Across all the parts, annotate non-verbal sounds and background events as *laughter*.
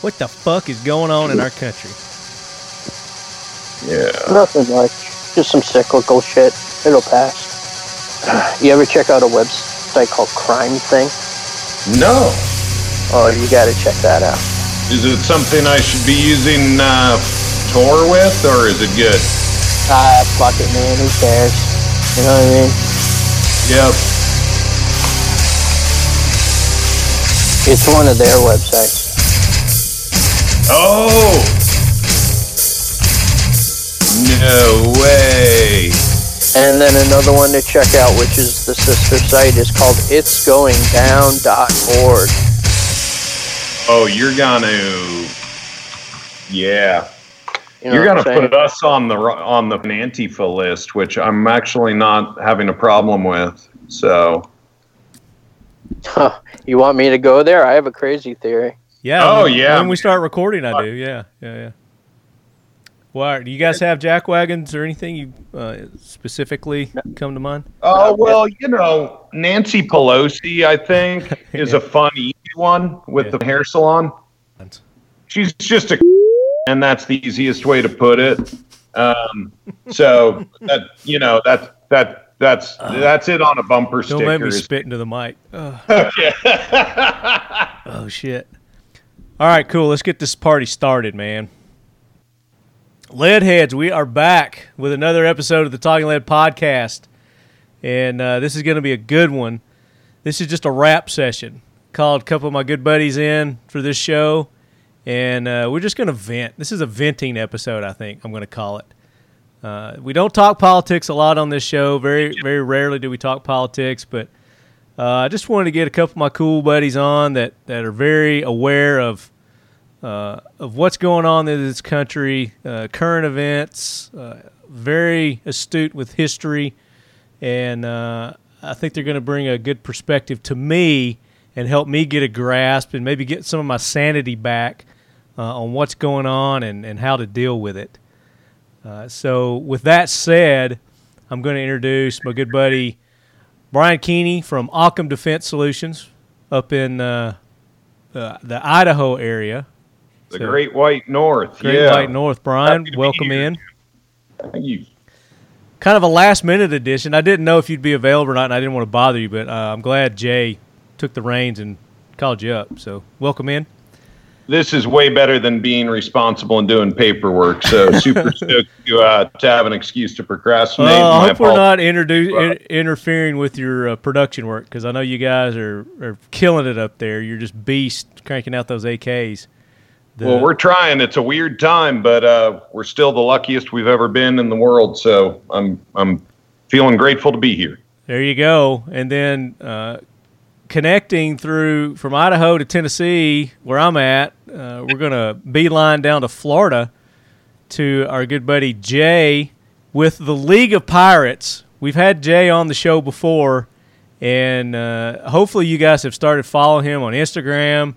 What the fuck is going on in our country? Yeah. Nothing much. Just some cyclical shit. It'll pass. *sighs* You ever check out a website called Crime Thing? No. Oh, you gotta check that out. Is it something I should be using uh, Tor with, or is it good? Ah, fuck it, man. Who cares? You know what I mean? Yep. It's one of their websites. Oh. No way. And then another one to check out, which is the sister site, is called itsgoingdown.org. Oh, you're gonna. Yeah. You know You're gonna put us on the on the Antifa list, which I'm actually not having a problem with. So. Huh. *laughs* You want me to go there? I have a crazy theory. Yeah. Oh, when- yeah. When we start recording, I do. Yeah, yeah, yeah. Why? Do you guys have jack wagons or anything you uh, specifically come to mind? Oh well, you know, Nancy Pelosi, I think, *laughs* is a fun, easy one with Yeah. the hair salon. She's just a, *laughs* and that's the easiest way to put it. Um, so *laughs* that you know that that that's that's it on a bumper Don't sticker. make me is- spit into the mic. Ugh. Okay. Oh shit. All right, cool. Let's get this party started, man. Leadheads, we are back with another episode of the Talking Lead podcast, and uh, this is going to be a good one. This is just a rap session. Called a couple of my good buddies in for this show, and uh, we're just going to vent. This is a venting episode, I think I'm going to call it. Uh, we don't talk politics a lot on this show. Very, very rarely do we talk politics, but uh, I just wanted to get a couple of my cool buddies on that, that are very aware of uh, of what's going on in this country, uh, current events, uh, very astute with history, and uh, I think they're going to bring a good perspective to me and help me get a grasp and maybe get some of my sanity back on what's going on and, and how to deal with it. So, with that said, I'm going to introduce my good buddy Brian Keeney from Occam Defense Solutions up in uh, uh, the Idaho area. the So- Great White North. Great yeah. White North. Brian, Happy to be welcome in. Thank you. Kind of a last minute edition. I didn't know if you'd be available or not, and I didn't want to bother you, but uh, I'm glad Jay took the reins and called you up. So, welcome in. This is way better than being responsible and doing paperwork. So *laughs* super stoked to, uh, to have an excuse to procrastinate. Well, I hope we're not introdu- in- interfering with your uh, production work because I know you guys are, are killing it up there. You're just beast cranking out those AKs. The- Well, we're trying. It's a weird time, but uh, we're still the luckiest we've ever been in the world. So I'm I'm feeling grateful to be here. There you go. And then uh, connecting through from Idaho to Tennessee, where I'm at, uh, we're to beeline down to Florida to our good buddy Jay with the League of Pirates. We've had Jay on the show before, and uh, hopefully you guys have started following him on Instagram.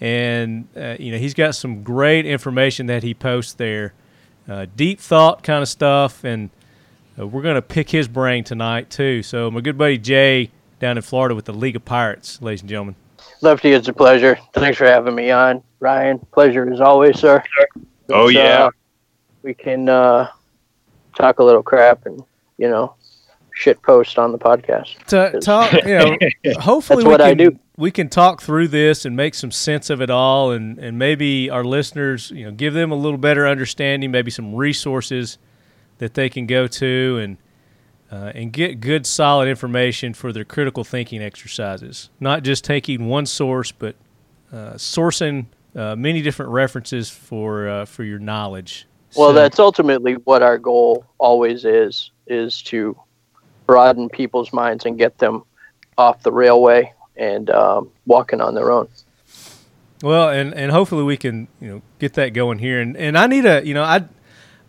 And uh, you know he's got some great information that he posts there, uh, deep thought kind of stuff, and uh, we're to pick his brain tonight too. So my good buddy Jay down in Florida with the League of Pirates, ladies and gentlemen. Lefty, it's a pleasure. Thanks for having me on. Ryan, pleasure as always, sir. Oh Let's, yeah. uh, we can uh, talk a little crap and, you know, shit post on the podcast. To talk, *laughs* you know, hopefully That's we what I can do. we can talk through this and make some sense of it all, and and maybe our listeners, you know, give them a little better understanding, maybe some resources that they can go to and. Uh, and get good, solid information for their critical thinking exercises. Not just taking one source, but uh, sourcing uh, many different references for uh, for your knowledge. Well, So- that's ultimately what our goal always is, is to broaden people's minds and get them off the railway and um, walking on their own. Well, and, and hopefully we can you know get that going here. And and I need a you know I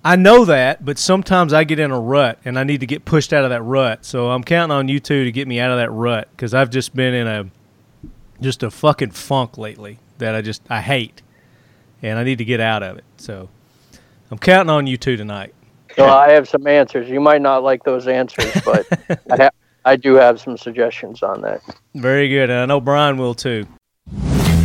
I know that, but sometimes I get in a rut and I need to get pushed out of that rut. So I'm counting on you two to get me out of that rut because I've just been in a just a fucking funk lately that I just I hate, and I need to get out of it. So I'm counting on you two tonight. So I have some answers. You might not like those answers, but *laughs* I, ha- I do have some suggestions on that. Very good, and I know Brian will too.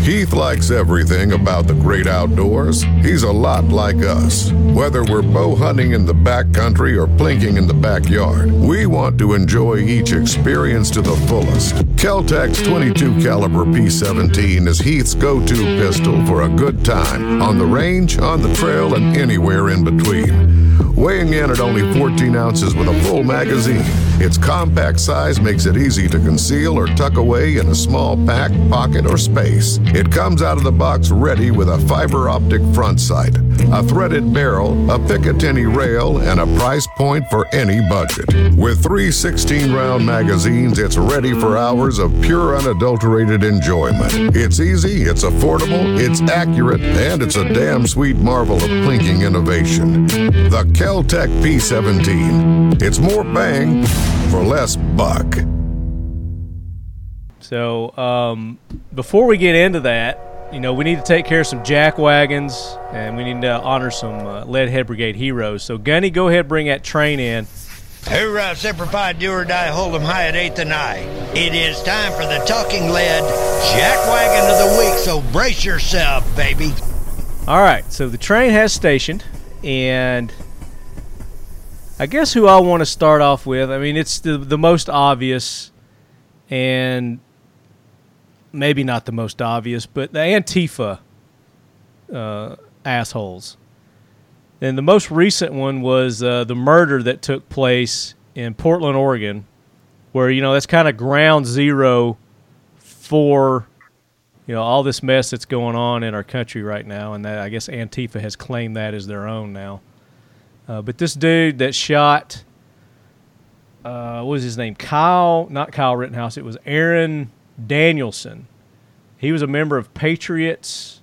Heath likes everything about the great outdoors. He's a lot like us. Whether we're bow hunting in the backcountry or plinking in the backyard, we want to enjoy each experience to the fullest. Kel-Tec's 22 caliber P17 is Heath's go-to pistol for a good time on the range, on the trail, and anywhere in between. Weighing in at only 14 ounces with a full magazine, its compact size makes it easy to conceal or tuck away in a small pack, pocket, or space. It comes out of the box ready with a fiber optic front sight, a threaded barrel, a Picatinny rail, and a price point for any budget. With three 16 round magazines, it's ready for hours of pure unadulterated enjoyment. It's easy, it's affordable, it's accurate, and it's a damn sweet marvel of plinking innovation. The Kel-Tec P17. It's more bang for less buck. So um, before we get into that, you know, we need to take care of some jack wagons and we need to honor some uh, Leadhead Brigade heroes. So Gunny, go ahead, bring that train in. Hoorah, Semper Fi, do or die, hold 'em high at eighth and I. It is time for the Talking Lead Jack Wagon of the Week, so brace yourself, baby. All right, so the train has stationed, and I guess who I want to start off with. I mean, it's the the most obvious, and maybe not the most obvious, but the Antifa uh, assholes. And the most recent one was uh, the murder that took place in Portland, Oregon, where you know that's kind of ground zero for you know all this mess that's going on in our country right now, and that I guess Antifa has claimed that as their own now. Uh, but this dude that shot, uh, what was his name? Kyle, not Kyle Rittenhouse. It was Aaron Danielson. He was a member of Patriots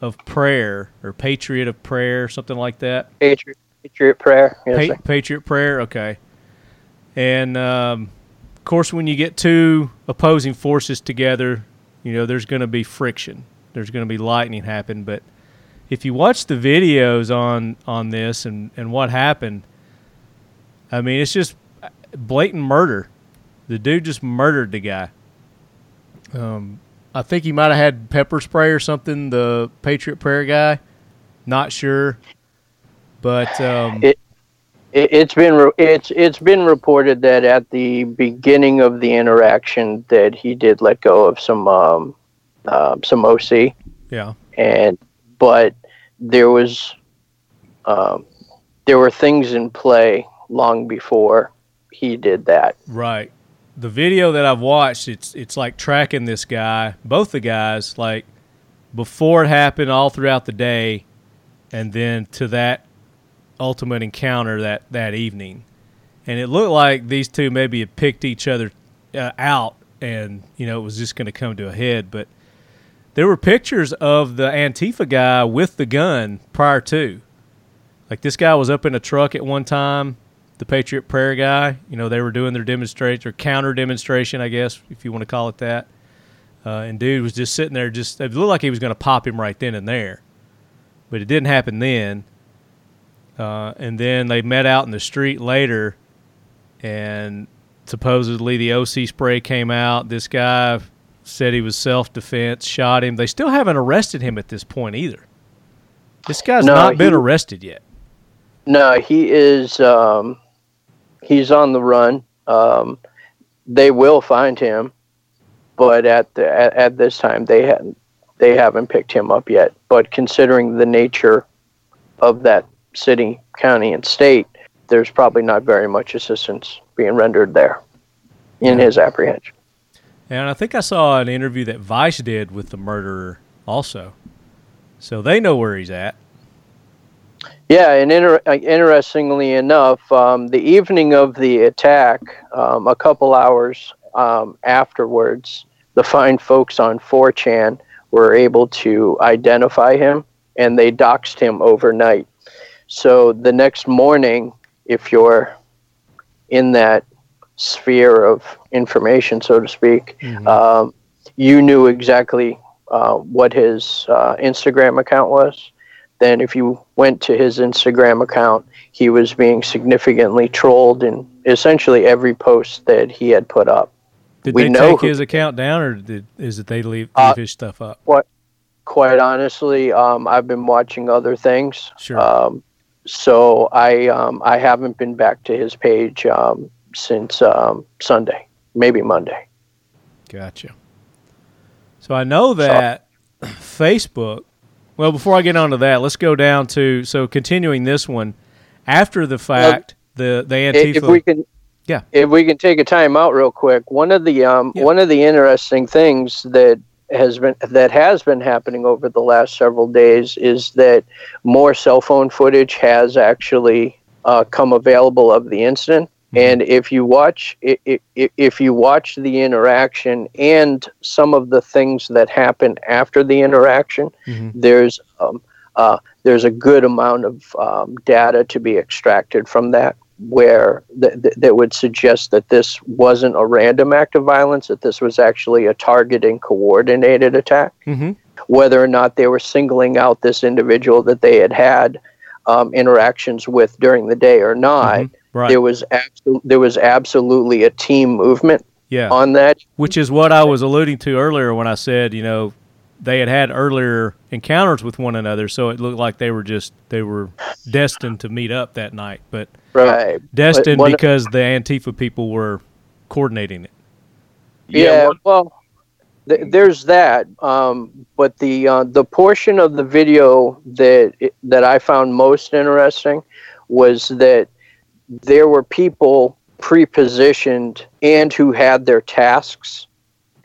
of Prayer or Patriot of Prayer, something like that. Patriot, Patriot prayer. Yes, Pa- Patriot Prayer, okay. And um, of course, when you get two opposing forces together, you know there's going to be friction. There's going to be lightning happen. But if you watch the videos on on this and and what happened, I mean, it's just blatant murder. The dude just murdered the guy. Um, I think he might have had pepper spray or something. The Patriot Prayer guy, not sure, but um, It, it, it's been re- it's it's been reported that at the beginning of the interaction that he did let go of some um, um some OC yeah, and but there was um, there were things in play long before he did that. right. The video that I've watched, it's it's like tracking this guy, both the guys, like before it happened, all throughout the day, and then to that ultimate encounter that that evening, and it looked like these two maybe had picked each other uh, out, and you know it was just going to come to a head. But there were pictures of the Antifa guy with the gun prior to, like this guy was up in a truck at one time. The Patriot Prayer guy, you know, they were doing their demonstration or counter demonstration, I guess, if you want to call it that. Uh, and dude was just sitting there, just it looked like he was going to pop him right then and there, but it didn't happen then. Uh, and then they met out in the street later, and supposedly the OC spray came out. This guy said he was self defense, shot him. They still haven't arrested him at this point either. This guy's No, not been arrested yet. No, he is. Um, he's on the run. Um, they will find him, but at the at, at this time they hadn't they haven't picked him up yet. But considering the nature of that city, county, and state, there's probably not very much assistance being rendered there in his apprehension. And I think I saw an interview that Vice did with the murderer also. So they know where he's at. Yeah, and inter- uh, interestingly enough, um, the evening of the attack, um, a couple hours um, afterwards, the fine folks on 4chan were able to identify him and they doxed him overnight. So the next morning, if you're in that sphere of information, so to speak, um, you knew exactly uh, what his uh, Instagram account was then if you went to his Instagram account, he was being significantly trolled in essentially every post that he had put up. Did We they take who- his account down, or did, is it they leave, leave Uh, his stuff up? What quite honestly, um, I've been watching other things. Sure. Um, so I um, I haven't been back to his page um, since um, Sunday, maybe Monday. Gotcha. So I know that Facebook. Well, before I get on to that, let's go down to so continuing this one after the fact. the the Antifa. If we can, Yeah. If we can take a time out real quick, one of the um, Yeah. one of the interesting things that has been that has been happening over the last several days is that more cell phone footage has actually uh, come available of the incident. And if you watch, if you watch the interaction and some of the things that happen after the interaction, Mhm. there's um, uh, there's a good amount of um, data to be extracted from that, where th- th- that would suggest that this wasn't a random act of violence, that this was actually a targeted, coordinated attack. hmm Whether or not they were singling out this individual that they had had um, interactions with during the day or not, Mhm. Right. there was abso- there was absolutely a team movement yeah. on that. Which is what I was alluding to earlier when I said, you know, they had had earlier encounters with one another, so it looked like they were just they were destined to meet up that night, but Right. destined one- because the Antifa people were coordinating it. Yeah, one- well, th- there's that. Um, but the uh, the portion of the video that that I found most interesting was that there were people pre-positioned and who had their tasks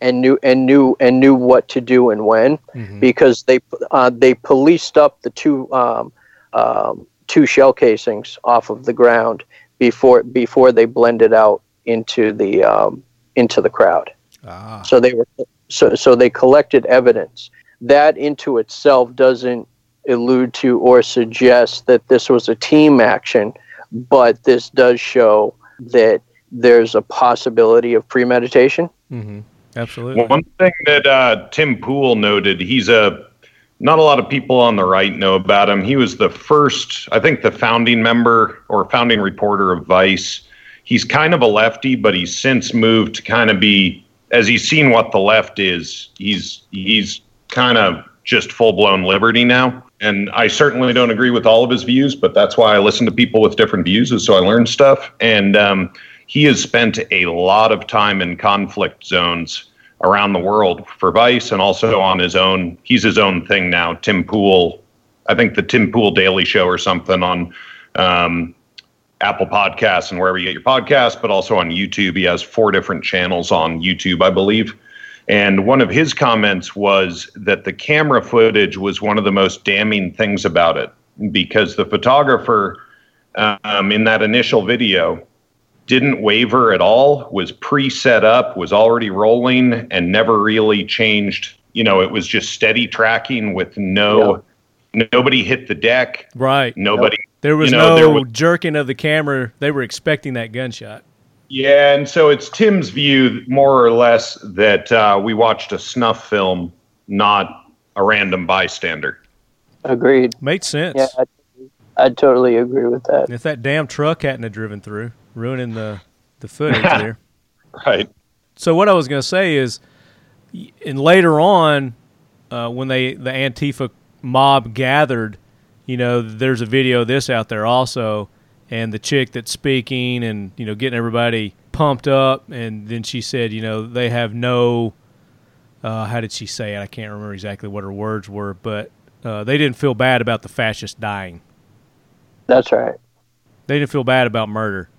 and knew and knew and knew what to do and when Mhm. because they uh, they policed up the two um, um, two shell casings off of the ground before before they blended out into the um, into the crowd. Ah. So they were so so they collected evidence. That into itself doesn't allude to or suggest that this was a team action, but this does show that there's a possibility of premeditation. hmm Absolutely. One thing that uh, Tim Pool noted, he's a not a lot of people on the right know about him. He was the first, I think, the founding member or founding reporter of Vice. He's kind of a lefty, but he's since moved to kind of be, as he's seen what the left is. He's he's kind of just full blown liberty now. And I certainly don't agree with all of his views, but that's why I listen to people with different views, is so I learn stuff. And um, he has spent a lot of time in conflict zones around the world for Vice and also on his own. He's his own thing now. Tim Pool, I think the Tim Pool Daily Show or something on um, Apple Podcasts and wherever you get your podcasts, but also on YouTube. He has four different channels on YouTube, I believe. And one of his comments was that the camera footage was one of the most damning things about it because the photographer um, in that initial video didn't waver at all, was pre set up, was already rolling, and never really changed. You know, it was just steady tracking with no, nobody hit the deck, Right. nobody. There was you know, no there was- jerking of the camera. They were expecting that gunshot. Yeah, and so it's Tim's view, more or less, that uh, we watched a snuff film, not a random bystander. Agreed. Made sense. Yeah, I, I totally agree with that. And if that damn truck hadn't have driven through, ruining the the footage *laughs* there. Right. So what I was going to say is, and later on, uh, when they the Antifa mob gathered, you know, there's a video of this out there also, and the chick that's speaking and you know getting everybody pumped up, and then she said, you know, they have no, uh, how did she say it? I can't remember exactly what her words were, but uh, they didn't feel bad about the fascists dying. That's right. They didn't feel bad about murder.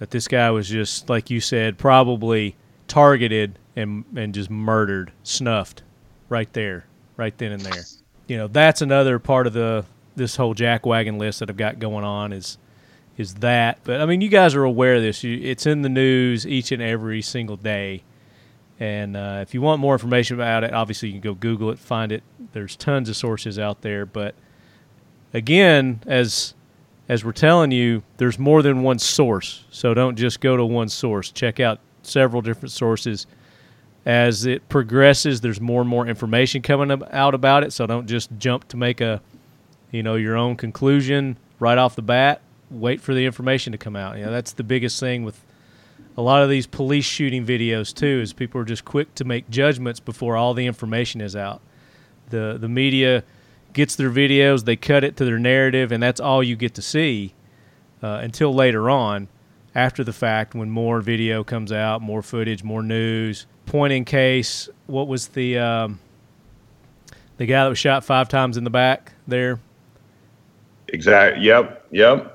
That this guy was just like you said, probably targeted and and just murdered, snuffed, right there, right then and there. You know, that's another part of the this whole jackwagon list that I've got going on is is that. But I mean, you guys are aware of this. You, it's in the news each and every single day. And uh, if you want more information about it, obviously you can go Google it, find it. There's tons of sources out there. But again, as as we're telling you, there's more than one source. So don't just go to one source. Check out several different sources. As it progresses, there's more and more information coming out about it. So don't just jump to make a, you know, your own conclusion right off the bat. Wait for the information to come out. You know, that's the biggest thing with a lot of these police shooting videos too. Is people are just quick to make judgments before all the information is out. the the media gets their videos, they cut it to their narrative, and that's all you get to see uh, until later on, after the fact, when more video comes out, more footage, more news. Point in case, what was the um, the guy that was shot five times in the back there? Exactly. Yep. Yep.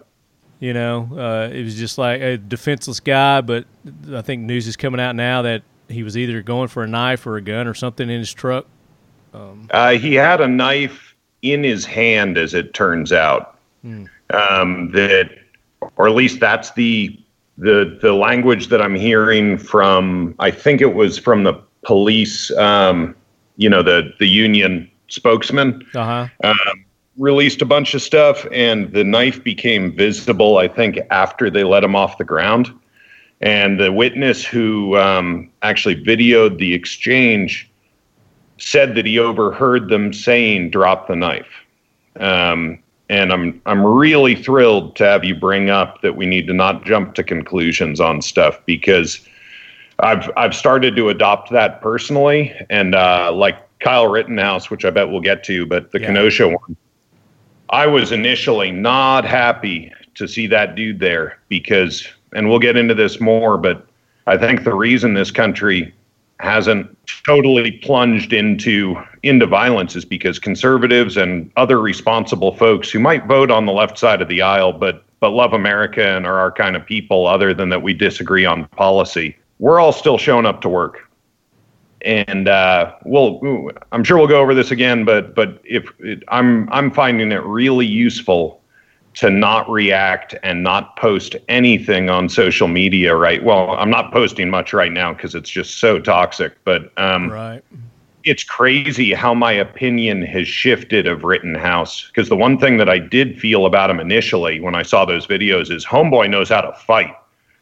You know, uh, it was just like a defenseless guy, but I think news is coming out now that he was either going for a knife or a gun or something in his truck. Um, uh, he had a knife in his hand, as it turns out. Hmm. Um, that, or at least that's the the the language that I'm hearing from. I think it was from the police. Um, you know, the the union spokesman. Uh-huh. Um, released a bunch of stuff, and the knife became visible. I think after they let him off the ground, and the witness who um, actually videoed the exchange said that he overheard them saying "drop the knife." Um, and I'm I'm really thrilled to have you bring up that we need to not jump to conclusions on stuff because I've I've started to adopt that personally, and uh, like Kyle Rittenhouse, which I bet we'll get to, but the yeah. Kenosha one, I was initially not happy to see that dude there because, and we'll get into this more, but I think the reason this country hasn't totally plunged into into violence is because conservatives and other responsible folks who might vote on the left side of the aisle but but love America and are our kind of people other than that we disagree on policy we're all still showing up to work and uh, we'll I'm sure we'll go over this again but but if it, I'm I'm finding it really useful to not react and not post anything on social media right? Well i'm not posting much right now because it's just so toxic but um, right. it's crazy how my opinion has shifted of rittenhouse. Because the one thing that i did feel about him initially when i saw those videos is homeboy knows how to fight.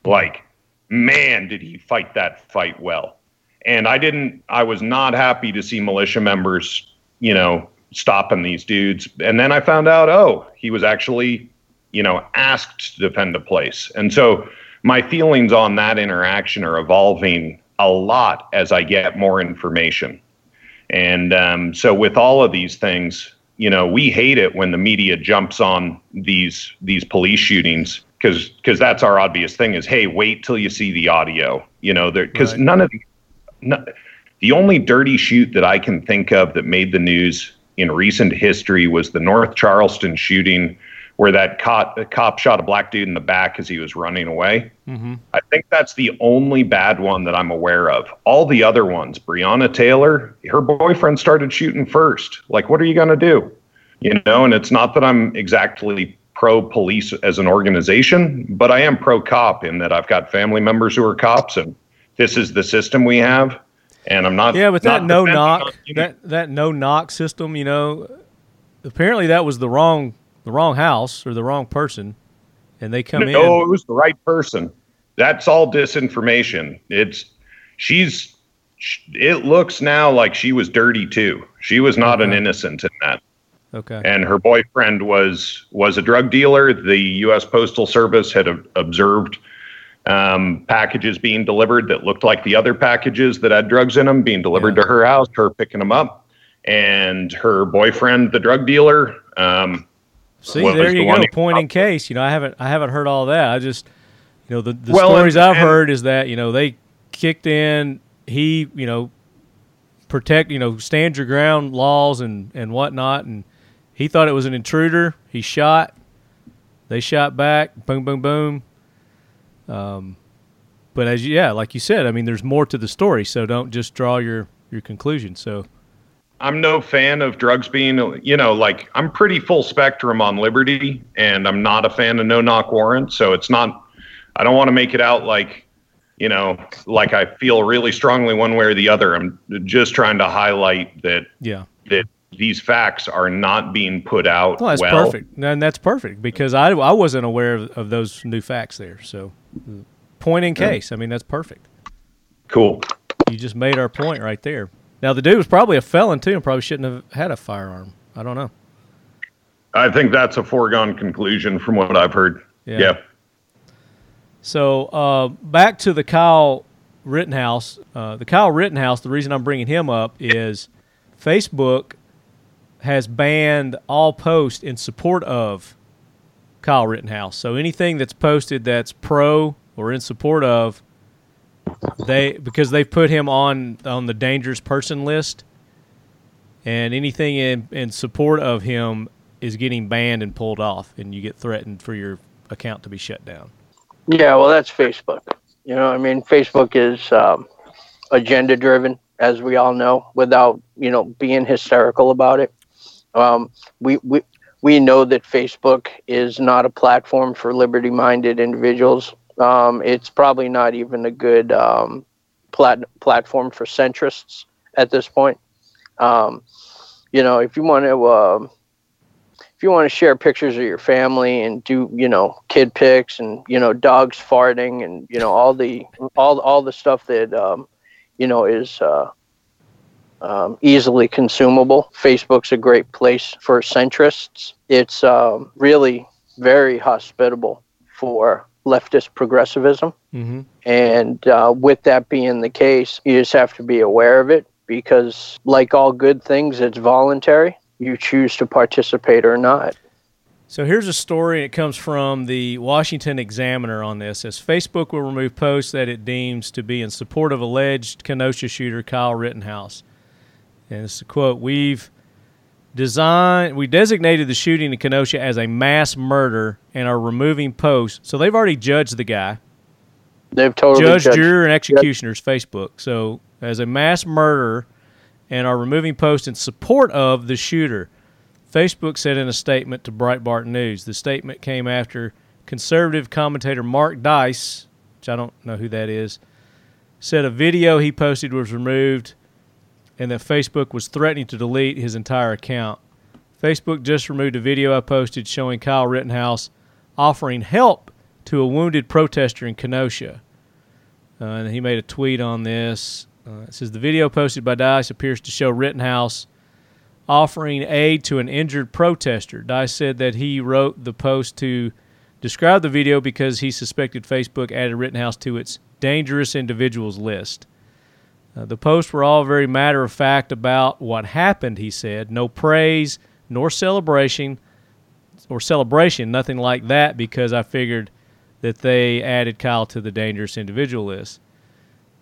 Like man did he fight that fight well and i didn't i was not happy to see militia members you know stopping these dudes. And then I found out, oh, he was actually, you know, asked to defend a place. And so my feelings on that interaction are evolving a lot as I get more information. And um, so with all of these things, you know, we hate it when the media jumps on these these police shootings because because that's our obvious thing is hey wait till you see the audio you know because right. none of the, no, the only dirty shoot that I can think of that made the news in recent history was the North Charleston shooting where that cop, cop shot a black dude in the back as he was running away. Mm-hmm. I think that's the only bad one that I'm aware of. All the other ones, Breonna Taylor, her boyfriend started shooting first. Like, what are you going to do? You know, and it's not that I'm exactly pro police as an organization, but I am pro cop in that I've got family members who are cops and this is the system we have and I'm not. Yeah, but that no knock, that that no knock system, you know, apparently that was the wrong the wrong house or the wrong person, and they come no, in. No, it was the right person. That's all disinformation. It's she's. It looks now like she was dirty too. She was not okay. an innocent in that. Okay. And her boyfriend was was a drug dealer. The U.S. Postal Service had observed um, packages being delivered that looked like the other packages that had drugs in them being delivered yeah. to her house, her picking them up, and her boyfriend, the drug dealer. Um, See, there you the go. Point in case. You know, I haven't I haven't heard all that. I just, you know, the, the well, stories and, I've and, heard is that you know they kicked in. He, you know, protect, you know, stand your ground laws and and whatnot, and he thought it was an intruder. He shot. They shot back. Boom, boom, boom um, but as you, yeah, like you said, I mean, there's more to the story, so don't just draw your your conclusion. So. I'm no fan of drugs being, you know, like I'm pretty full spectrum on liberty, and I'm not a fan of no knock warrants. So it's not, I don't want to make it out like, you know, like I feel really strongly one way or the other. I'm just trying to highlight that, yeah, that these facts are not being put out. Well, that's well. perfect. And that's perfect because I, I wasn't aware of, of those new facts there. So point in case. I mean, that's perfect. Cool. You just made our point right there. Now the dude was probably a felon too, and probably shouldn't have had a firearm. I don't know. I think that's a foregone conclusion from what I've heard. Yeah. yeah. So uh, back to the Kyle Rittenhouse. Uh, the Kyle Rittenhouse. The reason I'm bringing him up is Facebook has banned all posts in support of Kyle Rittenhouse. So anything that's posted that's pro or in support of they because they've put him on on the dangerous person list and anything in, in support of him is getting banned and pulled off and you get threatened for your account to be shut down. Yeah, well that's Facebook. You know, I mean Facebook is um, agenda driven as we all know without, you know, being hysterical about it. Um, we, we we know that Facebook is not a platform for liberty minded individuals um, it's probably not even a good um, plat- platform for centrists at this point. Um, you know, if you want to, uh, if you want to share pictures of your family and do, you know, kid pics and you know dogs farting and you know all the all all the stuff that um, you know is uh, um, easily consumable. Facebook's a great place for centrists. It's um, really very hospitable for leftist progressivism. Mm-hmm. And uh, with that being the case, you just have to be aware of it because, like all good things, it's voluntary. You choose to participate or not. So here's a story. It comes from the Washington Examiner on this. As Facebook will remove posts that it deems to be in support of alleged Kenosha shooter Kyle Rittenhouse. And it's a quote We've designed we designated the shooting in Kenosha as a mass murder and are removing posts. So they've already judged the guy. They've totally judged, judged. juror, and executioner's yep. Facebook. So as a mass murder and are removing posts in support of the shooter. Facebook said in a statement to Breitbart News. The statement came after conservative commentator Mark Dice, which I don't know who that is, said a video he posted was removed and that Facebook was threatening to delete his entire account. Facebook just removed a video I posted showing Kyle Rittenhouse offering help to a wounded protester in Kenosha. Uh, and he made a tweet on this. Uh, it says the video posted by Dice appears to show Rittenhouse offering aid to an injured protester. Dice said that he wrote the post to describe the video because he suspected Facebook added Rittenhouse to its dangerous individuals list. Uh, the posts were all very matter of fact about what happened, he said. No praise nor celebration or celebration, nothing like that, because I figured that they added Kyle to the dangerous individual list.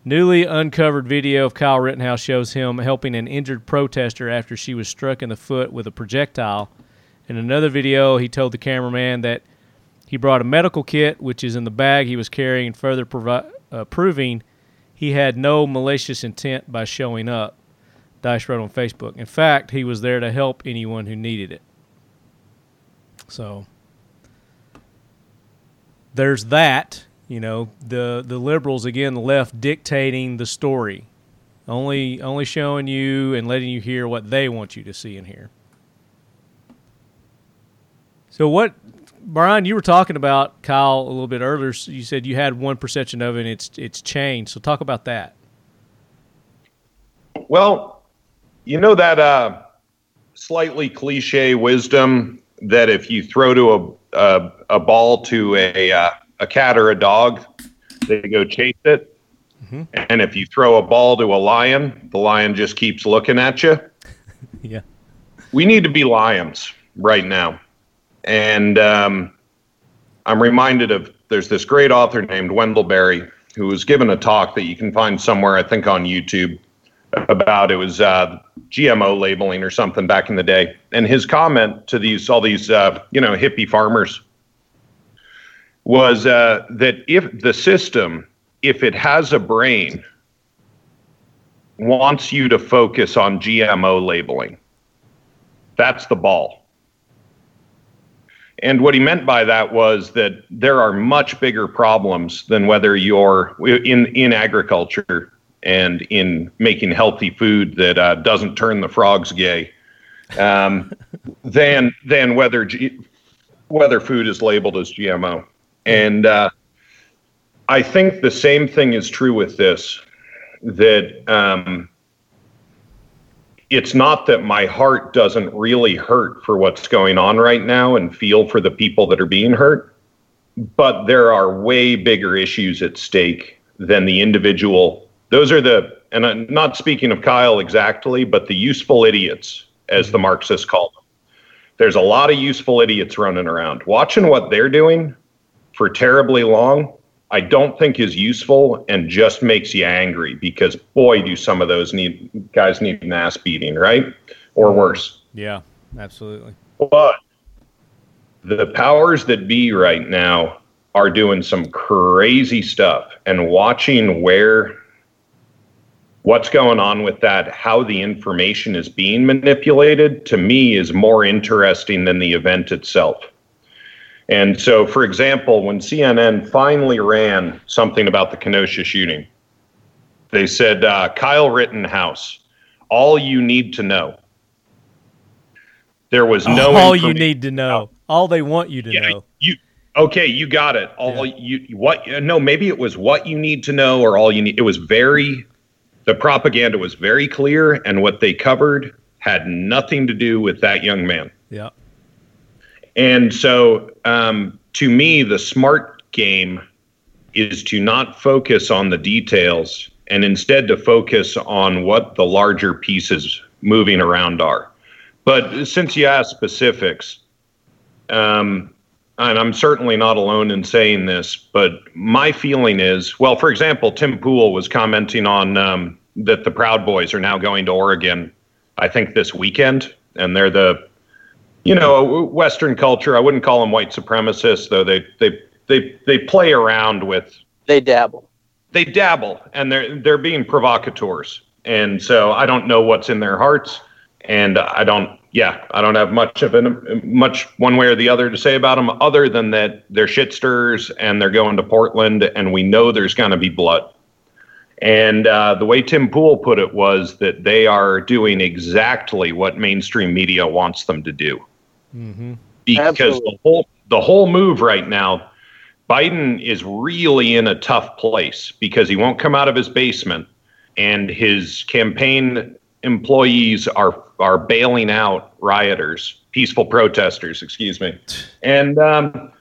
Newly uncovered video of Kyle Rittenhouse shows him helping an injured protester after she was struck in the foot with a projectile. In another video, he told the cameraman that he brought a medical kit, which is in the bag he was carrying, further provi- uh, proving he had no malicious intent by showing up, Dice wrote on Facebook. In fact, he was there to help anyone who needed it. So there's that. You know, the the liberals again, left dictating the story, only only showing you and letting you hear what they want you to see and hear. So what Brian, you were talking about Kyle a little bit earlier. You said you had one perception of it, and it's it's changed. So talk about that. Well, you know that uh, slightly cliche wisdom that if you throw to a a, a ball to a uh, a cat or a dog, they go chase it, mm-hmm. and if you throw a ball to a lion, the lion just keeps looking at you. *laughs* yeah, we need to be lions right now and um, I'm reminded of there's this great author named Wendell Berry who was given a talk that you can find somewhere, I think on YouTube, about it was uh, GMO labeling or something back in the day. And his comment to these all these uh, you know hippie farmers was uh, that if the system, if it has a brain, wants you to focus on GMO labeling, that's the ball and what he meant by that was that there are much bigger problems than whether you're in in agriculture and in making healthy food that uh, doesn't turn the frogs gay, um, *laughs* than than whether G- whether food is labeled as GMO. And uh, I think the same thing is true with this. That um, it's not that my heart doesn't really hurt for what's going on right now and feel for the people that are being hurt, but there are way bigger issues at stake than the individual. Those are the, and I'm not speaking of Kyle exactly, but the useful idiots as the mm-hmm. Marxists call them. There's a lot of useful idiots running around. Watching what they're doing for terribly long, I don't think is useful and just makes you angry because boy, do some of those need guys need an ass beating, right? Or worse. Yeah, absolutely. But the powers that be right now are doing some crazy stuff and watching where what's going on with that, how the information is being manipulated, to me is more interesting than the event itself. And so, for example, when CNN finally ran something about the Kenosha shooting, they said, uh, Kyle Rittenhouse, all you need to know. There was no all you need to know. All they want you to yeah, know. You okay? You got it. All Yeah. you what? No, maybe it was what you need to know, or all you need. It was very. The propaganda was very clear, and what they covered had nothing to do with that young man. Yeah. And so, um, to me, the smart game is to not focus on the details and instead to focus on what the larger pieces moving around are. But since you asked specifics, um, and I'm certainly not alone in saying this, but my feeling is well, for example, Tim Pool was commenting on um, that the Proud Boys are now going to Oregon, I think this weekend, and they're the you know, Western culture. I wouldn't call them white supremacists, though. They they they they play around with. They dabble. They dabble, and they're they're being provocateurs. And so I don't know what's in their hearts, and I don't. Yeah, I don't have much of an much one way or the other to say about them, other than that they're shitsters and they're going to Portland, and we know there's going to be blood. And uh, the way Tim Pool put it was that they are doing exactly what mainstream media wants them to do because Absolutely. the whole the whole move right now Biden is really in a tough place because he won't come out of his basement and his campaign employees are are bailing out rioters peaceful protesters excuse me. *sighs* And um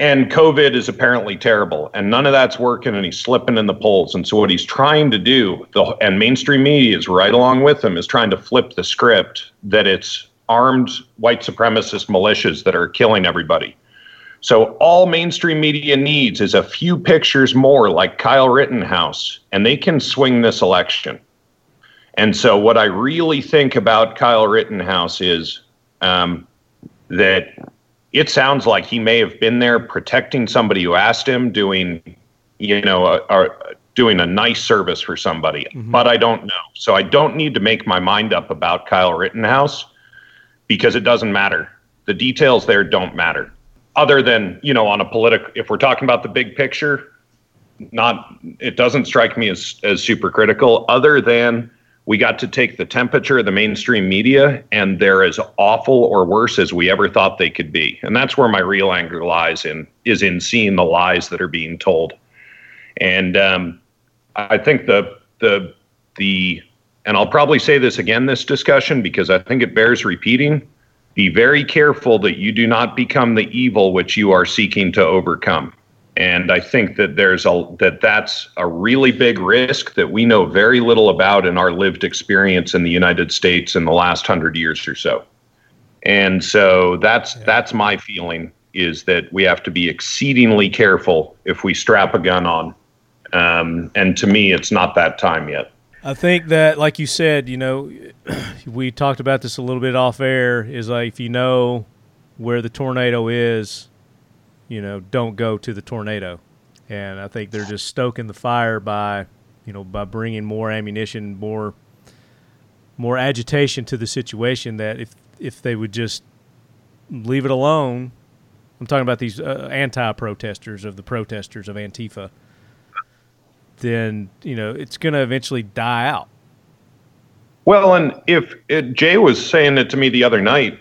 and covid is apparently terrible and none of that's working and he's slipping in the polls. And so what he's trying to do the, and mainstream media is right along with him is trying to flip the script that it's armed white supremacist militias that are killing everybody so all mainstream media needs is a few pictures more like Kyle Rittenhouse, and they can swing this election. And so what I really think about Kyle Rittenhouse is um, that it sounds like he may have been there protecting somebody who asked him, doing, you know, a, a, doing a nice service for somebody. But I don't know. So I don't need to make my mind up about Kyle Rittenhouse because it doesn't matter. The details there don't matter. Other than you know on a political if we're talking about the big picture not it doesn't strike me as as super critical other than we got to take the temperature of the mainstream media and they're as awful or worse as we ever thought they could be. And that's where my real anger lies in is in seeing the lies that are being told. And um, i think the the the and i'll probably say this again this discussion because i think it bears repeating. Be very careful that you do not become the evil which you are seeking to overcome. And i think that there's a that that's a really big risk that we know very little about in our lived experience in the united states in the last 100 years or so. And so that's that's my feeling is that we have to be exceedingly careful if we strap a gun on. Um, and to me it's not that time yet I think that, like you said, you know, *clears throat* we talked about this a little bit off air. Is like if you know where the tornado is, you know, don't go to the tornado. And I think they're just stoking the fire by, you know, by bringing more ammunition, more, more agitation to the situation. That if if they would just leave it alone, I'm talking about these uh, anti-protesters of the protesters of Antifa. Then you know it's going to eventually die out. Well, and if it, Jay was saying it to me the other night,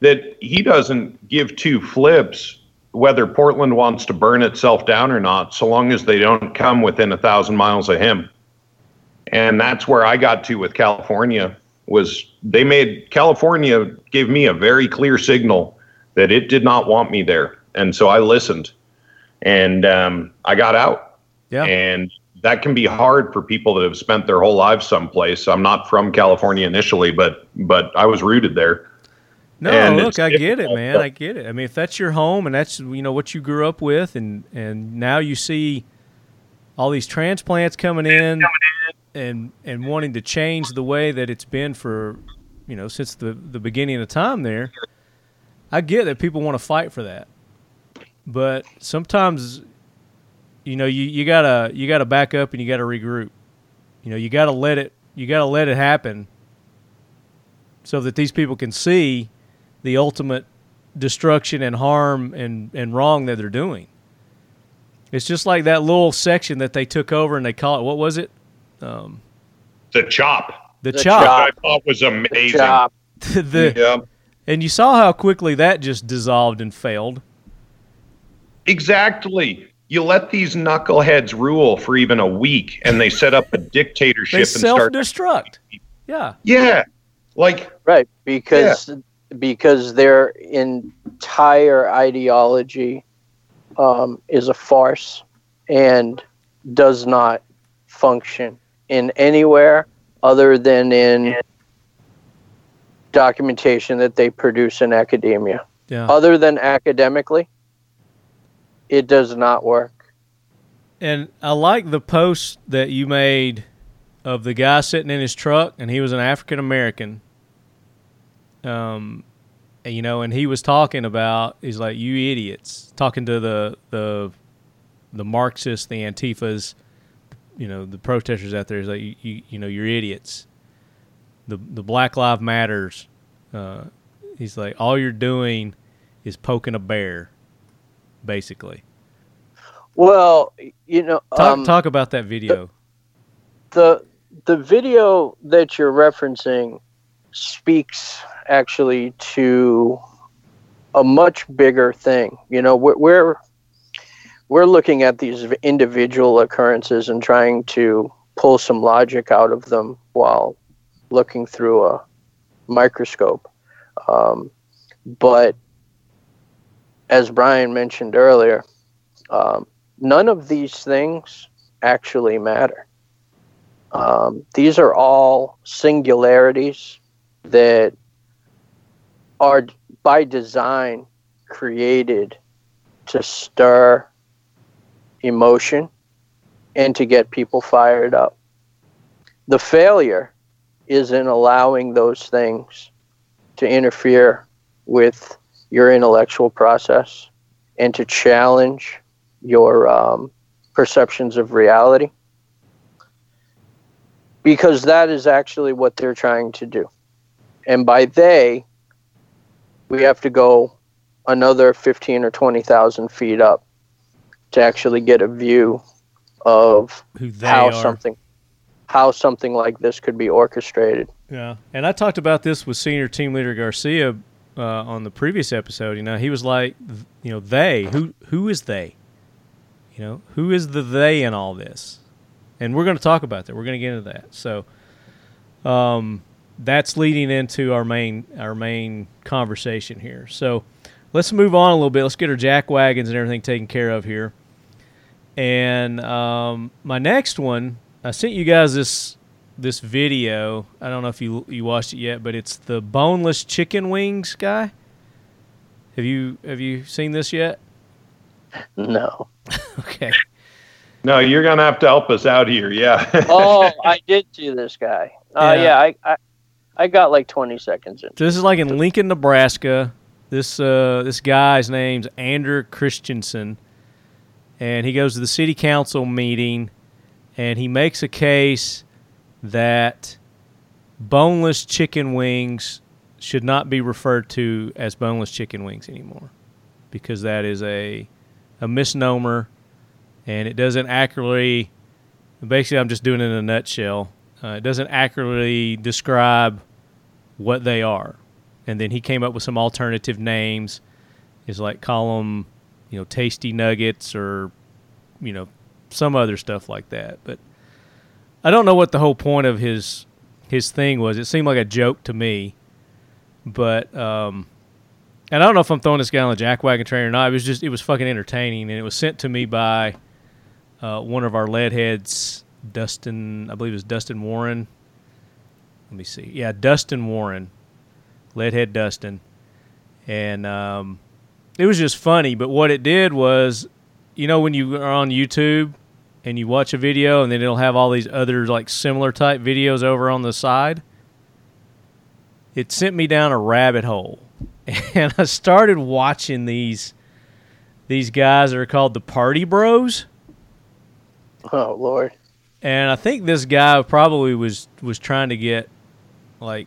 that he doesn't give two flips whether Portland wants to burn itself down or not, so long as they don't come within a thousand miles of him. And that's where I got to with California was they made California gave me a very clear signal that it did not want me there, and so I listened, and um, I got out Yeah. and that can be hard for people that have spent their whole lives someplace. I'm not from California initially, but but I was rooted there. No, And look, I get it, man. I get it. I mean, if that's your home and that's you know what you grew up with, and and now you see all these transplants coming in, and and wanting to change the way that it's been for you know since the the beginning of time there. I get that people want to fight for that, but sometimes, you know, you, you gotta you gotta back up and you gotta regroup. You know, you gotta let it you gotta let it happen, so that these people can see the ultimate destruction and harm and, and wrong that they're doing. It's just like that little section that they took over and they call it what was it? Um, The chop, the, The chop. chop. I thought was amazing. Chop. *laughs* the, Yeah, and you saw how quickly that just dissolved and failed. exactly. You let these knuckleheads rule for even a week, and they set up a *laughs* dictatorship They and self start. destruct. Yeah. Yeah, like Right, because because their entire ideology um, is a farce and does not function in anywhere other than in documentation that they produce in academia. Yeah. Other than academically, it does not work. And I like the post that you made of the guy sitting in his truck, and he was an African American. Um, you know, and he was talking about he's like, "You idiots!" Talking to the the the Marxists, the Antifas, you know, the protesters out there. He's like, "You, you, you know, you're idiots." The the Black Lives Matters. Uh, he's like, all you're doing is poking a bear, basically. Well, you know, Talk um, talk about that video. the the video that you're referencing speaks actually to a much bigger thing. You know, we're we're, we're looking at these individual occurrences and trying to pull some logic out of them while looking through a microscope. Um, but as Brian mentioned earlier, um, none of these things actually matter. Um, these are all singularities that are by design created to stir emotion and to get people fired up. The failure is in allowing those things to interfere with your intellectual process and to challenge your um, perceptions of reality because that is actually what they're trying to do. And by they, we have to go another 15 or 20,000 feet up to actually get a view of how are. something how something like this could be orchestrated. Yeah, and I talked about this with senior team leader Garcia uh, on the previous episode. You know, he was like, you know, they who who is they? You know, who is the they in all this? And we're going to talk about that. We're going to get into that. So, um, that's leading into our main our main conversation here. So, let's move on a little bit. Let's get our jack wagons and everything taken care of here. And um, my next one, I sent you guys this this video. I don't know if you you watched it yet, but it's the boneless chicken wings guy. Have you have you seen this yet? No. *laughs* Okay. no, you're gonna have to help us out here. Yeah. *laughs* oh, *laughs* I did see this guy. Uh, Yeah. yeah, I, I I got like 20 seconds in. So this is like in Lincoln, Nebraska. This uh, this guy's name's Andrew Christensen, and he goes to the city council meeting, and he makes a case that boneless chicken wings should not be referred to as boneless chicken wings anymore, because that is a a misnomer, and it doesn't accurately. Basically, I'm just doing it in a nutshell. Uh, it doesn't accurately describe what they are. And then he came up with some alternative names. Is like call them, you know, tasty nuggets or, you know, some other stuff like that. But I don't know what the whole point of his his thing was. It seemed like a joke to me. But um, and I don't know if I'm throwing this guy on the jackwagon train or not. It was just it was fucking entertaining, and it was sent to me by uh, one of our lead heads, Dustin, I believe it was Dustin Warren. Let me see. Yeah, Dustin Warren, leadhead Dustin, and um, it was just funny. But what it did was, you know, when you are on YouTube and you watch a video and then it'll have all these other like similar type videos over on the side. It sent me down a rabbit hole, *laughs* and I started watching these these guys that are called the Party Bros. Oh Lord. And I think this guy probably was was trying to get like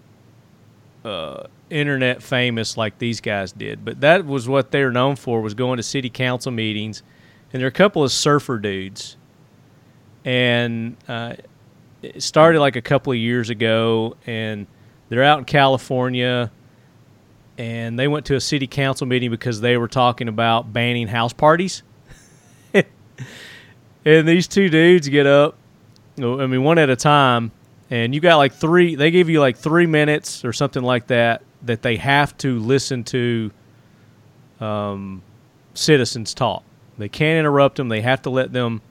uh, internet famous like these guys did. But that was what they were known for was going to city council meetings, and they're a couple of surfer dudes, and uh, it started like a couple of years ago, and they're out in California. And they went to a city council meeting because they were talking about banning house parties. *laughs* and these two dudes get up, I mean, one at a time, and you got like three they give you like three minutes or something like that that they have to listen to um, citizens talk they can't interrupt them they have to let them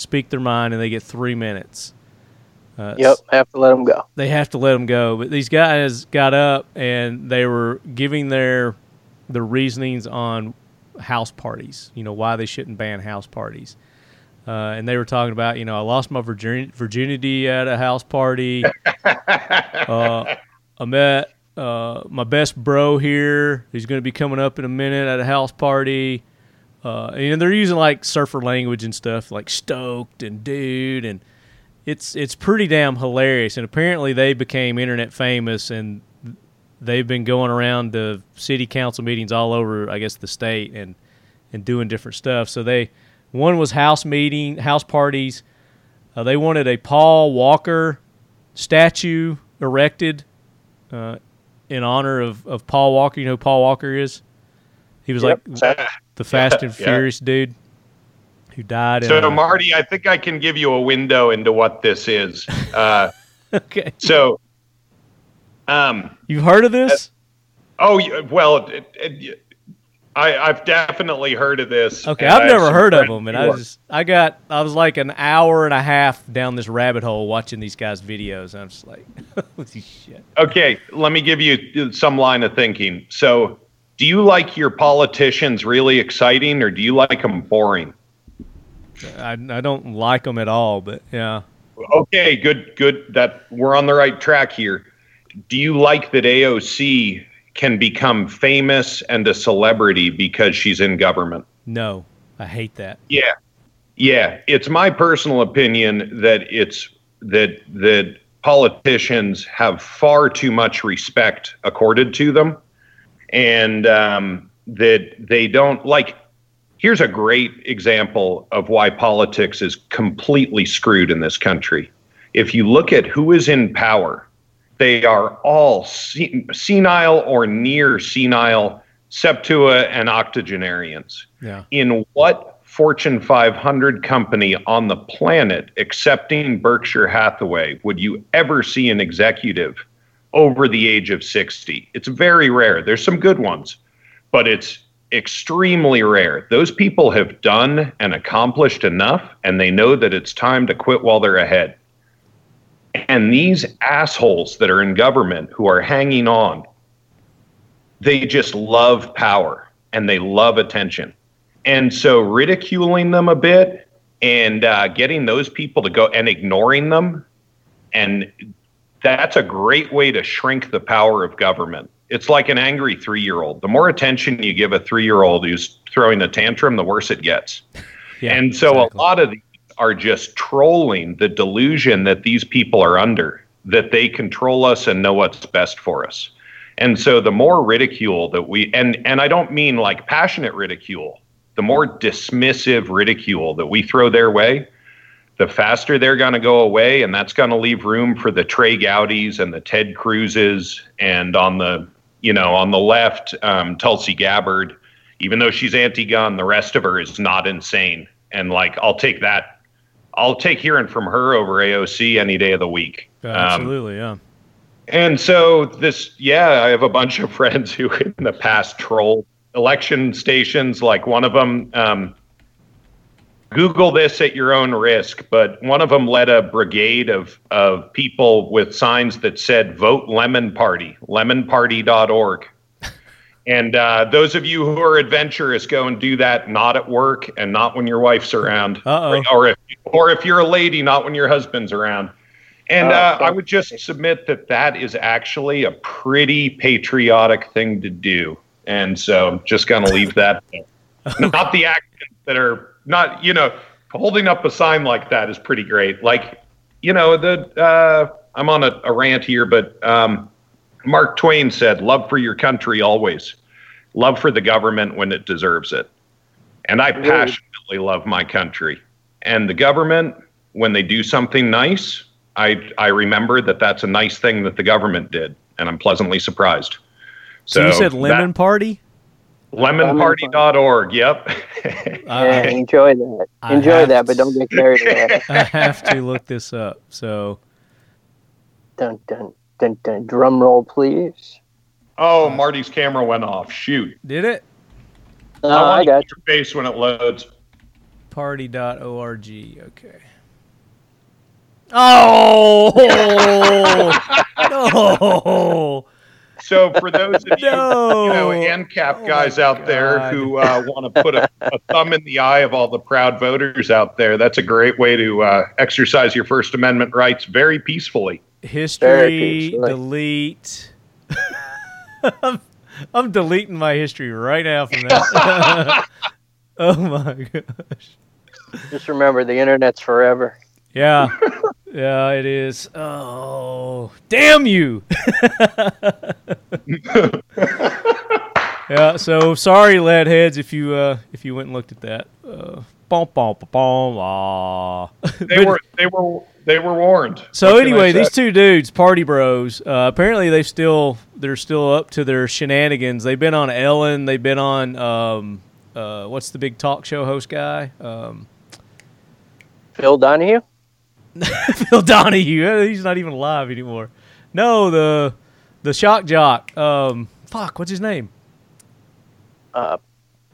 speak their mind and they get three minutes uh, yep have to let them go they have to let them go but these guys got up and they were giving their the reasonings on house parties you know why they shouldn't ban house parties uh, and they were talking about, you know, I lost my virgin- virginity at a house party. *laughs* uh, I met uh, my best bro here. He's going to be coming up in a minute at a house party. Uh, and they're using like surfer language and stuff, like stoked and dude, and it's it's pretty damn hilarious. And apparently they became internet famous, and they've been going around the city council meetings all over, I guess, the state and and doing different stuff. So they one was house meeting, house parties. Uh, they wanted a Paul Walker statue erected uh, in honor of, of Paul Walker. You know who Paul Walker is? He was yep. like the Fast and Furious yeah. dude who died. So, in, Marty, I think I can give you a window into what this is. Uh, *laughs* okay. So, um, you've heard of this? Uh, oh, well, it, it, I, I've definitely heard of this. Okay, I've never heard of them, and I was I got I was like an hour and a half down this rabbit hole watching these guys' videos. I'm just like, *laughs* holy shit. Okay, let me give you some line of thinking. So, do you like your politicians really exciting, or do you like them boring? I I don't like them at all, but yeah. Okay, good, good. That we're on the right track here. Do you like that AOC can become famous and a celebrity because she's in government. No, I hate that. Yeah. Yeah, it's my personal opinion that it's that that politicians have far too much respect accorded to them and um, that they don't like here's a great example of why politics is completely screwed in this country if you look at who is in power they are all senile or near senile septua and octogenarians. Yeah. In what Fortune 500 company on the planet, excepting Berkshire Hathaway, would you ever see an executive over the age of 60? It's very rare. There's some good ones, but it's extremely rare. Those people have done and accomplished enough, and they know that it's time to quit while they're ahead. And these assholes that are in government who are hanging on, they just love power and they love attention. And so ridiculing them a bit and uh, getting those people to go and ignoring them, and that's a great way to shrink the power of government. It's like an angry three year old. The more attention you give a three year old who's throwing a tantrum, the worse it gets. Yeah, and so exactly. a lot of these are just trolling the delusion that these people are under, that they control us and know what's best for us. And so the more ridicule that we and and I don't mean like passionate ridicule, the more dismissive ridicule that we throw their way, the faster they're going to go away and that's going to leave room for the Trey Gowdys and the Ted Cruzes and on the you know on the left um, Tulsi Gabbard even though she's anti-gun the rest of her is not insane and like I'll take that I'll take hearing from her over AOC any day of the week. Yeah, absolutely, um, yeah. And so this, yeah, I have a bunch of *laughs* friends who in the past troll election stations. Like one of them, um, Google this at your own risk, but one of them led a brigade of, of people with signs that said vote lemon party, lemonparty.org. *laughs* And uh, those of you who are adventurous, go and do that not at work and not when your wife's around. Uh-oh. Or, if, or if you're a lady, not when your husband's around. And uh, I would just submit that that is actually a pretty patriotic thing to do. And so I'm just going to leave that. there. *laughs* not the actions that are not, you know, holding up a sign like that is pretty great. Like, you know, the uh, I'm on a, a rant here, but um, Mark Twain said, "Love for your country always, love for the government when it deserves it." And I passionately love my country, and the government when they do something nice, I I remember that that's a nice thing that the government did, and I'm pleasantly surprised. So, you said that- lemon party? lemonparty.org. Yep. *laughs* Yeah, enjoy that. I Enjoy have that, but don't get carried away. *laughs* I have to look this up. So dun dun dun dun. Drum roll, please. oh, Marty's camera went off. Shoot. did it? Uh, I want I to got your face when it loads. Party.org. Okay. Oh *laughs* no! So for those of you, No. you know, ANCAP Oh guys my out there who uh, want to put a, a thumb in the eye of all the proud voters out there, that's a great way to uh, exercise your First Amendment rights very peacefully. History. peacefully. Delete. I'm, *laughs* I'm deleting my history right now from that. *laughs* oh my gosh. Just remember, the internet's forever. Yeah. *laughs* Yeah, it is. Oh, damn you. *laughs* yeah, so sorry lead heads if you uh if you went and looked at that. Uh bom, bom, bom, bom, ah. They But- were they were they were warned. So What anyway, these two dudes, party bros, uh, apparently they still they're still up to their shenanigans. They've been on Ellen. They've been on um, uh, what's the big talk show host guy? Um, Phil Donahue. *laughs* Phil Donahue. Uh, He's not even alive anymore. No, the the shock jock. Um, fuck, what's his name? Uh,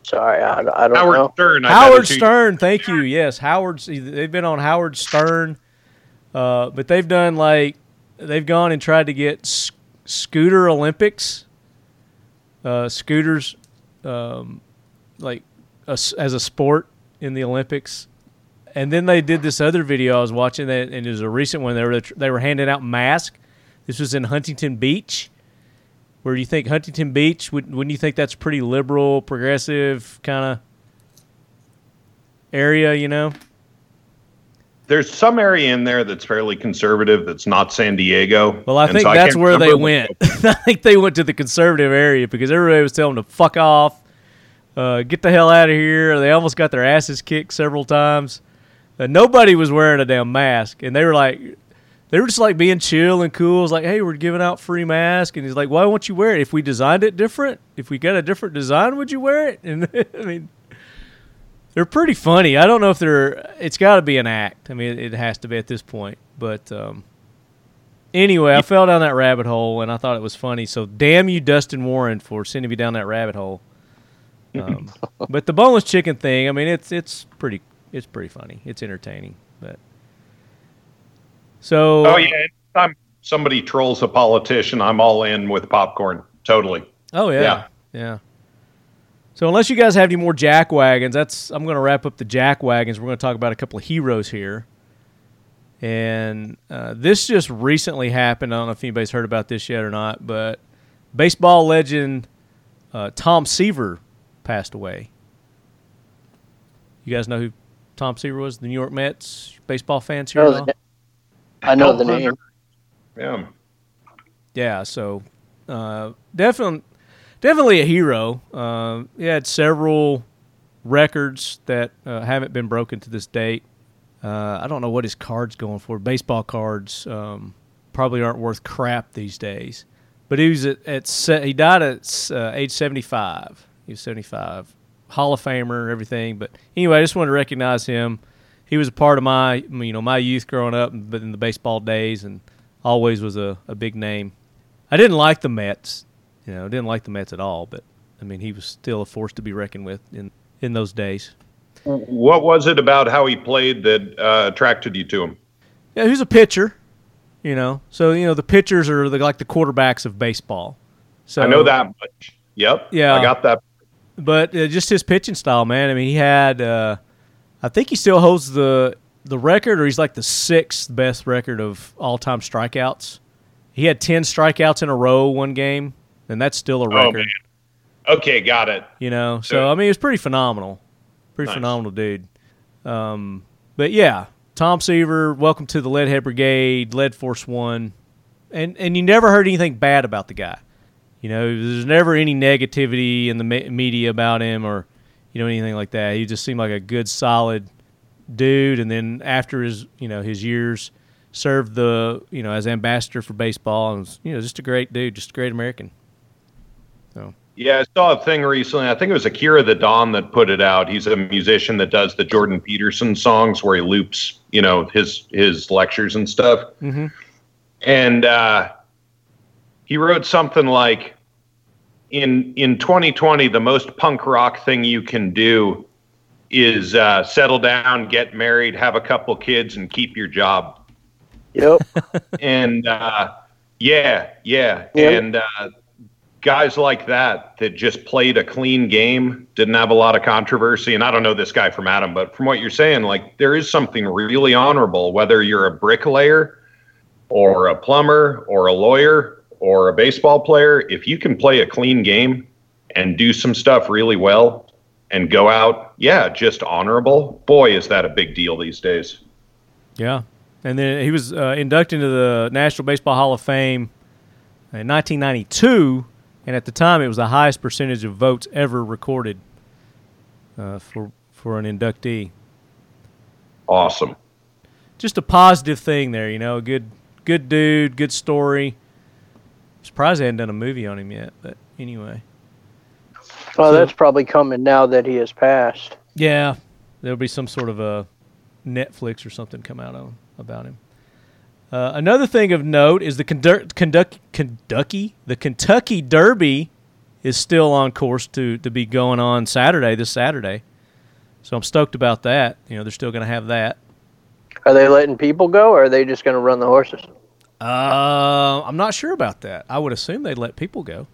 sorry, I, I don't Howard know. Stern. I Howard bet you- Stern. Thank you. Yes, Howard. They've been on Howard Stern, uh, but they've done like they've gone and tried to get s- scooter Olympics, uh, scooters, um, like a s as a sport in the Olympics. And then they did this other video I was watching that, and it was a recent one. They were they were handing out masks. This was in Huntington Beach. Where do you think Huntington Beach? Would, wouldn't you think that's pretty liberal, progressive kind of area? You know? There's some area in there that's fairly conservative. That's not San Diego. Well, I think so that's can't where they went. *laughs* I think they went to the conservative area because everybody was telling them to fuck off, uh, get the hell out of here. They almost got their asses kicked several times. Uh, nobody was wearing a damn mask, and they were like, they were just like being chill and cool. It's like, hey, we're giving out free masks, and he's like, why won't you wear it? If we designed it different, if we got a different design, would you wear it? *laughs* And I mean, they're pretty funny. I don't know if they're. It's got to be an act. I mean, it, it has to be at this point. But um, anyway, I fell down that rabbit hole, and I thought it was funny. So damn you, Dustin Warren, for sending me down that rabbit hole. *laughs* Um, but the boneless chicken thing, I mean, it's it's pretty it's pretty funny. It's entertaining. But so Oh yeah. Anytime somebody trolls a politician, I'm all in with popcorn. Totally. Oh yeah. Yeah. yeah. So unless you guys have any more jack wagons, that's I'm going to wrap up the jack wagons. We're going to talk about a couple of heroes here. And uh, this just recently happened. I don't know if anybody's heard about this yet or not, but baseball legend uh, Tom Seaver passed away. You guys know who Tom Seaver was? The New York Mets baseball fans here. I know at all? the, I know the name. Yeah. Yeah, so uh, definitely, definitely a hero. Uh, he had several records that uh, haven't been broken to this date. Uh, I don't know what his cards going for. Baseball cards um, probably aren't worth crap these days. But he was at, at se- he died at uh, age seventy five. He was seventy five, Hall of Famer, everything. But anyway, I just wanted to recognize him. He was a part of my you know my youth growing up, but in the baseball days, and always was a, a big name. I didn't like the Mets, you know, didn't like the Mets at all. But I mean, he was still a force to be reckoned with in in those days. What was it about how he played that uh, attracted you to him? Yeah, he's a pitcher. You know, so you know the pitchers are the, like the quarterbacks of baseball. So I know that much. Yep. Yeah. I got that. But uh, just his pitching style, man. I mean, he had, uh, I think he still holds the the record, or he's like the sixth best record of all time strikeouts. He had ten strikeouts in a row one game, and that's still a Oh, record. man. Okay, got it. You know, so. I mean, it's pretty phenomenal, pretty Nice. phenomenal dude. Um, but yeah, Tom Seaver, welcome to the Leadhead Brigade, Lead Force One, and and you never heard anything bad about the guy. You know, there's never any negativity in the me- media about him or you know anything like that. He just seemed like a good, solid dude. And then after his you know his years, served the you know as ambassador for baseball and was you know just a great dude, just a great American. Yeah, I saw a thing recently. I think it was Akira the Don that put it out. He's a musician that does the Jordan Peterson songs where he loops, you know, his his lectures and stuff. Mhm. And uh, he wrote something like, "In in 2020, the most punk rock thing you can do is uh, settle down, get married, have a couple kids, and keep your job." Yep. *laughs* and uh, yeah, yeah, Yeah. and uh, guys like that that just played a clean game, didn't have a lot of controversy. And I don't know this guy from Adam, but from what you're saying, like there is something really honorable, whether you're a bricklayer or a plumber or a lawyer or a baseball player. If you can play a clean game and do some stuff really well and go out, yeah, just honorable. Boy, is that a big deal these days. Yeah, and then he was uh, inducted into the National Baseball Hall of Fame in 1992, and at the time it was the highest percentage of votes ever recorded uh, for for an inductee. Awesome. Just a positive thing there, you know. Good, good dude, good story. Surprised they hadn't done a movie on him yet, but anyway. Well, So- that's probably coming now that he has passed. Yeah, there'll be some sort of a Netflix or something come out on about him. Uh, another thing of note is the Kendu- Kenduck- Kentucky, the Kentucky Derby is still on course to to be going on Saturday, this Saturday. So I'm stoked about that. You know, they're still going to have that. Are they letting people go, or are they just going to run the horses? Uh, I'm not sure about that. I would assume they'd let people go.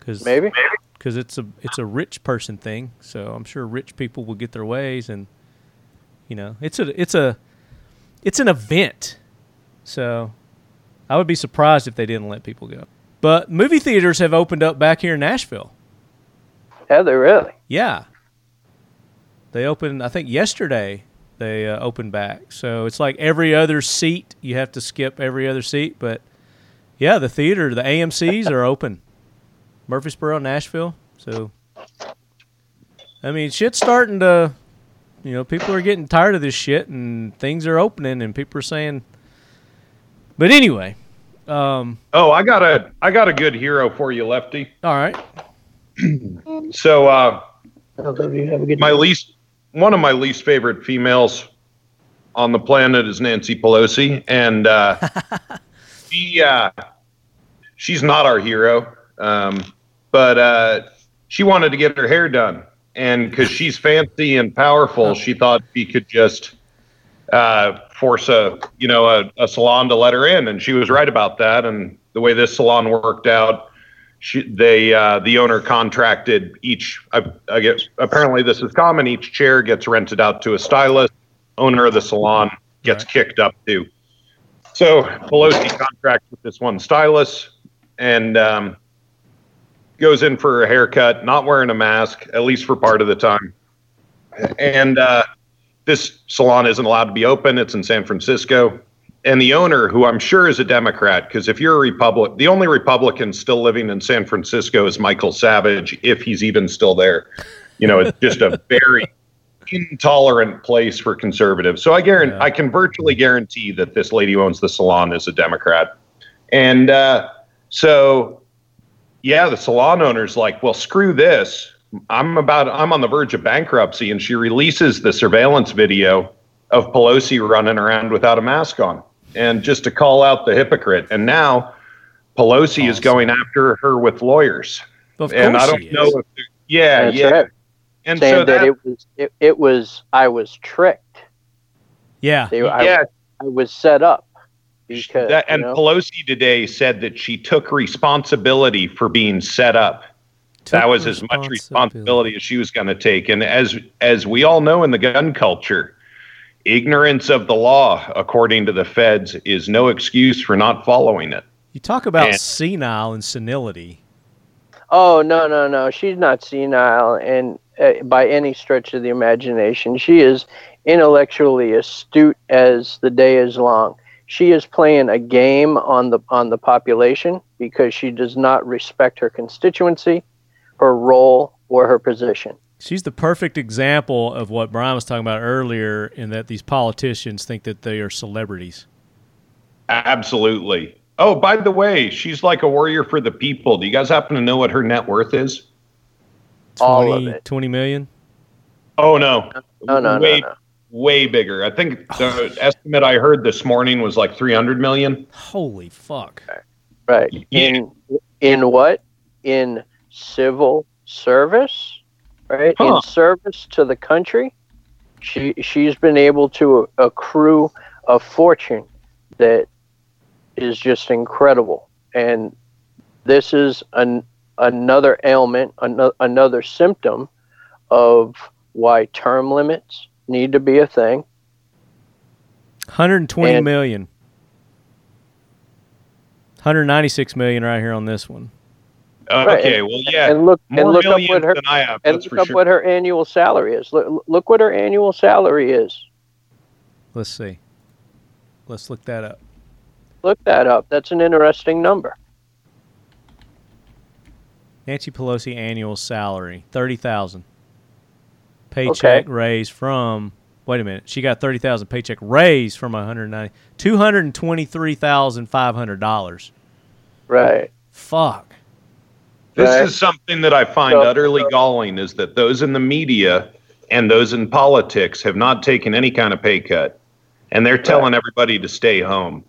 Cause, Maybe. because it's a it's a rich person thing. So I'm sure rich people will get their ways, and you know, it's a it's a it's an event. So I would be surprised if they didn't let people go. But movie theaters have opened up back here in Nashville. Have they really? Yeah, they opened. I think yesterday they uh, opened back. So it's like every other seat. You have to skip every other seat, but yeah, the theater, the AMC's are open. *laughs* Murfreesboro, Nashville. So, I mean, shit's starting to, you know, people are getting tired of this shit, and things are opening, and people are saying. But anyway, um, Oh, I got a I got a good hero for you, Lefty. all right. *clears throat* So uh, Oh, you have a good my least one of my least favorite females on the planet is Nancy Pelosi, and uh, *laughs* she uh, she's not our hero, um, but uh, she wanted to get her hair done, and because she's fancy and powerful, she thought she could just uh, force a you know a, a salon to let her in, and she was right about that. And the way this salon worked out, she, they uh, the owner contracted each. I, I guess apparently this is common. Each chair gets rented out to a stylist. Owner of the salon gets Right. kicked up too. So Pelosi contracts with this one stylist and um, goes in for a haircut, not wearing a mask at least for part of the time. And uh, this salon isn't allowed to be open. It's in San Francisco. And the owner, who I'm sure is a Democrat, because if you're a Republican, the only Republican still living in San Francisco is Michael Savage, if he's even still there. You know, it's just a *laughs* very intolerant place for conservatives. So I guarantee, Yeah. I can virtually guarantee that this lady who owns the salon is a Democrat. And uh, so, yeah, the salon owner's like, well, screw this. I'm about, I'm on the verge of bankruptcy. And she releases the surveillance video of Pelosi running around without a mask on. And just to call out the hypocrite. And now Pelosi is going after her with lawyers. Of and I course don't he know is. if, they're- yeah, That's yeah. right. And saying so that, that, it was it, it was I was tricked. Yeah. They, I, yeah, I was set up because that, you and know, Pelosi today said that she took responsibility for being set up. that was as much responsibility as she was going to take. And as as we all know in the gun culture, ignorance of the law, according to the feds, is no excuse for not following it. You talk about And- senile and senility. Oh no no no! She's not senile, and uh, by any stretch of the imagination, she is intellectually astute as the day is long. She is playing a game on the on the population because she does not respect her constituency, her role, or her position. She's the perfect example of what Brian was talking about earlier, in that these politicians think that they are celebrities. Absolutely. Oh, by the way, she's like a warrior for the people. Do you guys happen to know what her net worth is? All of it. 20 million? Oh no, No no way no no. way bigger. I think the estimate I heard this morning was like 300 million. Holy fuck. Right. Yeah. In in what? In civil service, right? Huh. In service to the country. She she's been able to accrue a fortune that is just incredible. And this is an another ailment, an, another symptom of why term limits need to be a thing. 120 And- million. 196 million right here on this one. Uh, Right, Okay, well, yeah, and look more and look up what her than I have. and That's look for up sure. what her annual salary is. Look, look what her annual salary is. Let's see. Let's look that up. Look that up. That's an interesting number. Nancy Pelosi annual salary, 30,000. Paycheck raise from Wait a minute. She got 30,000 paycheck raise from 190 $223,500. Right. Fuck. This Right. is something that I find So- utterly galling is that those in the media and those in politics have not taken any kind of pay cut. And they're telling everybody to stay home.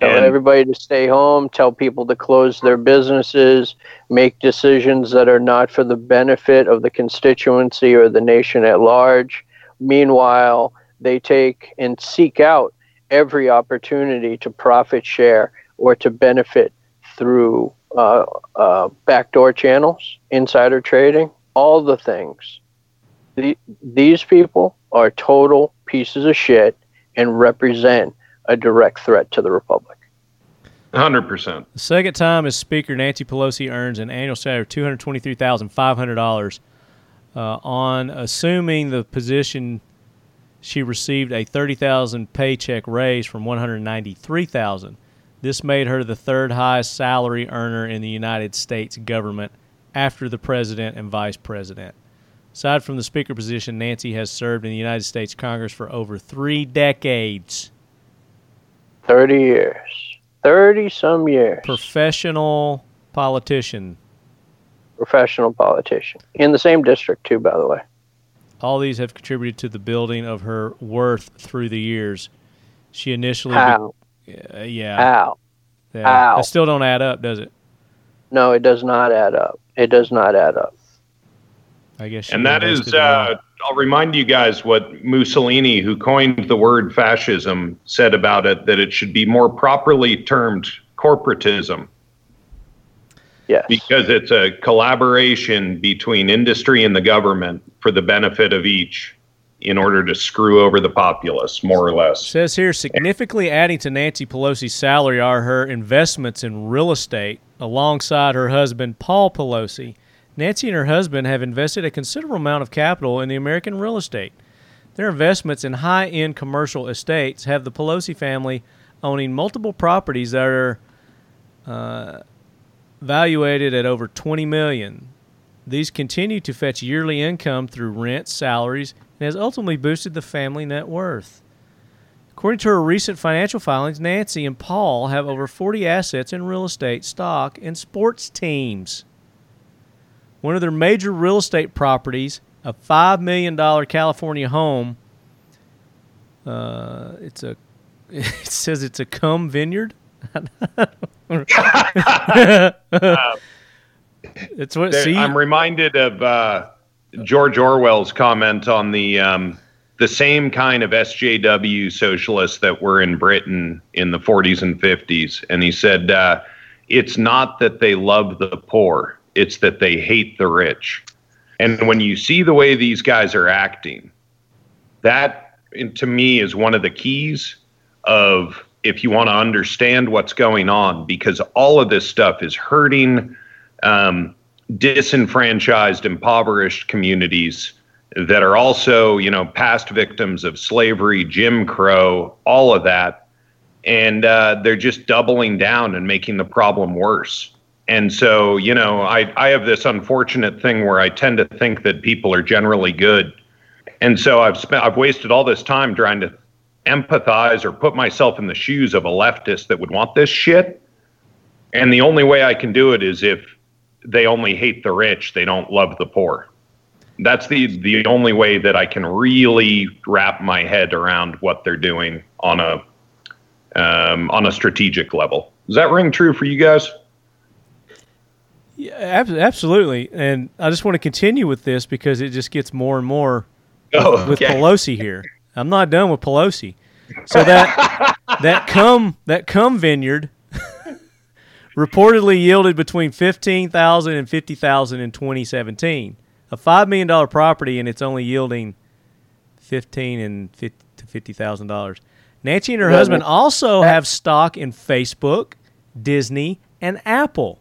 Tell And- everybody to stay home, tell people to close their businesses, make decisions that are not for the benefit of the constituency or the nation at large. Meanwhile, they take and seek out every opportunity to profit share or to benefit through backdoor channels, insider trading, all the things. The, these people are total pieces of shit and represent a direct threat to the republic. 100%. The second time as Speaker, Nancy Pelosi earns an annual salary of $223,500 uh, on assuming the position she received a 30,000 paycheck raise from 193,000. This made her the third highest salary earner in the United States government after the president and vice president. Aside from the speaker position, Nancy has served in the United States Congress for over 3 decades. 30 years. 30 some years. Professional politician. Professional politician. In the same district, too, by the way. All these have contributed to the building of her worth through the years. She initially, How? Uh, yeah, How? yeah. How? That still don't add up, does it? No, it does not add up. It does not add up. I guess. And that is, invested in all- uh, I'll remind you guys what Mussolini, who coined the word fascism, said about it that it should be more properly termed corporatism Yes. because it's a collaboration between industry and the government for the benefit of each in order to screw over the populace, more or less. says here significantly adding to Nancy Pelosi's salary are her investments in real estate alongside her husband Paul Pelosi. Nancy and her husband have invested a considerable amount of capital in the American real estate. Their investments in high-end commercial estates have the Pelosi family owning multiple properties that are uh, valuated at over 20 million. These continue to fetch yearly income through rent, salaries, and has ultimately boosted the family net worth. According to her recent financial filings, Nancy and Paul have over 40 assets in real estate, stock, and sports teams. One of their major real estate properties, a $5 million California home, uh, it's a, *laughs* it says it's a cum vineyard. *laughs* it's what There- see I'm reminded of uh, George Orwell's comment on the um, the same kind of SJW socialists that were in Britain in the 40s and 50s, and he said, uh, "It's not that they love the poor; it's that they hate the rich." And when you see the way these guys are acting, that to me is one of the keys of if you want to understand what's going on, because all of this stuff is hurting um, disenfranchised, impoverished communities that are also, you know, past victims of slavery, Jim Crow, all of that. And uh, they're just doubling down and making the problem worse. And so, you know, I, I have this unfortunate thing where I tend to think that people are generally good. And so I've spent I've wasted all this time trying to empathize or put myself in the shoes of a leftist that would want this shit. And the only way I can do it is if they only hate the rich, they don't love the poor. That's the the only way that I can really wrap my head around what they're doing on a um, on a strategic level. Does that ring true for you guys? Yeah, ab- absolutely. And I just want to continue with this because it just gets more and more Oh, with. Pelosi here. I'm not done with Pelosi. So that that cum that cum vineyard reportedly yielded between 15,000 and 50,000 in 2017. A 5 million dollar property and it's only yielding 15 and 50 to 50,000 dollars. Nancy and her Yeah, husband also uh, have stock in Facebook, Disney, and Apple.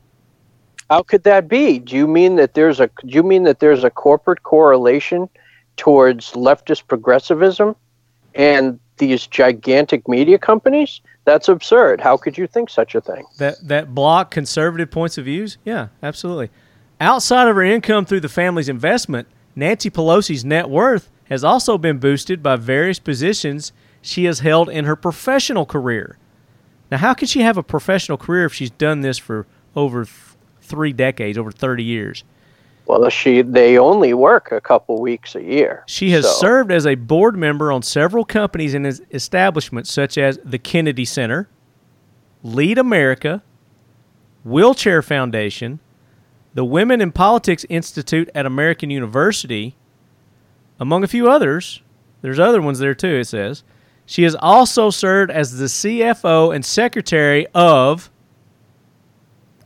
How could that be? Do you mean that there's a do you mean that there's a corporate correlation towards leftist progressivism and these gigantic media companies? That's absurd. How could you think such a thing? That that block conservative points of views? Yeah, absolutely. Outside of her income through the family's investment, Nancy Pelosi's net worth has also been boosted by various positions she has held in her professional career. Now, how can she have a professional career if she's done this for over th- three decades, over 30 years? Well, she they only work a couple weeks a year. She has so- served as a board member on several companies and establishments such as the Kennedy Center, Lead America, Wheelchair Foundation, the Women in Politics Institute at American University, among a few others. There's other ones there too, it says. She has also served as the CFO and secretary of,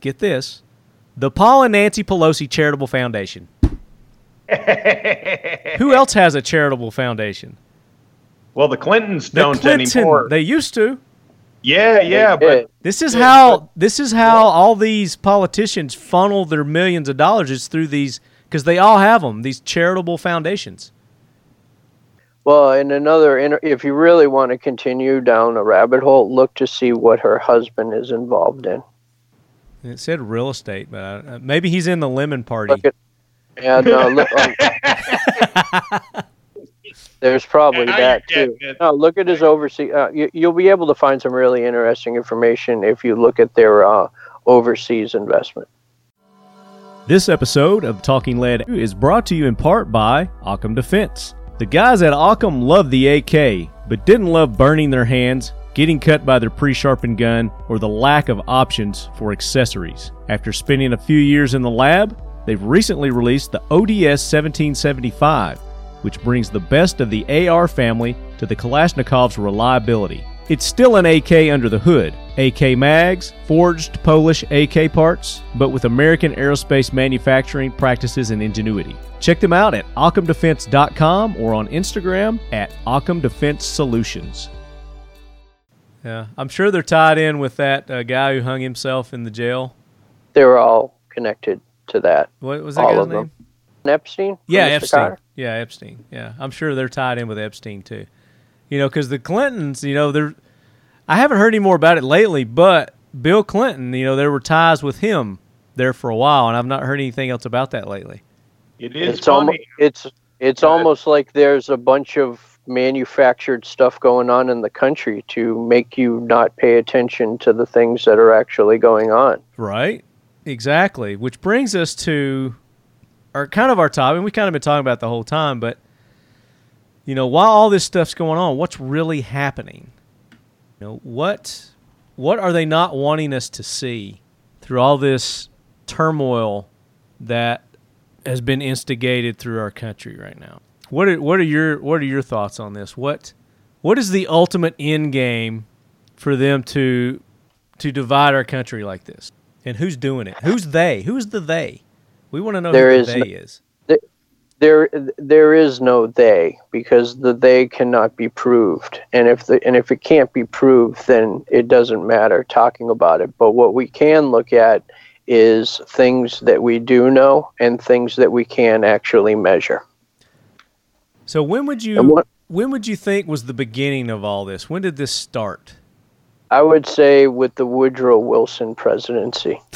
get this, the Paul and Nancy Pelosi Charitable Foundation. *laughs* Who else has a charitable foundation? Well, the Clintons The don't Clinton. anymore. They used to. yeah, yeah, but. This is Yeah, how this is how all these politicians funnel their millions of dollars is through these because they all have them these charitable foundations. Well, in another, if you really want to continue down a rabbit hole, look to see what her husband is involved in. And it said real estate, but I, uh, maybe he's in the lemon party. Look at, yeah, no, look, um, *laughs* there's probably Now that too. getting. No, look at his overseas. Uh, you, you'll be able to find some really interesting information if you look at their uh, overseas investment. This episode of Talking Lead is brought to you in part by Occam Defense. The guys at Occam love the AK, but didn't love burning their hands, getting cut by their pre sharpened gun, or the lack of options for accessories. After spending a few years in the lab, they've recently released the ODS 1775, which brings the best of the AR family to the Kalashnikov's reliability. It's still an AK under the hood. AK mags, forged Polish AK parts, but with American aerospace manufacturing practices and ingenuity. Check them out at OccamDefense.com or on Instagram at Occam Defense Solutions. Yeah, I'm sure they're tied in with that uh, guy who hung himself in the jail. They're all connected to that. What was that All guy's of them. name? Epstein? Yeah, Epstein. Carter? Yeah, Epstein. Yeah, I'm sure they're tied in with Epstein too. You know, because the Clintons, you know, they're. I haven't heard any more about it lately, but Bill Clinton, you know, there were ties with him there for a while, and I've not heard anything else about that lately. it is It's almost funny. it's it's almost like there's a bunch of manufactured stuff going on in the country to make you not pay attention to the things that are actually going on. Right. Exactly. Which brings us to our kind of our topic. and We kind of been talking about the whole time, but you know, while all this stuff's going on, what's really happening? You know, what what are they not wanting us to see through all this turmoil that has been instigated through our country right now. What are what are your what are your thoughts on this? What what is the ultimate end game for them to to divide our country like this? And who's doing it? Who's they? Who's the they? We want to know There who is the they no- is. there there is no they because the they cannot be proved and if the and if it can't be proved then it doesn't matter talking about it but what we can look at is things that we do know and things that we can actually measure So when would you what- when would you think was the beginning of all this? When did this start? i would say with the woodrow wilson presidency *laughs*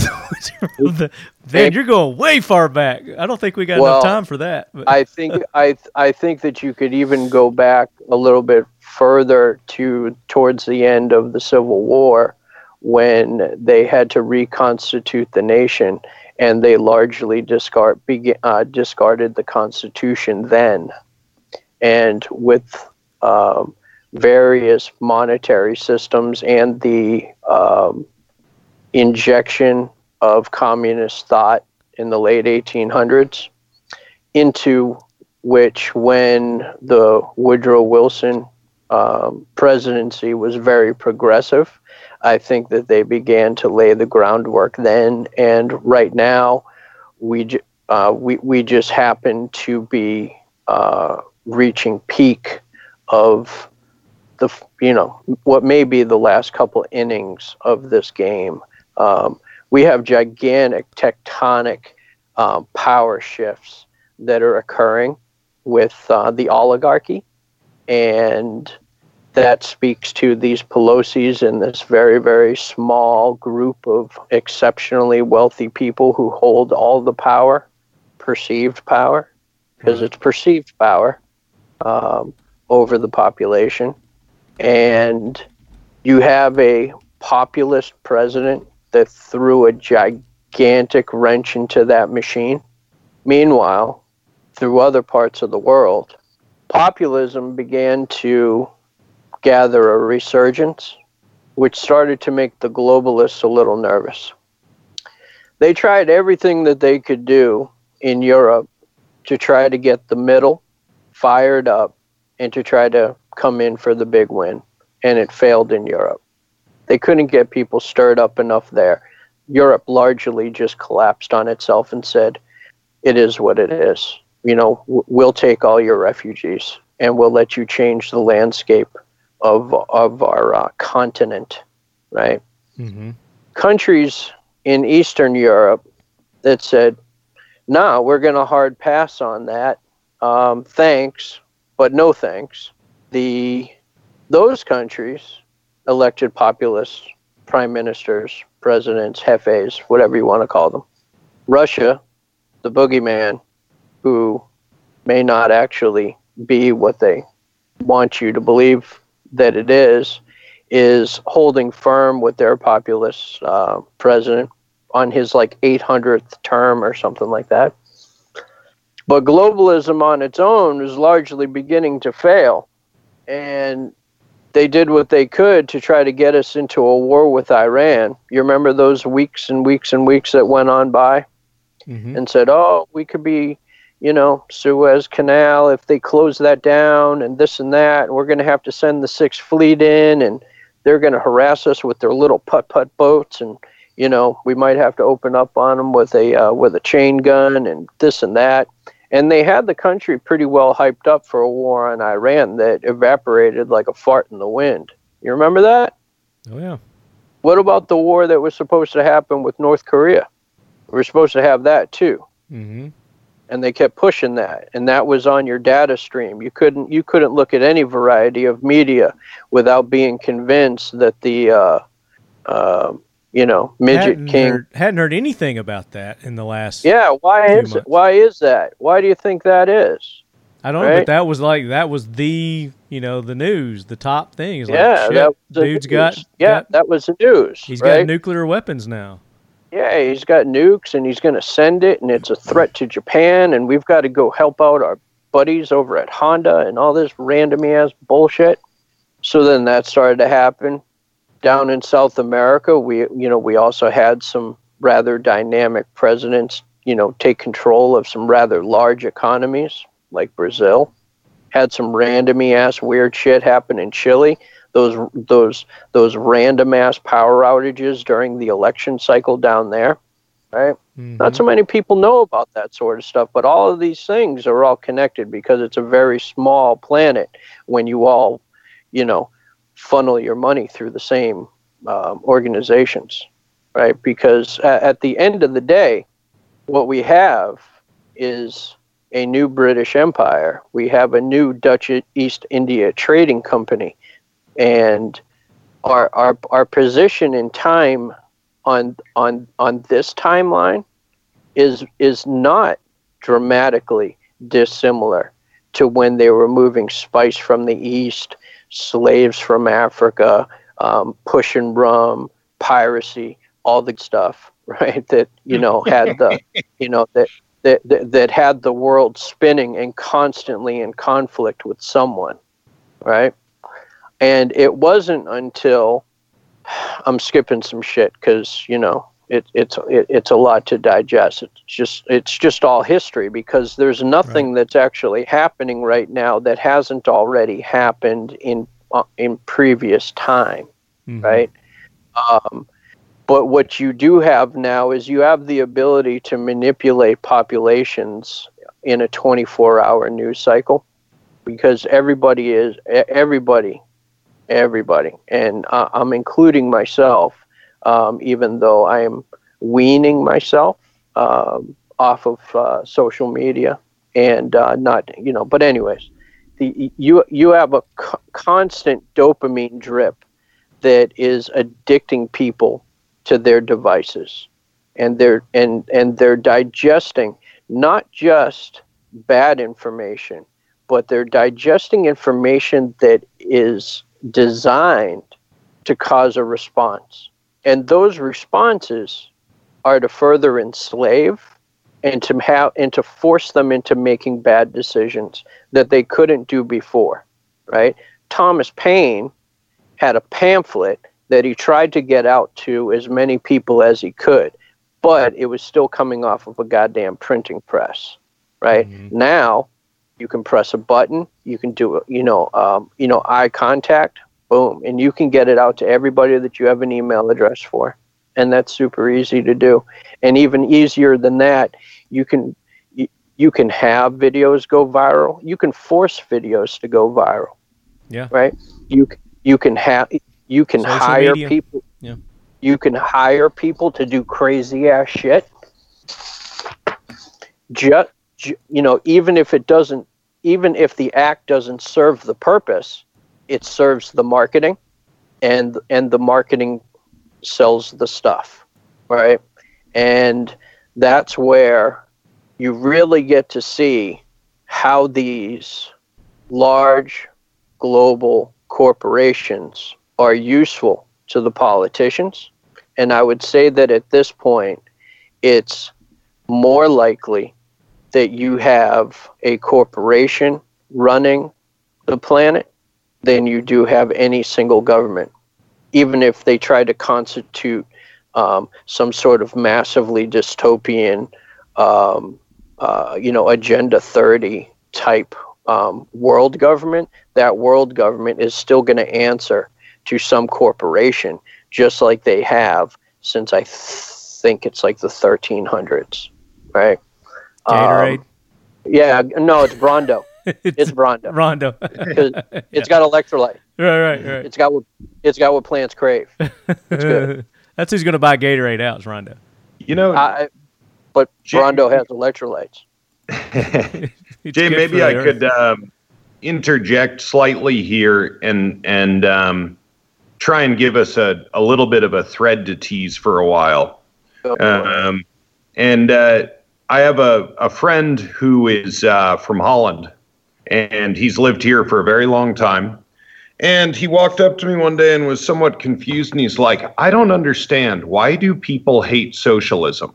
The- Man, you're going way far back. I don't think we got Well, enough time for that. But I think *laughs* I I think that you could even go back a little bit further to towards the end of the Civil War when they had to reconstitute the nation and they largely discard uh, discarded the Constitution then, and with um, various monetary systems and the um, injection of communist thought in the late 1800s into which when the Woodrow Wilson um, presidency was very progressive. I think that they began to lay the groundwork then, and right now, we uh, we we just happen to be uh, reaching peak of the you know what may be the last couple innings of this game. Um, we have gigantic tectonic um, power shifts that are occurring with uh, the oligarchy, and that speaks to these Pelosi's and this very, very small group of exceptionally wealthy people who hold all the power, perceived power, because it's perceived power um, over the population. And you have a populist president that threw a gigantic wrench into that machine. Meanwhile, through other parts of the world, populism began to gather a resurgence, which started to make the globalists a little nervous. They tried everything that they could do in Europe to try to get the middle fired up and to try to come in for the big win, and it failed in Europe. They couldn't get people stirred up enough there. Europe largely just collapsed on itself and said, it is what it is. You know, we'll take all your refugees and we'll let you change the landscape of of our uh, continent, right? hmm Countries in Eastern Europe that said, "No, we're going to hard pass on that. Um, thanks, but no thanks." The those countries elected populists, prime ministers, presidents, jefes, whatever you want to call them. Russia, the boogeyman, who may not actually be what they want you to believe that it is, is holding firm with their populist uh, president on his like 800th term or something like that. But globalism on its own is largely beginning to fail. And they did what they could to try to get us into a war with Iran. You remember those weeks and weeks and weeks that went on by? hmm and said, "Oh, we could be, you know, Suez Canal if they close that down and this and that. And we're going to have to send the Sixth Fleet in, and they're going to harass us with their little putt putt boats, and you know, we might have to open up on them with a uh, with a chain gun and this and that." And they had the country pretty well hyped up for a war on Iran that evaporated like a fart in the wind. You remember that? Oh yeah. What about the war that was supposed to happen with North Korea? We were supposed to have that too Mm-hmm. and they kept pushing that and that was on your data stream you couldn't you couldn't look at any variety of media without being convinced that the uh, uh, you know midget hadn't king Heard, hadn't heard anything about that in the last. yeah why is it why is that why do you think that is I don't know, but that was like that was the you know the news, the top thing. Is like, yeah shit, that was the dude's got yeah got- that was the news he's right? got nuclear weapons now. yeah he's got nukes and he's going to send it and it's a threat to japan and we've got to go help out our buddies over at honda and all this random ass bullshit so then that started to happen down in south america we you know we also had some rather dynamic presidents you know, take control of some rather large economies like Brazil. Had some randomy ass weird shit happen in Chile. Those those those random ass power outages during the election cycle down there, right? Mhm. Not so many people know about that sort of stuff, but all of these things are all connected because it's a very small planet when you all, you know, funnel your money through the same um, organizations, right? Because at, at the end of the day, what we have is a new British Empire. We have a new Dutch East India Trading Company, and our our our position in time on on on this timeline is is not dramatically dissimilar to when they were moving spice from the east, slaves from Africa, um, pushing rum, piracy, all the stuff, *laughs* right? That you know had the *laughs* you know that. That, that, that had the world spinning and constantly in conflict with someone, right? And it wasn't until *sighs* I'm skipping some shit because you know it, it's it, it's a lot to digest. It's just it's just all history because there's nothing that's actually happening right now that hasn't already happened in uh, in previous time, Mhm. right? Um, but what you do have now is you have the ability to manipulate populations in a 24-hour news cycle because everybody is everybody everybody, and uh, I'm including myself, um, even though I am weaning myself um, off of uh, social media and uh, not, you know. But anyways, the you you have a co- constant dopamine drip that is addicting people to their devices, and they're and and they're digesting not just bad information, but they're digesting information that is designed to cause a response. And those responses are to further enslave and to have and to force them into making bad decisions that they couldn't do before, right? Thomas Paine had a pamphlet that he tried to get out to as many people as he could, but it was still coming off of a goddamn printing press, right? Now you can press a button you can do you know um, you know eye contact boom. And you can get it out to everybody that you have an email address for. And that's super easy to do. And even easier than that you can you, can have videos go viral. You can force videos to go viral. Yeah. right? You you can have you can Social hire media. people Yeah. you can hire people to do crazy ass shit. Just you know even if it doesn't even if the act doesn't serve the purpose it serves the marketing and and the marketing sells the stuff right? And that's where you really get to see how these large global corporations are useful to the politicians. And i would say that at this point it's more likely that you have a corporation running the planet than you do have any single government, even if they try to constitute um, some sort of massively dystopian, um, uh, you know, Agenda 30 type um, world government. That world government is still going to answer to some corporation, just like they have since I th- think it's like the 1300s, right? Gatorade. Um, yeah, no, it's Brawndo. *laughs* It's Rondo. Rondo. *laughs* 'Cause It's got electrolyte. right, right, right. It's got what it's got what plants crave. *laughs* good. That's who's going to buy Gatorade out, is Rondo. You know, I, but Jay- Brawndo has electrolytes. Jay, maybe I earth. could um, interject slightly here and and um, try and give us a, a little bit of a thread to tease for a while. Um, and uh, I have a, a friend who is uh, from Holland, and he's lived here for a very long time. And he walked up to me one day and was somewhat confused, and he's like, I don't understand. Why do people hate socialism?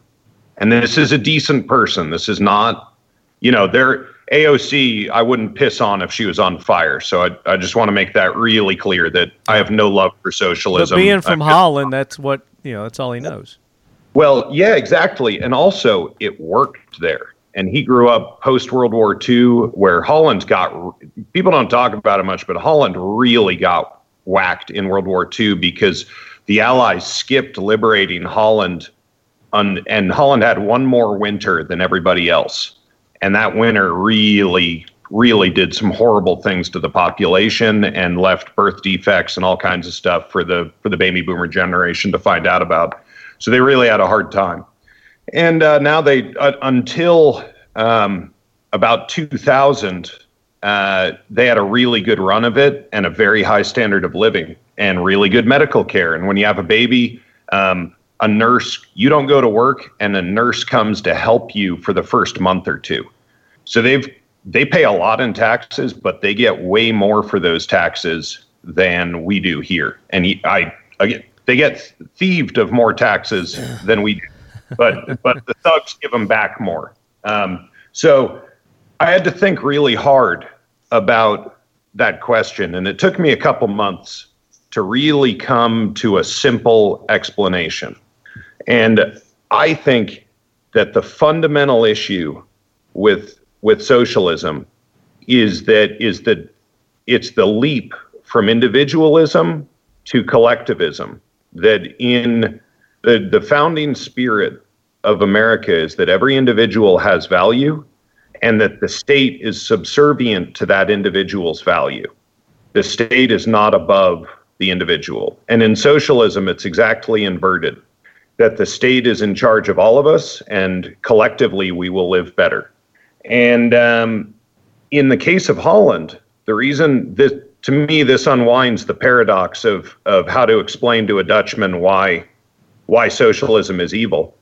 And this is a decent person. This is not, you know, they're AOC, I wouldn't piss on if she was on fire. So I, I just want to make that really clear that I have no love for But socialism. being from Holland, that's what, you know, that's all he knows. Well, yeah, exactly. And also, it worked there. And he grew up post World War II, where Holland got, people don't talk about it much, but Holland really got whacked in World War II because the Allies skipped liberating Holland. On, and Holland had one more winter than everybody else. And that winter really, really did some horrible things to the population and left birth defects and all kinds of stuff for the for the baby boomer generation to find out about. So they really had a hard time. And uh, now they, uh, until um, about 2000, uh, they had a really good run of it and a very high standard of living and really good medical care. And when you have a baby, um, a nurse, you don't go to work, and a nurse comes to help you for the first month or two. So they've they pay a lot in taxes, but they get way more for those taxes than we do here. And he, I again, they get thieved of more taxes than we do, but but the thugs give them back more. Um, so I had to think really hard about that question, and it took me a couple months to really come to a simple explanation. And I think that the fundamental issue with with socialism is that is that it's the leap from individualism to collectivism that in the, the founding spirit of America is that every individual has value and that the state is subservient to that individual's value. The state is not above the individual. And in socialism, it's exactly inverted that the state is in charge of all of us and collectively we will live better. And um, in the case of Holland, the reason this, to me, this unwinds the paradox of of how to explain to a Dutchman why why socialism is evil.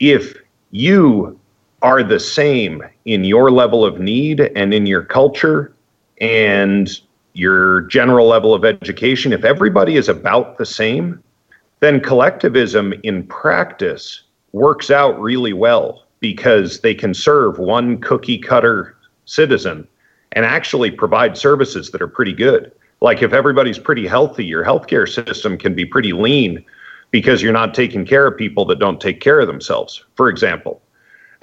If you are the same in your level of need and in your culture and your general level of education, if everybody is about the same, then collectivism in practice works out really well because they can serve one cookie cutter citizen and actually provide services that are pretty good. Like if everybody's pretty healthy, your healthcare system can be pretty lean because you're not taking care of people that don't take care of themselves, for example.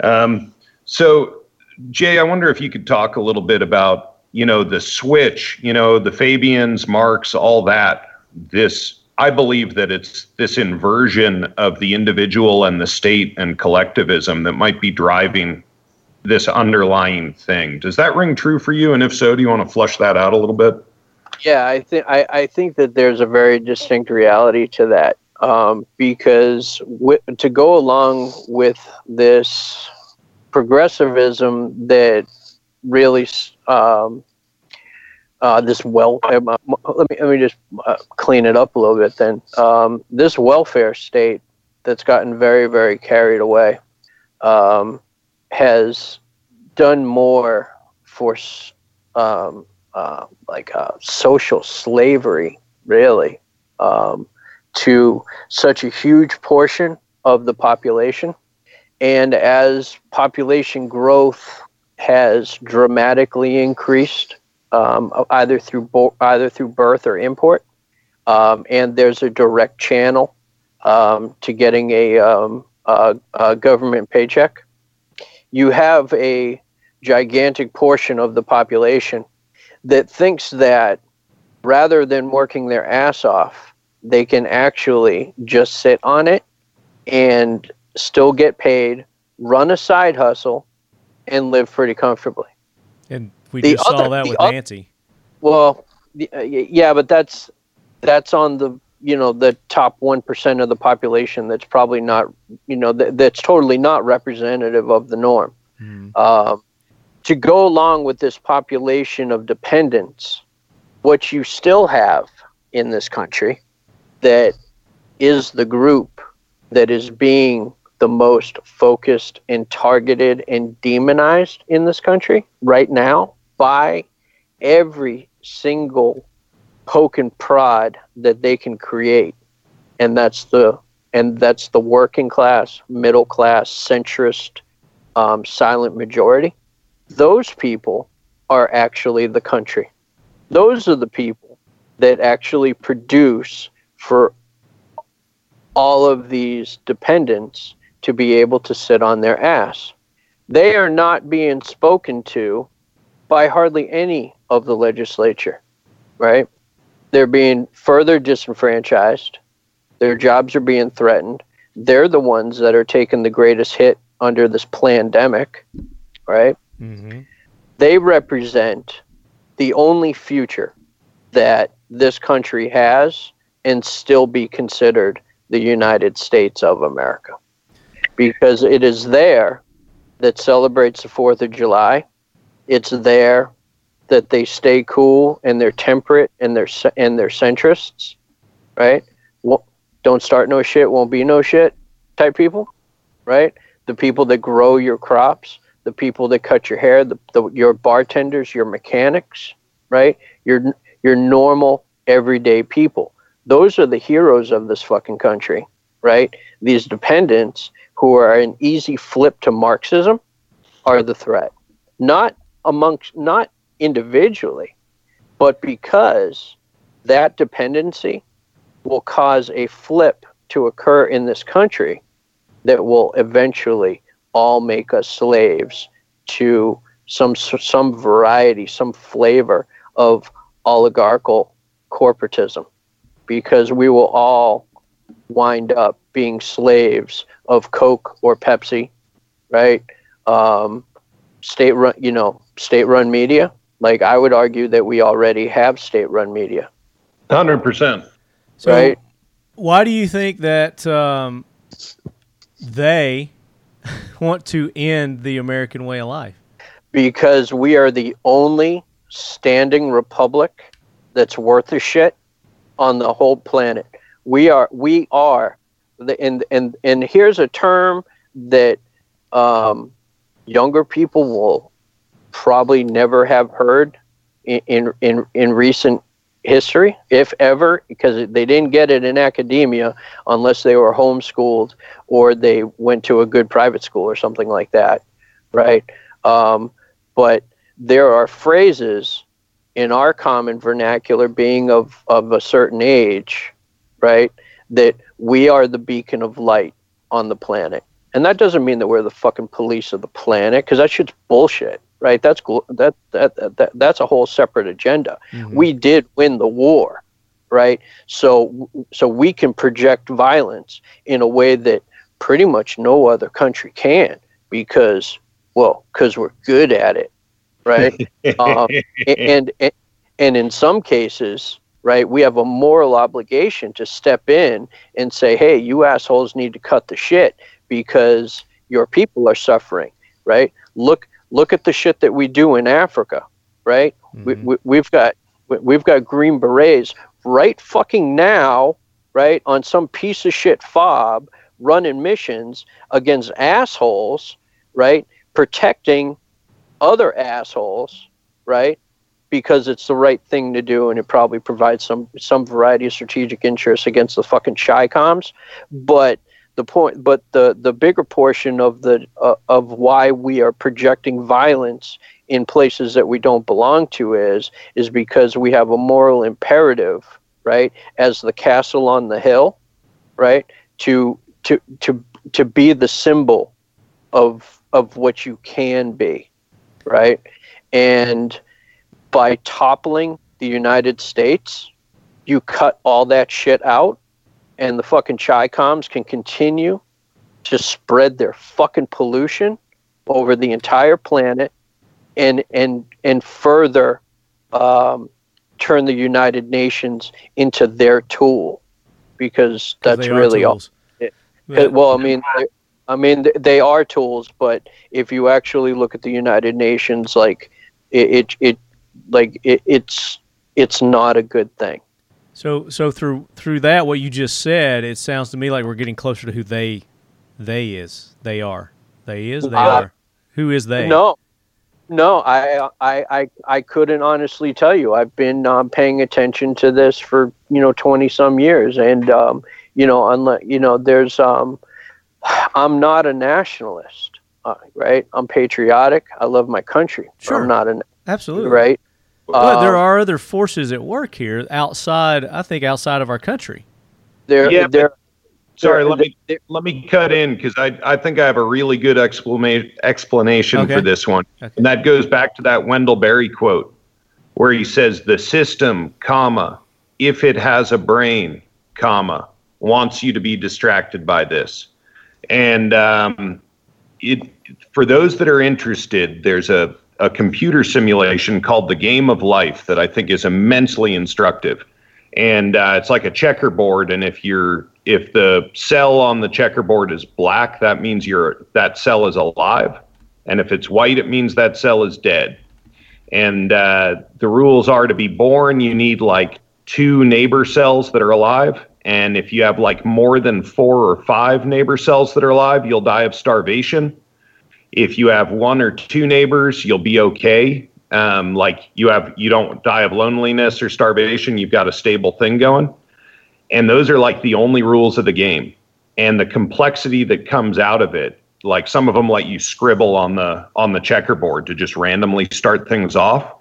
Um, so, Jay, I wonder if you could talk a little bit about, you know, the switch, you know, the Fabians, Marx, all that. This, I believe that it's this inversion of the individual and the state and collectivism that might be driving this underlying thing. Does that ring true for you? And if so, do you want to flush that out a little bit? Yeah, I think I, I think that there's a very distinct reality to that um, because w- to go along with this progressivism that really um, uh, this well uh, let me let me just uh, clean it up a little bit then. Um, this welfare state that's gotten very very carried away um, has done more for um, uh, like uh, social slavery, really, um, to such a huge portion of the population. And as population growth has dramatically increased, um, either through bo- either through birth or import, um, and there's a direct channel um, to getting a, um, a, a government paycheck you have a gigantic portion of the population that thinks that rather than working their ass off, they can actually just sit on it and still get paid, run a side hustle, and live pretty comfortably. And we the just other, saw that with other, Nancy. Well, uh, yeah, but that's that's on the you know the top one percent of the population that's probably not you know th- that's totally not representative of the norm. Mm. Uh, to go along with this population of dependents, what you still have in this country that is the group that is being the most focused and targeted and demonized in this country right now by every single poke and prod that they can create. And that's the and that's the working class middle class centrist um, silent majority. Those people are actually the country. Those are the people that actually produce for all of these dependents to be able to sit on their ass. They are not being spoken to by hardly any of the legislature, right? They're being further disenfranchised. Their jobs are being threatened. They're the ones that are taking the greatest hit under this pandemic, right? Mm-hmm. They represent the only future that this country has and still be considered the United States of America. Because it is there that celebrates the 4th of July. It's there that they stay cool and they're temperate and they're and they're centrists, right? Don't start no shit, won't be no shit type people, right? The people that grow your crops, the people that cut your hair, the, the your bartenders, your mechanics, right? Your your normal everyday people. Those are the heroes of this fucking country, right? These dependents who are an easy flip to Marxism are the threat. Not amongst not individually, but because that dependency will cause a flip to occur in this country that will eventually all make us slaves to some some variety, some flavor of oligarchical corporatism, because we will all wind up being slaves of Coke or Pepsi, right? Um, state run, you know, state run media. Like I would argue that we already have state run media. Hundred percent. So, Right. why do you think that um, they *laughs* want to end the American way of life? because we are the only standing republic that's worth a shit on the whole planet. We are we are the and and and here's a term that um, younger people will probably never have heard in, in in recent history, if ever, because they didn't get it in academia unless they were homeschooled or they went to a good private school or something like that, right? Um, but there are phrases in our common vernacular being of, of a certain age right that we are the beacon of light on the planet. And that doesn't mean that we're the fucking police of the planet because that shit's bullshit right? That's that, that, that, that that's a whole separate agenda. Mm-hmm. We did win the war right? So so we can project violence in a way that pretty much no other country can because well because we're good at it right? *laughs* Um, and, and and in some cases right we have a moral obligation to step in and say hey you assholes need to cut the shit because your people are suffering right? Look look at the shit that we do in africa right? We, we, we've got we've got green berets right fucking now right on some piece of shit fob running missions against assholes right protecting other assholes right? Because it's the right thing to do and it probably provides some some variety of strategic interests against the fucking Chi-Coms but the point but the the bigger portion of the uh, of why we are projecting violence in places that we don't belong to is is because we have a moral imperative right as the castle on the hill right to to to to be the symbol of of what you can be right and by toppling the United States, you cut all that shit out, and the fucking Chi-Coms can continue to spread their fucking pollution over the entire planet, and and and further um, turn the United Nations into their tool, because that's really all. tools. Yeah. Well, I mean, I mean, they are tools, but if you actually look at the United Nations, like it, it, it like it, it's it's not a good thing. So so through through that what you just said, it sounds to me like we're getting closer to who they they is. They are. They is, they Uh, are. Who is they? No, no, I, I, I, I couldn't honestly tell you. I've been um, paying attention to this for you know twenty some years, and um, you know, unless you know, there's um, I'm not a nationalist, uh, right? I'm patriotic. I love my country. Sure. I'm not an Absolutely. right. But there Um, are other forces at work here outside I think outside of our country. There, Yeah, there, Sorry, let me let me cut in because I, I think I have a really good explanation explanation Okay. for this one, Okay. and that goes back to that Wendell Berry quote, where he says the system, comma, if it has a brain, comma, wants you to be distracted by this, and um, it for those that are interested, there's a a computer simulation called the Game of Life that I think is immensely instructive. And uh, it's like a checkerboard and if you're if the cell on the checkerboard is black that means you're that cell is alive. And if it's white it means that cell is dead. And uh, the rules are to be born you need like two neighbor cells that are alive and if you have like more than four or five neighbor cells that are alive you'll die of starvation. If you have one or two neighbors you'll be okay. Um, like you have you don't die of loneliness or starvation. You've got a stable thing going. And those are like the only rules of the game. And the complexity that comes out of it like some of them let you scribble on the on the checkerboard to just randomly start things off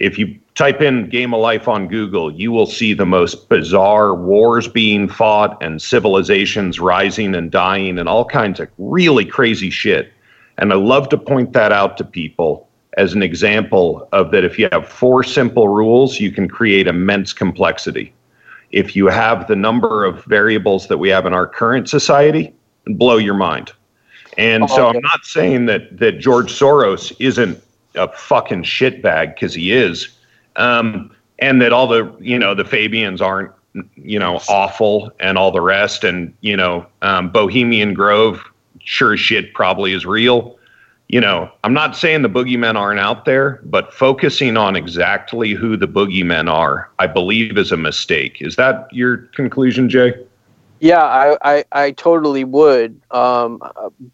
if you type in game of life on google you will see the most bizarre wars being fought and civilizations rising and dying and all kinds of really crazy shit. And i love to point that out to people as an example of that if you have four simple rules you can create immense complexity. If you have the number of variables that we have in our current society blow your mind. And oh, so Okay. i'm not saying that that george soros isn't a fucking shitbag because he is um, and that all the you know the fabians aren't you know awful and all the rest and you know um, bohemian grove sure as shit probably is real you know, I'm not saying the boogeymen aren't out there, but focusing on exactly who the boogeymen are, I believe, is a mistake. Is that your conclusion, Jay? Yeah, I, I, I totally would, um,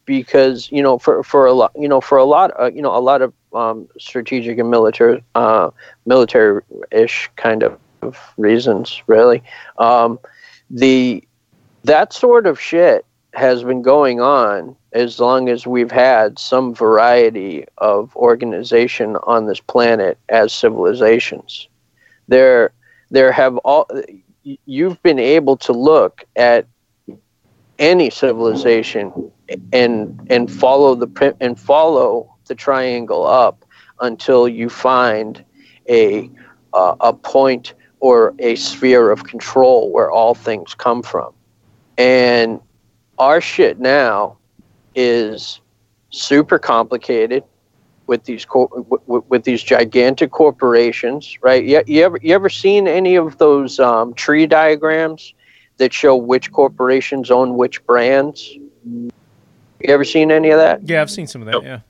because you know, for, for a lot, you know, for a lot, uh, you know, a lot of um, strategic and military, uh, military-ish kind of reasons, really. Um, the that sort of shit has been going on as long as we've had some variety of organization on this planet as civilizations. There, there have all you've been able to look at any civilization and and follow the and follow the triangle up until you find a uh, a point or a sphere of control where all things come from and our shit now is super complicated with these co- with, with these gigantic corporations, right? You, you ever you ever seen any of those um, tree diagrams that show which corporations own which brands? You ever seen any of that? Yeah, I've seen some of that. Nope. Yeah.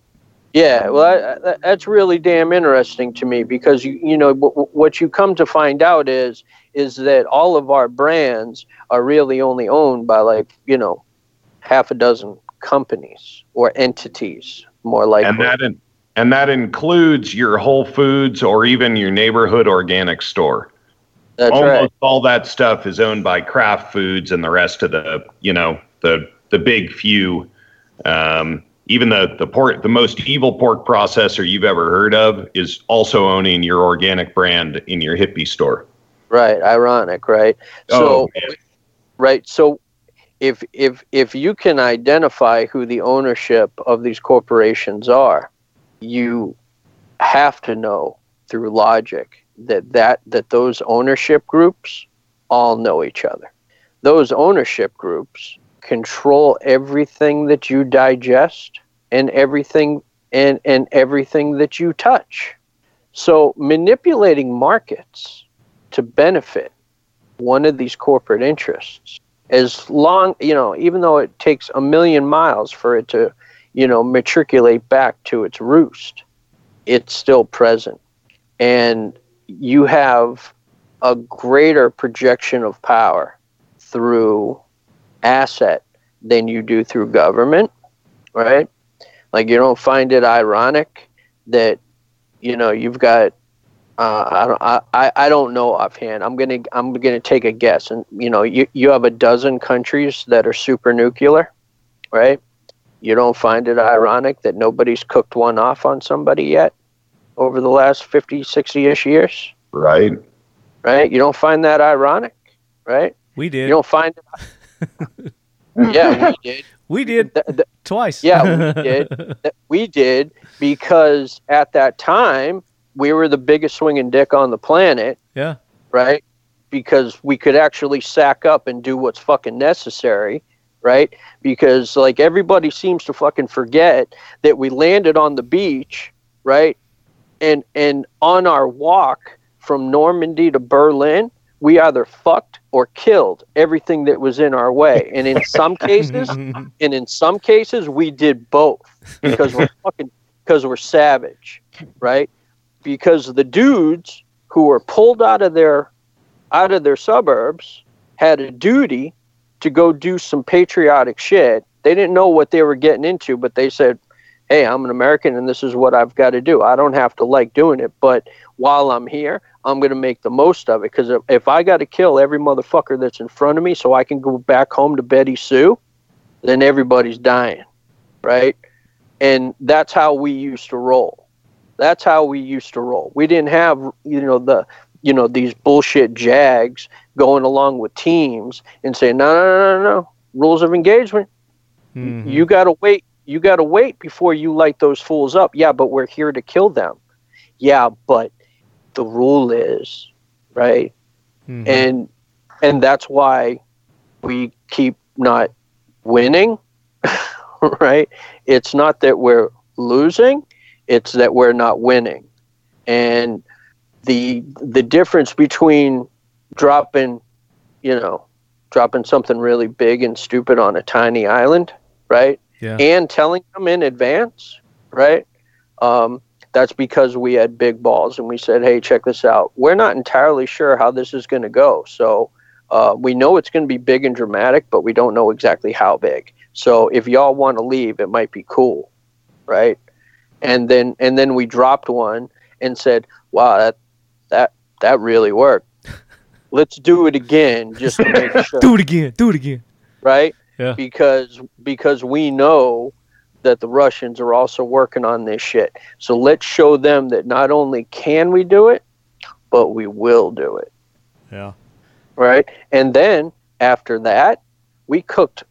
Yeah, well, that- that's really damn interesting to me because you you know w- what you come to find out is is that all of our brands are really only owned by like you know half a dozen companies or entities, more like And that in, and that includes your Whole Foods or even your neighborhood organic store. that's Almost right. all that stuff is owned by Kraft Foods and the rest of the you know the the big few. Um, even the the pork, the most evil pork processor you've ever heard of is also owning your organic brand in your hippie store. Right, ironic, right? Oh, So, man. right, so if if if you can identify who the ownership of these corporations are, you have to know through logic that that that those ownership groups all know each other. Those ownership groups control everything that you digest and everything and and everything that you touch. So manipulating markets to benefit one of these corporate interests as long you know even though it takes a million miles for it to you know matriculate back to its roost it's still present and you have a greater projection of power through asset than you do through government right like you don't find it ironic that you know you've got uh, I don't I, I- I don't know offhand. I'm gonna I'm gonna take a guess, and you know you you have a dozen countries that are super nuclear, right? You don't find it ironic that nobody's cooked one off on somebody yet over the last 50, 60 ish years, right? right? You don't find that ironic, right? We did. You don't find *laughs* yeah, we *laughs* did. We did Th- th- twice. Yeah, we *laughs* did. We did because at that time we were the biggest swinging dick on the planet, yeah. right? Because we could actually sack up and do what's fucking necessary, right? Because like everybody seems to fucking forget that we landed on the beach, right? And and on our walk from Normandy to Berlin, we either fucked or killed everything that was in our way. And in some *laughs* cases, *laughs* and in some cases we did both because we're *laughs* fucking because we're savage, right? Because the dudes who were pulled out of their out of their suburbs had a duty to go do some patriotic shit. They didn't know what they were getting into, but they said, "Hey, I'm an American and this is what I've got to do. I don't have to like doing it, but while I'm here, I'm going to make the most of it because if, if I got to kill every motherfucker that's in front of me so I can go back home to Betty Sue, then everybody's dying, right? And that's how we used to roll. That's how we used to roll. We didn't have, you know, the, you know, these bullshit jags going along with teams and saying, no, no, no, no, no, rules of engagement. Mhm. You got to wait. You got to wait before you light those fools up. Yeah, but we're here to kill them. Yeah, but the rule is, right? Mhm. and and that's why we keep not winning *laughs* right it's not that we're losing it's that we're not winning and the the difference between dropping you know dropping something really big and stupid on a tiny island right yeah. and telling them in advance, right? Um, that's because we had big balls and we said, hey, check this out. We're not entirely sure how this is going to go. So uh, we know it's going to be big and dramatic, but we don't know exactly how big. So if y'all want to leave, it might be cool, right? And then and then we dropped one and said, wow, that that that really worked. *laughs* Let's do it again just to make *laughs* sure do it again. Do it again. right? Yeah. Because because we know that the Russians are also working on this shit. So let's show them that not only can we do it, but we will do it, Yeah. right? And then after that, we cooked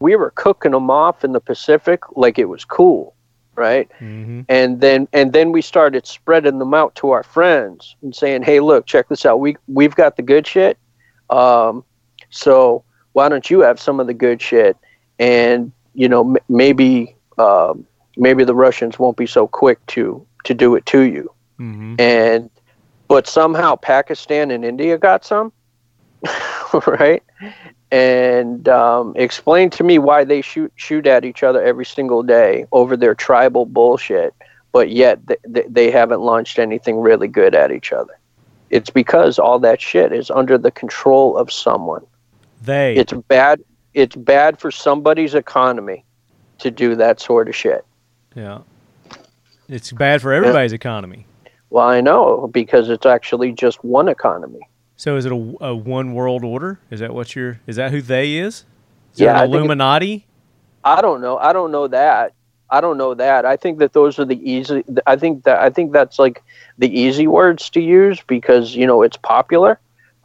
we were cooking them off in the Pacific like it was cool, right? hmm and then and then we started spreading them out to our friends and saying hey look check this out we we've got the good shit um, so why don't you have some of the good shit and you know m- maybe um, maybe the russians won't be so quick to to do it to you hmm and but somehow pakistan and india got some *laughs* right and um, explain to me why they shoot shoot at each other every single day over their tribal bullshit, but yet th- th- they haven't launched anything really good at each other. It's because all that shit is under the control of someone. They. It's bad. It's bad for somebody's economy to do that sort of shit. yeah. It's bad for everybody's economy. Well, I know because it's actually just one economy. So is it a, a one world order? Is that what you're? Is that who they is? Is Yeah, that I an think it- Illuminati? I don't know. I don't know that. I don't know that. I think that those are the easy. I think that I think that's like the easy words to use because you know it's popular.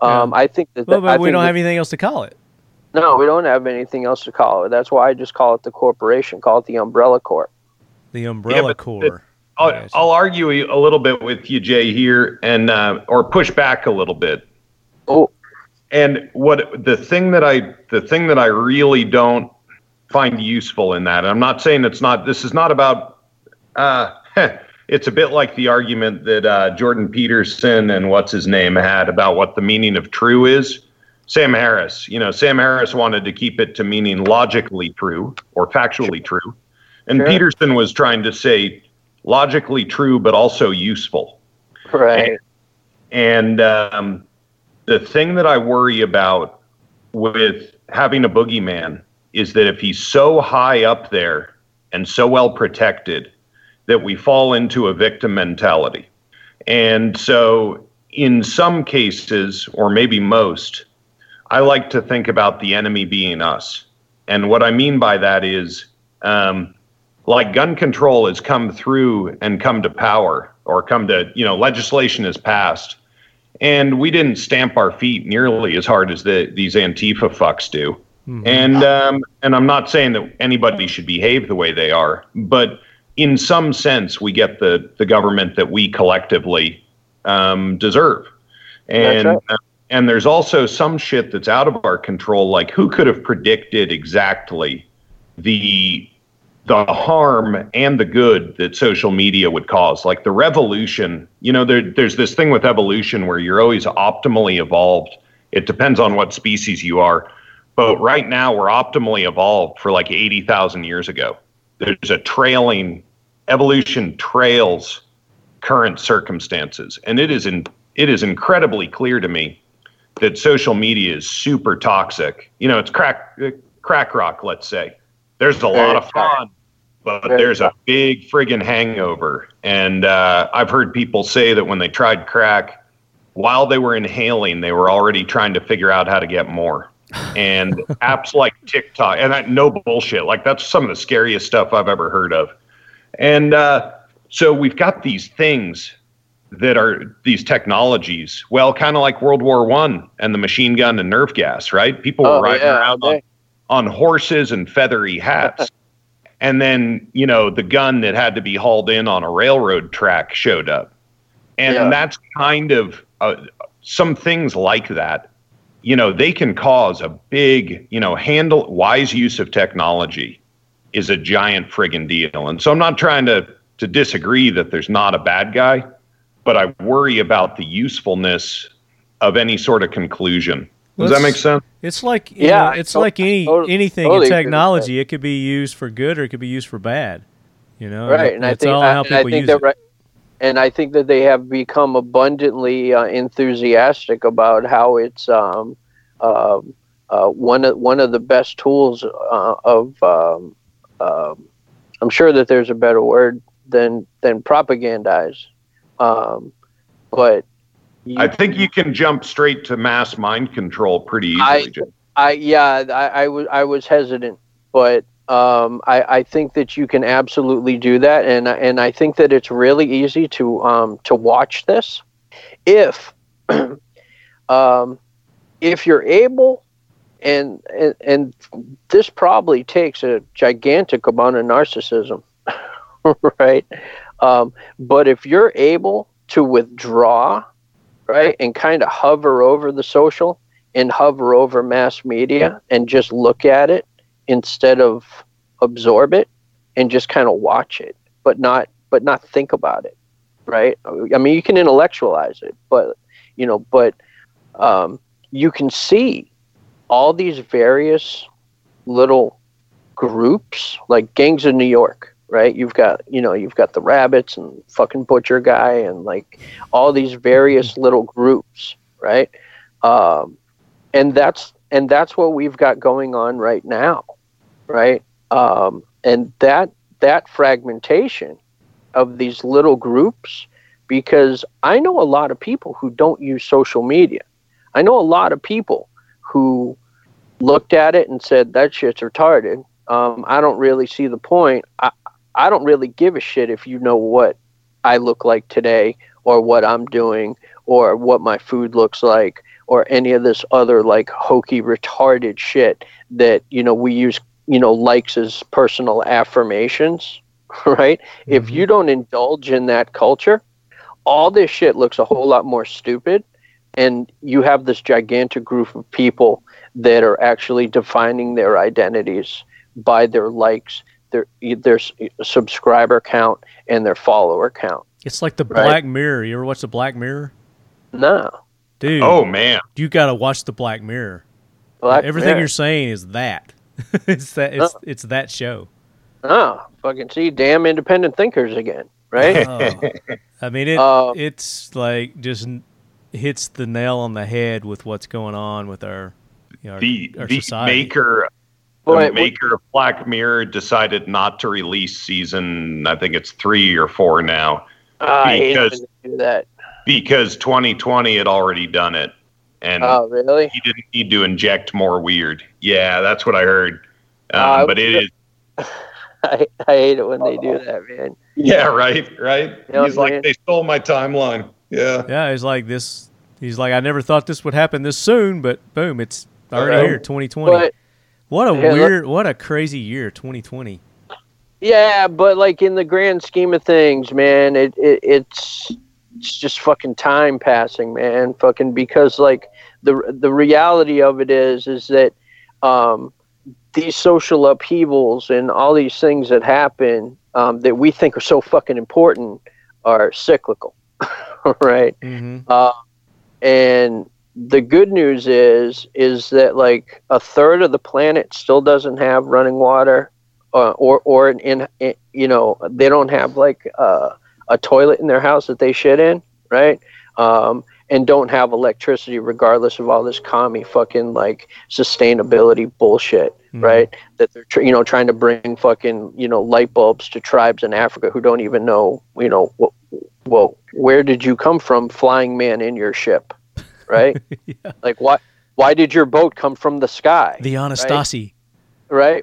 Um, I think that. Well, that- I but we don't that- have anything else to call it. No, we don't have anything else to call it. That's why I just call it the corporation. Call it the umbrella corp. The Umbrella but Corps. I'll, Gotcha. I'll argue a little bit with you, Jay, here, and uh, or push back a little bit. Oh, And what the thing that I the thing that I really don't find useful in that, and I'm not saying it's not. This is not about. Uh, *laughs* it's a bit like the argument that uh, Jordan Peterson and what's his name had about what the meaning of true is. Sam Harris, you know, Sam Harris wanted to keep it to meaning logically true or factually true, and Sure. Peterson was trying to say logically true but also useful. right. And um, the thing that I worry about with having a boogeyman is that if he's so high up there and so well protected, that we fall into a victim mentality. And so, in some cases, or maybe most, I like to think about the enemy being us. And what I mean by that is, um, like gun control has come through and come to power, or come to, you know, legislation has passed. And we didn't stamp our feet nearly as hard as the, these Antifa fucks do. And um, and I'm not saying that anybody should behave the way they are, but in some sense, we get the the government that we collectively um, deserve. And right. uh, and there's also some shit that's out of our control. Like who could have predicted exactly the the harm and the good that social media would cause? Like the revolution. You know, there, there's this thing with evolution where you're always optimally evolved. It depends on what species you are. But right now, we're optimally evolved for like 80,000 years ago. There's a trailing, evolution trails current circumstances. And it is, in, it is incredibly clear to me that social media is super toxic. You know, it's crack, crack rock, let's say. There's a lot of fun, but there's a big friggin' hangover. And uh, I've heard people say that when they tried crack, while they were inhaling, they were already trying to figure out how to get more. And apps like TikTok, and that, no bullshit, like that's some of the scariest stuff I've ever heard of. And uh, so we've got these things that are these technologies. Well, kind of like World War One and the machine gun and nerve gas, right? People were Oh, riding yeah, around on, on horses and feathery hats. *laughs* and then, you know, the gun that had to be hauled in on a railroad track showed up. And Yeah. that's kind of uh, some things like that. You know, they can cause a big, you know, handle wise use of technology is a giant friggin' deal. And so I'm not trying to to disagree that there's not a bad guy, but I worry about the usefulness of any sort of conclusion. Does that make sense? It's like you Yeah, know, it's to- like any tot- anything totally in technology. It could be used for good or it could be used for bad. You know, right and i it's think, all I, how and I people think use that it. right and i think that they have become abundantly uh, enthusiastic about how it's um, um uh, one of one of the best tools uh, of um, um, i'm sure that there's a better word than than propagandize um, but you, I think you can jump straight to mass mind control pretty easily. I- I yeah, I, I was I was hesitant, but um, I, I think that you can absolutely do that, and and I think that it's really easy to um, to watch this if *clears throat* um, if you're able, and, and and this probably takes a gigantic amount of narcissism, *laughs* right? Um, but if you're able to withdraw, right, and kind of hover over the social and hover over mass media and just look at it instead of absorb it and just kind of watch it but not but not think about it right? I mean you can intellectualize it but you know but um, you can see all these various little groups like gangs of new york right? You've got you know you've got the rabbits and fucking butcher guy and like all these various little groups right? Um, and that's and that's what we've got going on right now right? Um, and that that fragmentation of these little groups because i know a lot of people who don't use social media. I know a lot of people who looked at it and said that shit's retarded. Um, i don't really see the point. I, I don't really give a shit if you know what i look like today or what i'm doing or what my food looks like or any of this other like hokey retarded shit that you know we use you know likes as personal affirmations *laughs* right if mm-hmm. you don't indulge in that culture all this shit looks a whole lot more stupid and you have this gigantic group of people that are actually defining their identities by their likes their their subscriber count and their follower count It's like the Right. Black Mirror. You ever watch the Black Mirror? no Dude, Oh man, you got to watch the Black Mirror. Black Everything Mirror. you're saying is that. *laughs* it's that it's, it's that show. oh fucking see damn independent thinkers again right *laughs* Oh. I mean it Uh, it's like just hits the nail on the head with what's going on with our you know, our, the our the society. maker Boy, the maker of Black Mirror decided not to release season. I think it's three or four now I hate when because- they do that. because 2020 had already done it, and Oh, really? he didn't need to inject more weird. Yeah, that's what I heard. Um, Uh, but it is. *laughs* I, I hate it when they do that, man. Yeah, right, right. Yeah, He's like, man. they stole my timeline. Yeah. Yeah, he's like this he's like I never thought this would happen this soon, but boom, it's already Uh, here 2020. But What a *laughs* Yeah, weird, what a crazy year, 2020. Yeah, but like in the grand scheme of things, man, it, it it's it's just fucking time passing, man. Fucking because like the the reality of it is is that um, these social upheavals and all these things that happen um, that we think are so fucking important are cyclical, *laughs* right? hmm Uh, and the good news is is that like a third of the planet still doesn't have running water, uh, or or in, in you know they don't have like uh, a toilet in their house that they shit in, right? Um, and don't have electricity regardless of all this commie fucking like sustainability bullshit, Mhm. right? That they're tr- you know trying to bring fucking you know light bulbs to tribes in Africa who don't even know you know what well, where did you come from flying man in your ship? Right? *laughs* Yeah. Like why why did your boat come from the sky? The Anasazi, right?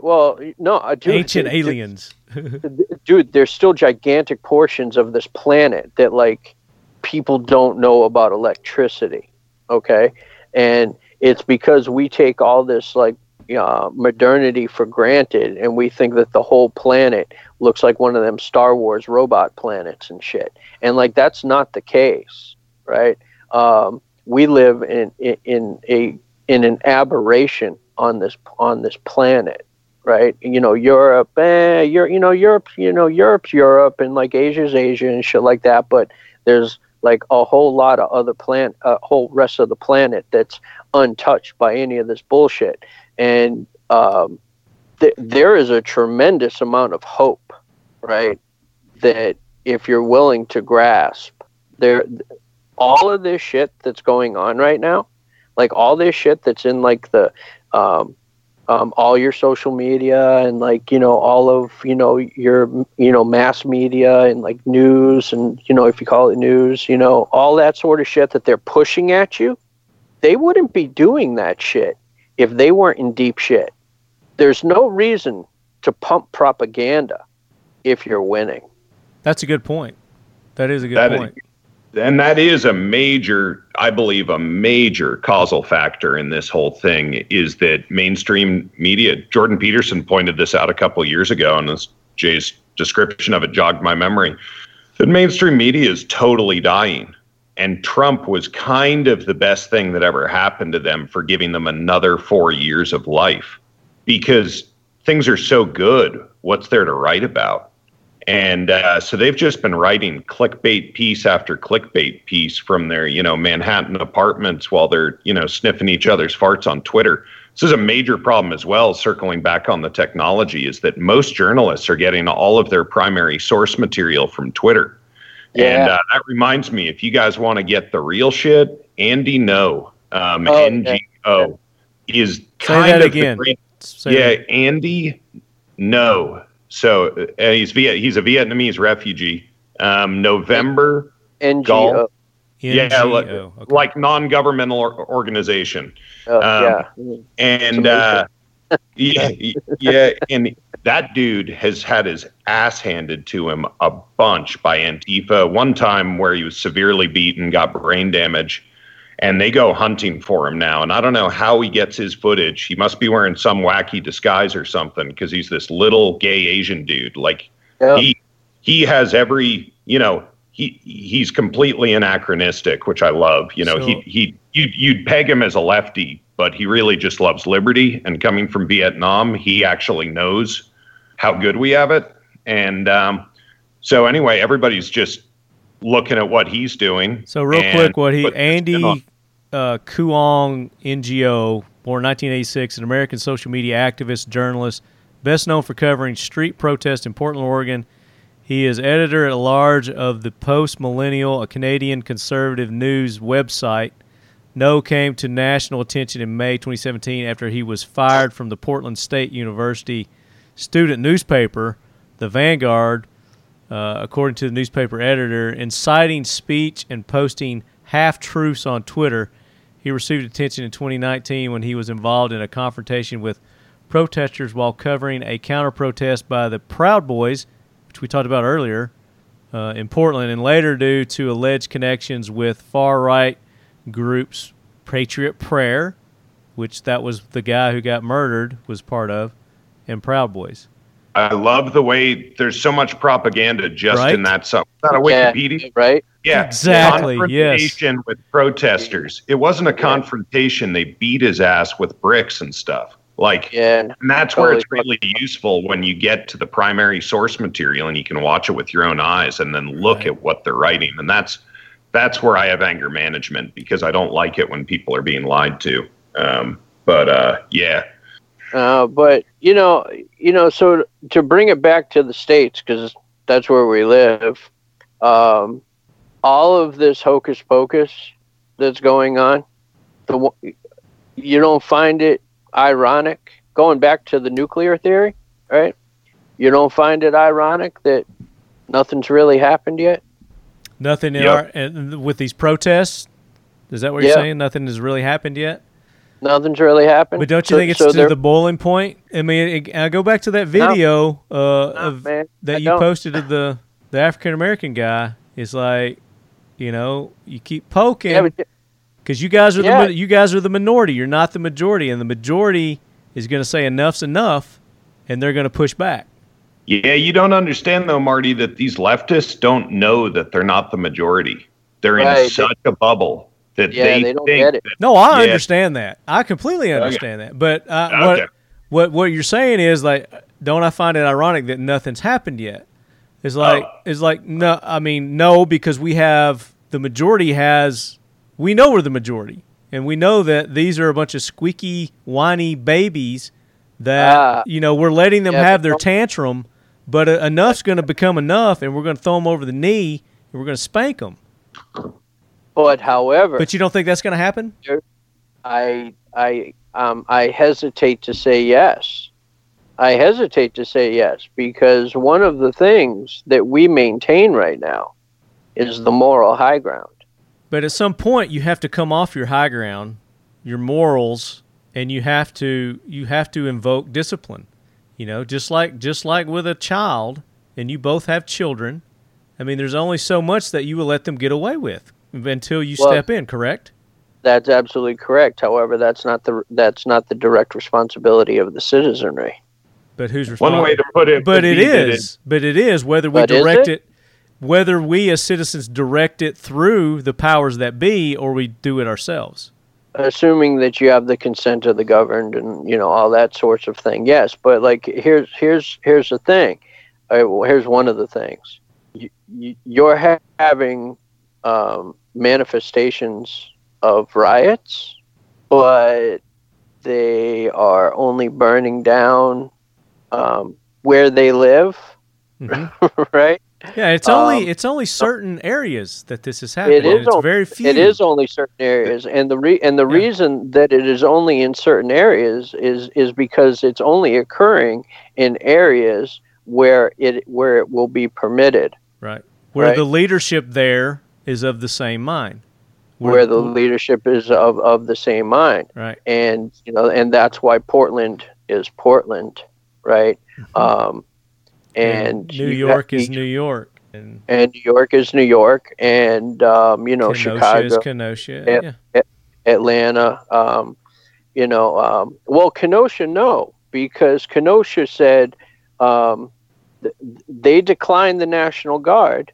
Well, no, uh, dude, ancient dude, aliens. *laughs* Dude, there's still gigantic portions of this planet that like people don't know about electricity, okay? And it's because we take all this like uh, modernity for granted and we think that the whole planet looks like one of them Star Wars robot planets and shit. And like that's not the case, right? Um, we live in, in in a in an aberration on this on this planet, right? You know, Europe, eh, you're, you know, Europe, you know, Europe's Europe, and like Asia's Asia and shit like that. But there's like a whole lot of other planet, a whole rest of the planet that's untouched by any of this bullshit. And um, th- there is a tremendous amount of hope, right? That if you're willing to grasp, there, all of this shit that's going on right now, like all this shit that's in like the, um, um, all your social media and like you know all of you know your you know mass media and like news and you know if you call it news you know all that sort of shit that they're pushing at you they wouldn't be doing that shit if they weren't in deep shit there's no reason to pump propaganda if you're winning That's a good point. That is a good That is- point. And that is a major i believe a major causal factor in this whole thing is that mainstream media jordan peterson pointed this out a couple years ago and this jay's description of it jogged my memory that mainstream media is totally dying. And trump was kind of the best thing that ever happened to them for giving them another four years of life. Because things are so good what's there to write about and uh, so they've just been writing clickbait piece after clickbait piece from their, you know, Manhattan apartments while they're, you know, sniffing each other's farts on Twitter. This is a major problem as well, circling back on the technology, is that most journalists are getting all of their primary source material from Twitter. And uh, that reminds me, if you guys want to get the real shit, Andy Ngo, um, Oh, yeah. NGO, is Say kind that of the again. great Say yeah, that. Andy. Ngo, so uh, he's Viet, he's a Vietnamese refugee. Um, November, ngo Gall. yeah, like, Okay. like non-governmental organization, uh, Um, yeah and uh, *laughs* yeah, yeah, and that dude has had his ass handed to him a bunch by Antifa. One time where he was severely beaten, got brain damage, and they go hunting for him now. And I don't know how he gets his footage. He must be wearing some wacky disguise or something because he's this little gay Asian dude. Like yeah. he he has every you know he he's completely anachronistic, which I love. You know So- he he you you'd peg him as a lefty, but he really just loves liberty. And coming from Vietnam, he actually knows how good we have it. And um, so anyway, everybody's just looking at what he's doing. So real and quick, what he putting his spin on- Andy uh, Cuong NGO, born 1986, an American social media activist, journalist, best known for covering street protests in Portland, Oregon. He is editor at large of the Post Millennial, a Canadian conservative news website. Ngo came to national attention in May 2017 after he was fired from the Portland State University student newspaper, The Vanguard, uh, according to the newspaper editor, inciting speech and posting half truths on Twitter. He received attention in 2019 when he was involved in a confrontation with protesters while covering a counter protest by the Proud Boys, which we talked about earlier, uh, in Portland, and later due to alleged connections with far right groups Patriot Prayer, which that was the guy who got murdered was part of, and Proud Boys. I love the way there's so much propaganda just Right? in that song. Is that a Yeah, Wikipedia? right? Yeah, Exactly, yes. Confrontation with protesters. It wasn't a confrontation. They beat his ass with bricks and stuff. Like, Yeah. and that's where it's Totally. really useful when you get to the primary source material and you can watch it with your own eyes and then look Right. at what they're writing. And that's that's where I have anger management because I don't like it when people are being lied to. Um, but uh, yeah, Uh, but you know, you know, so to bring it back to the states, because that's where we live. Um, all of this hocus pocus that's going on, the you don't find it ironic. Going back to the nuclear theory, right? You don't find it ironic that nothing's really happened yet. Nothing in Yep. our and with these protests. Is that what you're Yeah. saying? Nothing has really happened yet. Nothing's really happened. But don't you So- think it's so to the boiling point? I mean, it, I go back to that video uh, of man, I that you don't. posted of the the African American guy. It's like, you know, you keep poking Yeah, because you guys are Yeah. the you guys are the minority. You're not the majority, and the majority is going to say enough's enough, and they're going to push back. yeah, you don't understand though, Marty, that these leftists don't know that they're not the majority. They're in such a bubble that Yeah, they, they don't think get it. that- No, I Yeah. understand that. I completely understand that. But uh, Okay. what what what you're saying is like, don't I find it ironic that nothing's happened yet? It's like Oh. it's like no, I mean no, because we have the majority has we know we're the majority, and we know that these are a bunch of squeaky, whiny babies that Ah. you know we're letting them Yeah, have their tantrum, but uh, enough's going to become enough, and we're going to throw them over the knee, and we're going to spank them. But however, But you don't think that's going to happen? I I um I hesitate to say yes. I hesitate to say yes because one of the things that we maintain right now is the moral high ground. But at some point, you have to come off your high ground, your morals, and you have to you have to invoke discipline. You know, just like just like with a child, and you both have children. I mean, there's only so much that you will let them get away with until you Well- step in. Correct? That's absolutely correct. However, that's not the that's not the direct responsibility of the citizenry. But who's responsible? one way to put it, But it is. it be that is. But it is whether we But is direct it? it, whether we as citizens direct it through the powers that be, or we do it ourselves. assuming that you have the consent of the governed and you know all that sorts of thing yes but like here's here's here's the thing uh, well, here's one of the things you, you, you're ha- having um, manifestations of riots but they are only burning down um, where they live Mhm. *laughs* right Yeah, it's only Um, it's only certain areas that this is happening. It is it's on- very few. It is only certain areas, and the re- and the Yeah. reason that it is only in certain areas is is because it's only occurring in areas where it where it will be permitted, right where right. the leadership there is of the same mind. where, the leadership is of, of the same mind, right and you know, and that's why Portland is Portland, right? Um, and New York is you- New York, and and New York is New York, and um, you know Kenosha Chicago. is Kenosha. Yeah. Yeah. Atlanta. Um, you know, um, well, Kenosha, no, because Kenosha said um, th- they declined the National Guard,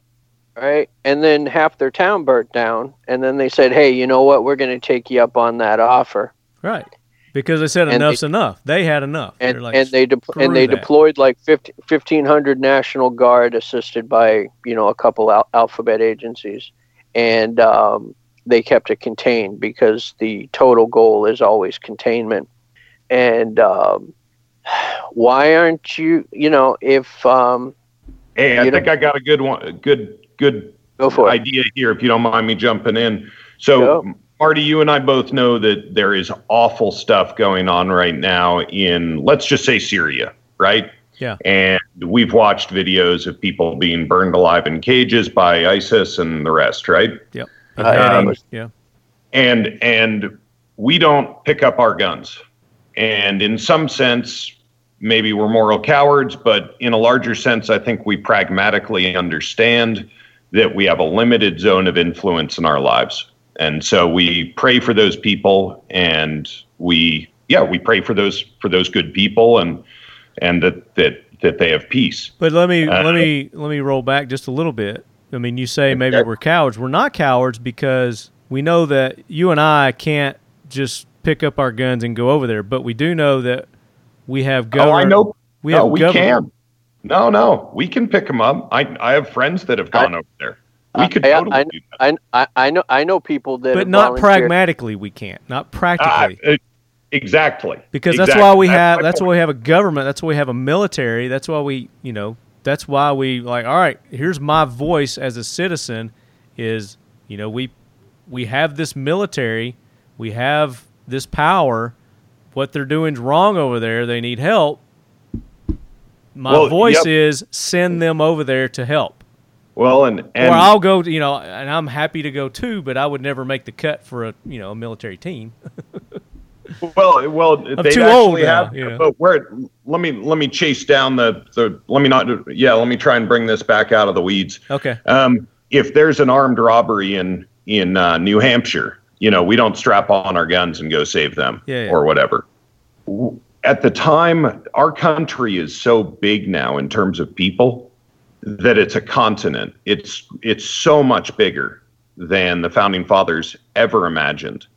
right? And then half their town burnt down, and then they said, "Hey, you know what? We're going to take you up on that offer." right. Because they said And enough's they- enough. They had enough. And, They're like, and they de- and they that." deployed like 50, 1,500 National Guard assisted by you know a couple al- alphabet agencies, and um, they kept it contained because the total goal is always containment. And um, *sighs* why aren't you? You know, if um, Hey, I think I got a good one, a good good go for it. idea here, if you don't mind me jumping in. So, Go. Marty, you and I both know that there is awful stuff going on right now in, let's just say, Syria, right? Yeah. And we've watched videos of people being burned alive in cages by ISIS and the rest, right? Yep. Uh, um, yeah. and and we don't pick up our guns and in some sense maybe we're moral cowards but in a larger sense i think we pragmatically understand that we have a limited zone of influence in our lives and so we pray for those people and we yeah we pray for those for those good people and and that that that they have peace. But let me Uh, let me let me roll back just a little bit. I mean, you say maybe we're cowards. We're not cowards because we know that you and I can't just pick up our guns and go over there. But we do know that we have Oh. I know. We no, have we government. can. No, no, we can pick them up. I I have friends that have gone over there. We could I, totally I, do that. I, I, I know I know people that but have not volunteered. pragmatically. We can't. Not practically. Uh, exactly. because that's why we That's have that's point. why we have a government that's why we have a military that's why we you know that's why we like all right here's my voice as a citizen is you know we we have this military we have this power what they're doing's wrong over there they need help my Well, voice yep. is send them over there to help Well, and and or I'll go you know and I'm happy to go too but I would never make the cut for a you know a military team *laughs* Well, well, they too actually old now, have. you know. But where? Let me let me chase down the the. Let me not. Yeah, let me try and bring this back out of the weeds. okay Um, if there's an armed robbery in in uh, New Hampshire, you know, we don't strap on our guns and go save them Yeah, yeah. or whatever. At the time, our country is so big now in terms of people that it's a continent. It's it's so much bigger than the founding fathers ever imagined,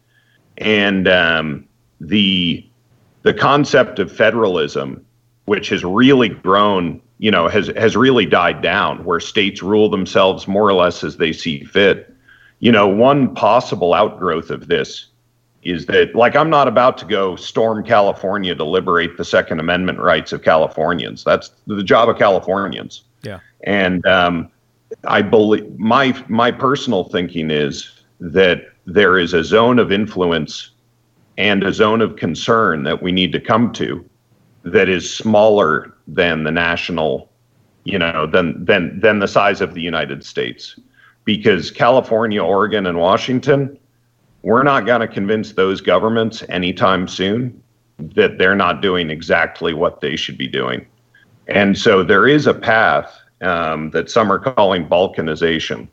and um, the the concept of federalism, which has really grown, you know, has has really died down, where states rule themselves more or less as they see fit. You know, one possible outgrowth of this is that, like, I'm not about to go storm California to liberate the Second Amendment rights of Californians. That's the job of Californians. yeah And um, I believe my my personal thinking is that there is a zone of influence and a zone of concern that we need to come to that is smaller than the national, you know, than than than the size of the United States. Because California, Oregon, and Washington, we're not going to convince those governments anytime soon that they're not doing exactly what they should be doing. And so there is a path um, that some are calling balkanization,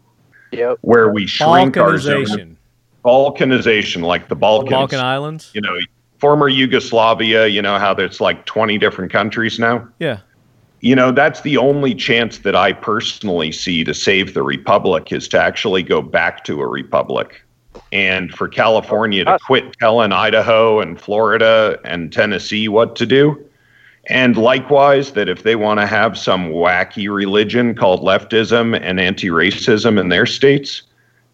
Yep. where we shrink our zone. balkanization Balkanization, like the Balkans. Balkan Islands You know, former Yugoslavia. You know how there's like 20 different countries now. yeah You know, that's the only chance that I personally see to save the republic is to actually go back to a republic. And for California to quit telling Idaho and Florida and Tennessee what to do. And likewise, that if they want to have some wacky religion called leftism and anti racism in their states,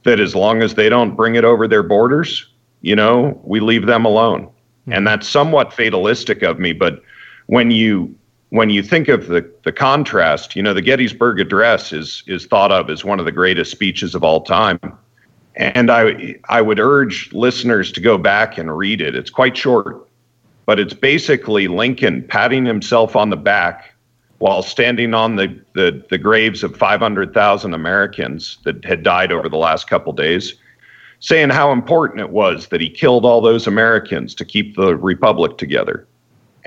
that as long as they don't bring it over their borders, you know, we leave them alone. Hmm. And that's somewhat fatalistic of me, but when you when you think of the the contrast, you know, the Gettysburg Address is is thought of as one of the greatest speeches of all time. And I I would urge listeners to go back and read it. It's quite short, but it's basically Lincoln patting himself on the back while standing on the the, the graves of 500,000 Americans that had died over the last couple days, saying how important it was that he killed all those Americans to keep the republic together.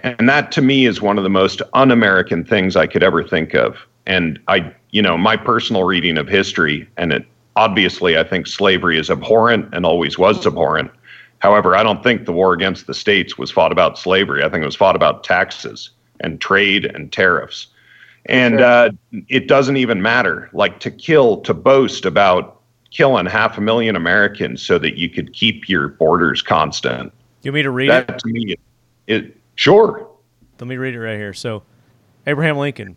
And that to me is one of the most un-American things I could ever think of. And I, you know, my personal reading of history, and it obviously I think slavery is abhorrent and always was abhorrent. However, I don't think the war against the states was fought about slavery. I think it was fought about taxes and trade and tariffs. And uh, it doesn't even matter. Like to kill, to boast about killing half a million Americans so that you could keep your borders constant. you want me to read it to me, it, it sure. Let me read it right here. So, Abraham Lincoln,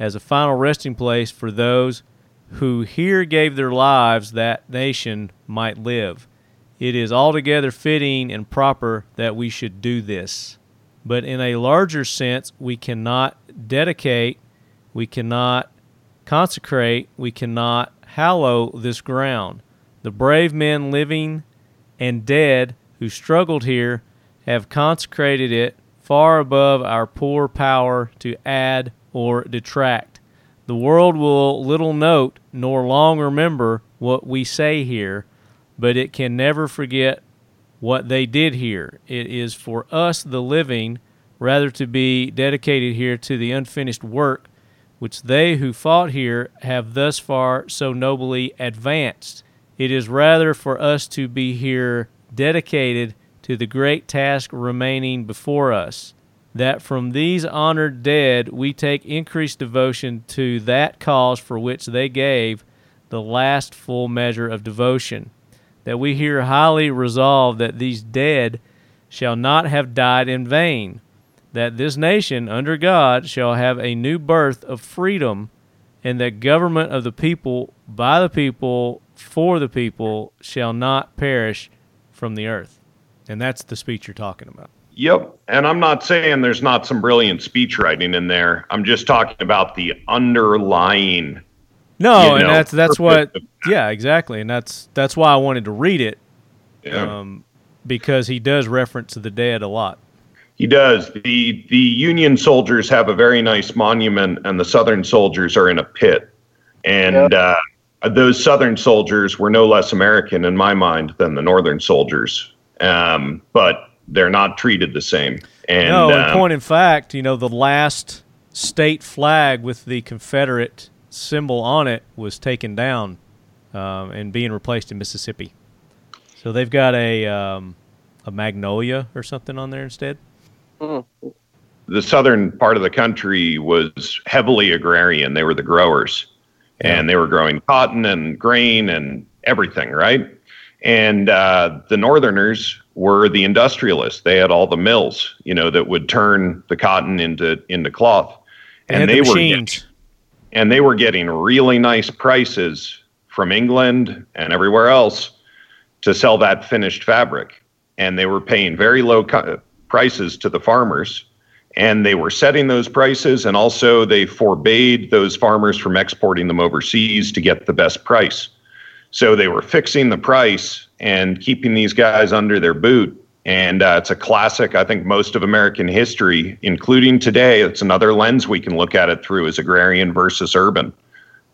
as a final resting place for those who here gave their lives that nation might live. It is altogether fitting and proper that we should do this. But in a larger sense, we cannot dedicate, we cannot consecrate, we cannot hallow this ground. The brave men living and dead who struggled here have consecrated it far above our poor power to add or detract. The world will little note nor long remember what we say here, but it can never forget what they did here. It is for us, the living, rather to be dedicated here to the unfinished work which they who fought here have thus far so nobly advanced. It is rather for us to be here dedicated to the great task remaining before us, that from these honored dead we take increased devotion to that cause for which they gave the last full measure of devotion, that we here highly resolve that these dead shall not have died in vain that this nation under God shall have a new birth of freedom, and that government of the people, by the people, for the people, shall not perish from the earth. And that's the speech you're talking about. Yep. And I'm not saying there's not some brilliant speech writing in there. I'm just talking about the underlying. No, you know, and that's that's what. Yeah, exactly, and that's that's why I wanted to read it. Yeah. Um, because he does reference the dead a lot. He does. The the Union soldiers have a very nice monument, and the Southern soldiers are in a pit. And yep. uh, those Southern soldiers were no less American in my mind than the Northern soldiers. Um, but they're not treated the same. And, no, in um, point in fact, you know, the last state flag with the Confederate symbol on it was taken down um, and being replaced in Mississippi. So they've got a um, a magnolia or something on there instead. The southern part of the country was heavily agrarian. They were the growers, and they were growing cotton and grain and everything, right? And uh, the northerners were the industrialists. They had all the mills, you know, that would turn the cotton into into cloth, and they, they were getting, and they were getting really nice prices from England and everywhere else to sell that finished fabric, and they were paying very low co- prices to the farmers. And they were setting those prices and also they forbade those farmers from exporting them overseas to get the best price so they were fixing the price and keeping these guys under their boot and uh, it's a classic i think most of american history including today it's another lens we can look at it through as agrarian versus urban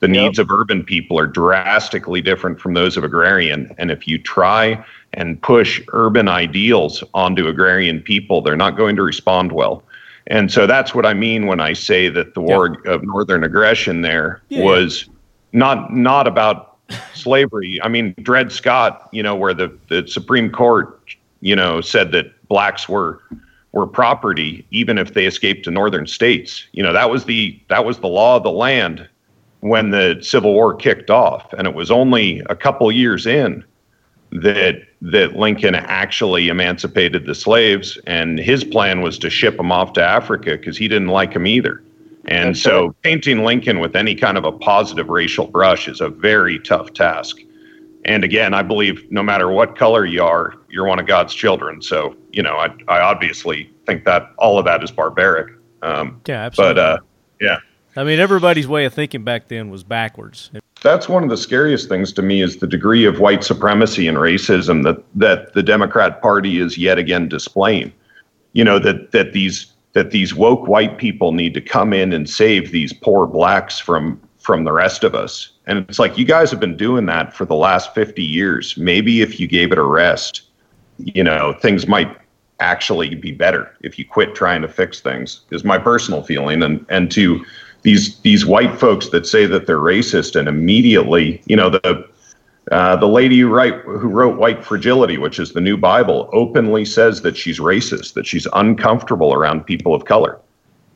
the yep. needs of urban people are drastically different from those of agrarian and if you try and push urban ideals onto agrarian people, they're not going to respond well. And so that's what I mean when I say that the war yeah. of northern aggression there yeah, was not not about slavery. I mean, Dred Scott, you know, where the, the Supreme Court, you know, said that blacks were were property even if they escaped to northern states. You know, that was the that was the law of the land when the Civil War kicked off, and it was only a couple years in that that Lincoln actually emancipated the slaves, and his plan was to ship them off to Africa because he didn't like them either. And That's so, right. painting Lincoln with any kind of a positive racial brush is a very tough task. And again, I believe no matter what color you are, you're one of God's children. So, you know, I, I obviously think that all of that is barbaric. Um, yeah, absolutely. But uh, yeah, I mean, everybody's way of thinking back then was backwards that's one of the scariest things to me is the degree of white supremacy and racism that that the Democrat Party is yet again displaying. You know that that these that these woke white people need to come in and save these poor blacks from from the rest of us. And it's like you guys have been doing that for the last 50 years. Maybe if you gave it a rest, you know, things might actually be better if you quit trying to fix things. Is my personal feeling and and to these these white folks that say that they're racist and immediately, you know, the uh, the lady who write who wrote White Fragility, which is the new Bible, openly says that she's racist, that she's uncomfortable around people of color.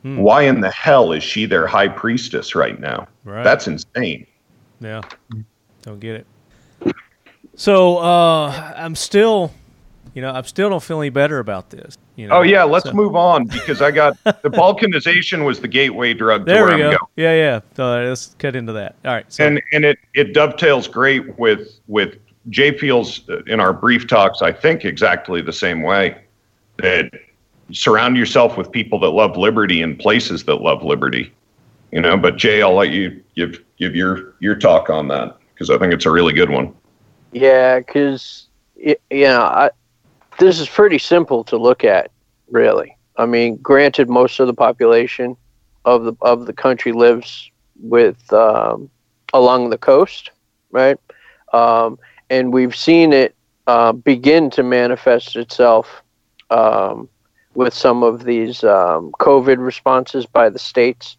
Hmm. Why in the hell is she their high priestess right now? Right. That's insane. Yeah, don't get it. So uh, I'm still you know, I still don't feel any better about this. You know? Oh yeah, let's so. move on because I got *laughs* the balkanization was the gateway drug. There we go. Yeah, yeah. So let's cut into that. All right. So. And and it it dovetails great with with Jay feels uh, in our brief talks. I think exactly the same way that surround yourself with people that love liberty and places that love liberty. You know, but Jay, I'll let you give give your your talk on that because I think it's a really good one. Yeah, because you know I this is pretty simple to look at, really. I mean, granted, most of the population of the of the country lives with um, along the coast, right? Um, and we've seen it uh, begin to manifest itself um, with some of these um, COVID responses by the states,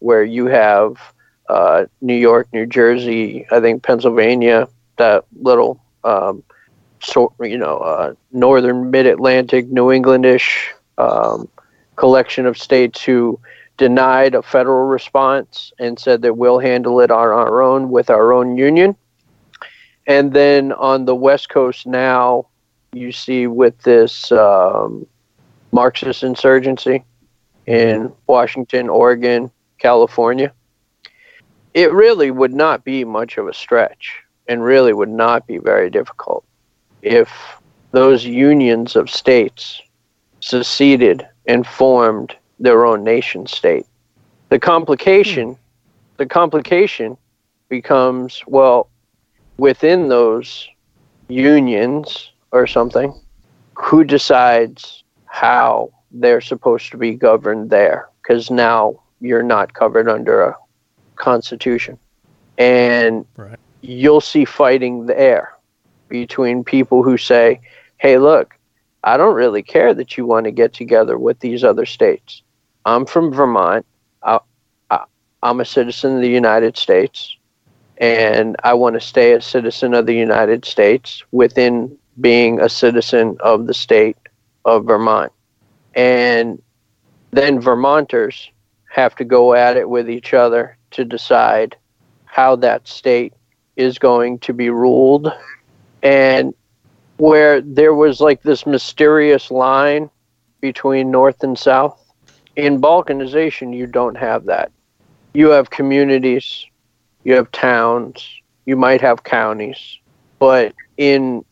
where you have uh, New York, New Jersey, I think Pennsylvania, that little um, sort, you know, uh, northern mid-Atlantic, New Englandish um, collection of states who denied a federal response and said that we'll handle it on our own with our own union. And then on the West Coast now, you see with this um, Marxist insurgency in Washington, Oregon, California, it really would not be much of a stretch and really would not be very difficult if those unions of states seceded and formed their own nation state. The complication, hmm. the complication becomes well within those unions or something. Who decides how they're supposed to be governed there? Because now you're not covered under a constitution, and right. you'll see fighting there between people who say, "Hey, look, I don't really care that you want to get together with these other states. I'm from Vermont. I, I, I'm a citizen of the United States, and I want to stay a citizen of the United States within being a citizen of the state of Vermont. And then Vermonters have to go at it with each other to decide how that state is going to be ruled. And where there was like this mysterious line between North and South, in balkanization, you don't have that. You have communities, you have towns, you might have counties, but in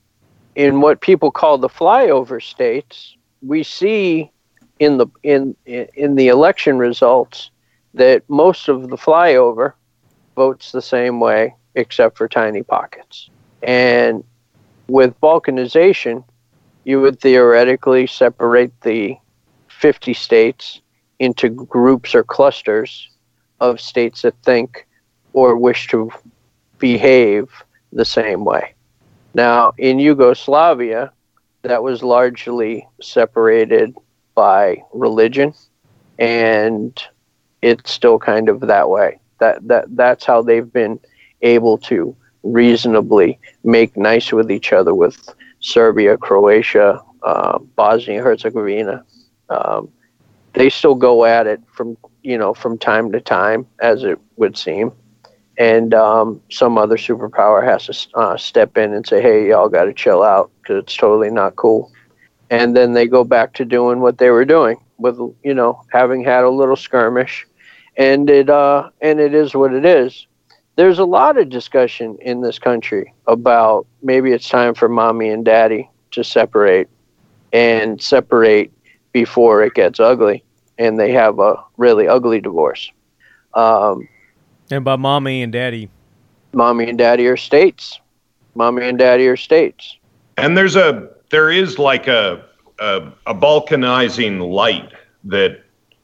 in what people call the flyover states, we see in the in in the election results that most of the flyover votes the same way except for tiny pockets. And with balkanization, you would theoretically separate the 50 states into groups or clusters of states that think or wish to behave the same way. Now, in Yugoslavia, that was largely separated by religion, and it's still kind of that way. That that that's how they've been able to reasonably make nice with each other with Serbia, Croatia, uh, Bosnia Herzegovina. Um, they still go at it from you know from time to time, as it would seem, and um, some other superpower has to uh, step in and say, "Hey, y'all got to chill out because it's totally not cool." And then they go back to doing what they were doing with you know having had a little skirmish, and it uh, and it is what it is. There's a lot of discussion in this country about maybe it's time for mommy and daddy to separate and separate before it gets ugly and they have a really ugly divorce. Um, and by mommy and daddy, mommy and daddy are states. Mommy and daddy are states. And there's a there is like a a, a balkanizing light that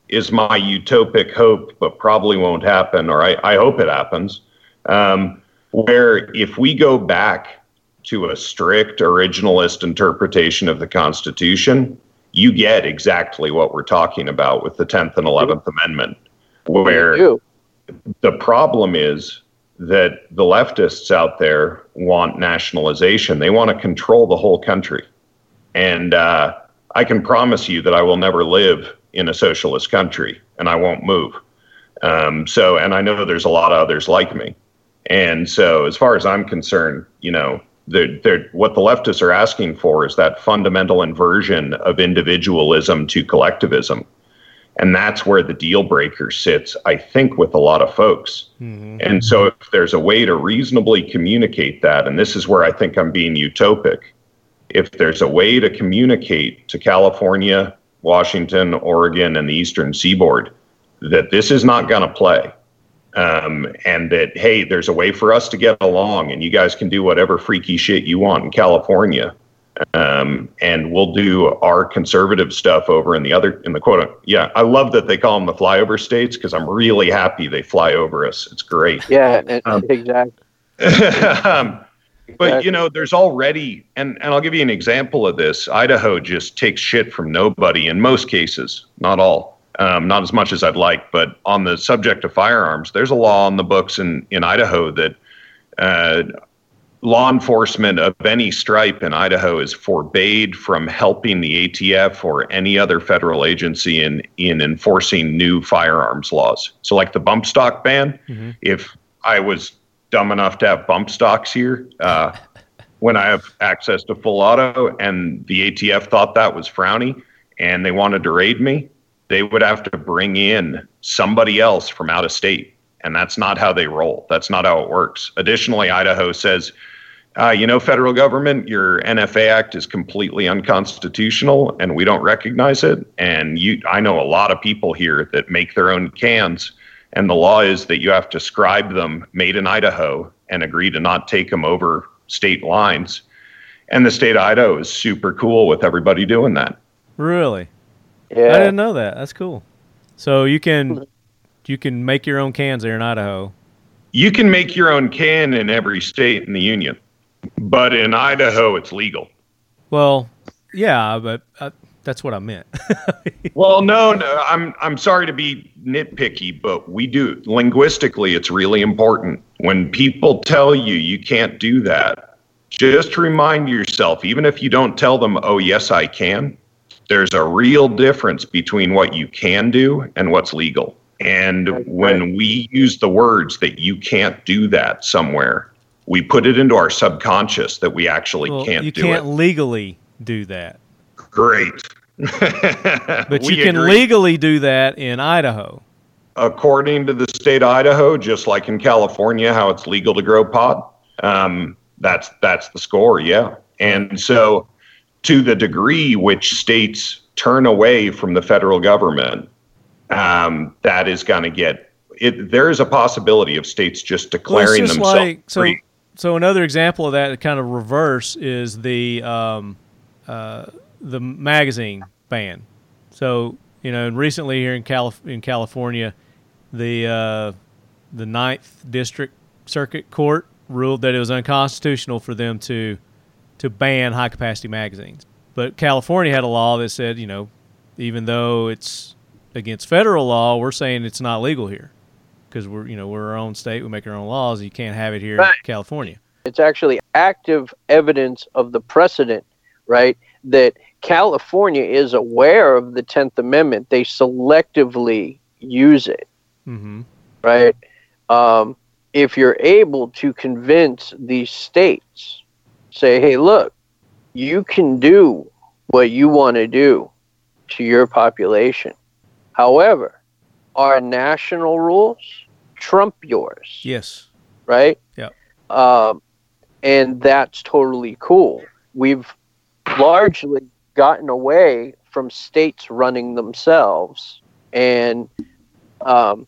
is my utopic hope, but probably won't happen, or I, I hope it happens. Um, where if we go back to a strict originalist interpretation of the Constitution, you get exactly what we're talking about with the 10th and 11th Amendment, where the problem is that the leftists out there want nationalization. They want to control the whole country. And uh, I can promise you that I will never live in a socialist country and I won't move. Um, so, and I know there's a lot of others like me. And so, as far as I'm concerned, you know, they're, they're, what the leftists are asking for is that fundamental inversion of individualism to collectivism. And that's where the deal breaker sits, I think, with a lot of folks. Mm-hmm. And so, if there's a way to reasonably communicate that, and this is where I think I'm being utopic, if there's a way to communicate to California, Washington, Oregon, and the Eastern Seaboard that this is not going to play, um, and that hey, there's a way for us to get along, and you guys can do whatever freaky shit you want in California, Um, and we'll do our conservative stuff over in the other in the quote. Yeah, I love that they call them the flyover states because I'm really happy they fly over us. It's great. Yeah, um, exactly. *laughs* um, but you know, there's already, and and I'll give you an example of this. Idaho just takes shit from nobody in most cases, not all, um, not as much as I'd like. But on the subject of firearms, there's a law on the books in in Idaho that uh, law enforcement of any stripe in Idaho is forbade from helping the ATF or any other federal agency in in enforcing new firearms laws. So, like the bump stock ban, mm-hmm. if I was dumb enough to have bump stocks here, uh, *laughs* when I have access to full auto, and the ATF thought that was frowny, and they wanted to raid me, they would have to bring in somebody else from out of state and that's not how they roll. That's not how it works. Additionally, Idaho says, uh, you know, federal government, your NFA Act is completely unconstitutional, and we don't recognize it. And you, I know a lot of people here that make their own cans, and the law is that you have to scribe them made in Idaho and agree to not take them over state lines. And the state of Idaho is super cool with everybody doing that. Really? Yeah. I didn't know that. That's cool. So you can you can make your own cans there in Idaho. You can make your own can in every state in the union, but in Idaho it's legal. Well, yeah, but uh, that's what I meant. *laughs* well, no, no, I'm I'm sorry to be nitpicky, but we do linguistically. It's really important when people tell you you can't do that. Just remind yourself, even if you don't tell them, "Oh, yes, I can." There's a real difference between what you can do and what's legal. And when we use the words that you can't do that somewhere, we put it into our subconscious that we actually well, can't you do can't it. legally do that. Great. *laughs* but you can agree. legally do that in Idaho. According to the state of Idaho, just like in California, how it's legal to grow pot, um, that's that's the score, yeah. And so, to the degree which states turn away from the federal government um, that is going to get it. There is a possibility of states just declaring well, just themselves like, so, free. So another example of that, kind of reverse, is the um, uh, the magazine ban. So you know, and recently here in Calif- in California, the uh, the Ninth District Circuit Court ruled that it was unconstitutional for them to to ban high capacity magazines. But California had a law that said, you know, even though it's against federal law, we're saying it's not legal here because we're you know we're our own state, we make our own laws. You can't have it here right. in California. It's actually active evidence of the precedent, right? That California is aware of the Tenth Amendment. They selectively use it, mm-hmm. right? Um, if you're able to convince these states, say, hey, look, you can do what you want to do to your population However, our national rules trump yours. Yes. Right? Yeah. Um, and that's totally cool. We've largely gotten away from states running themselves. And um,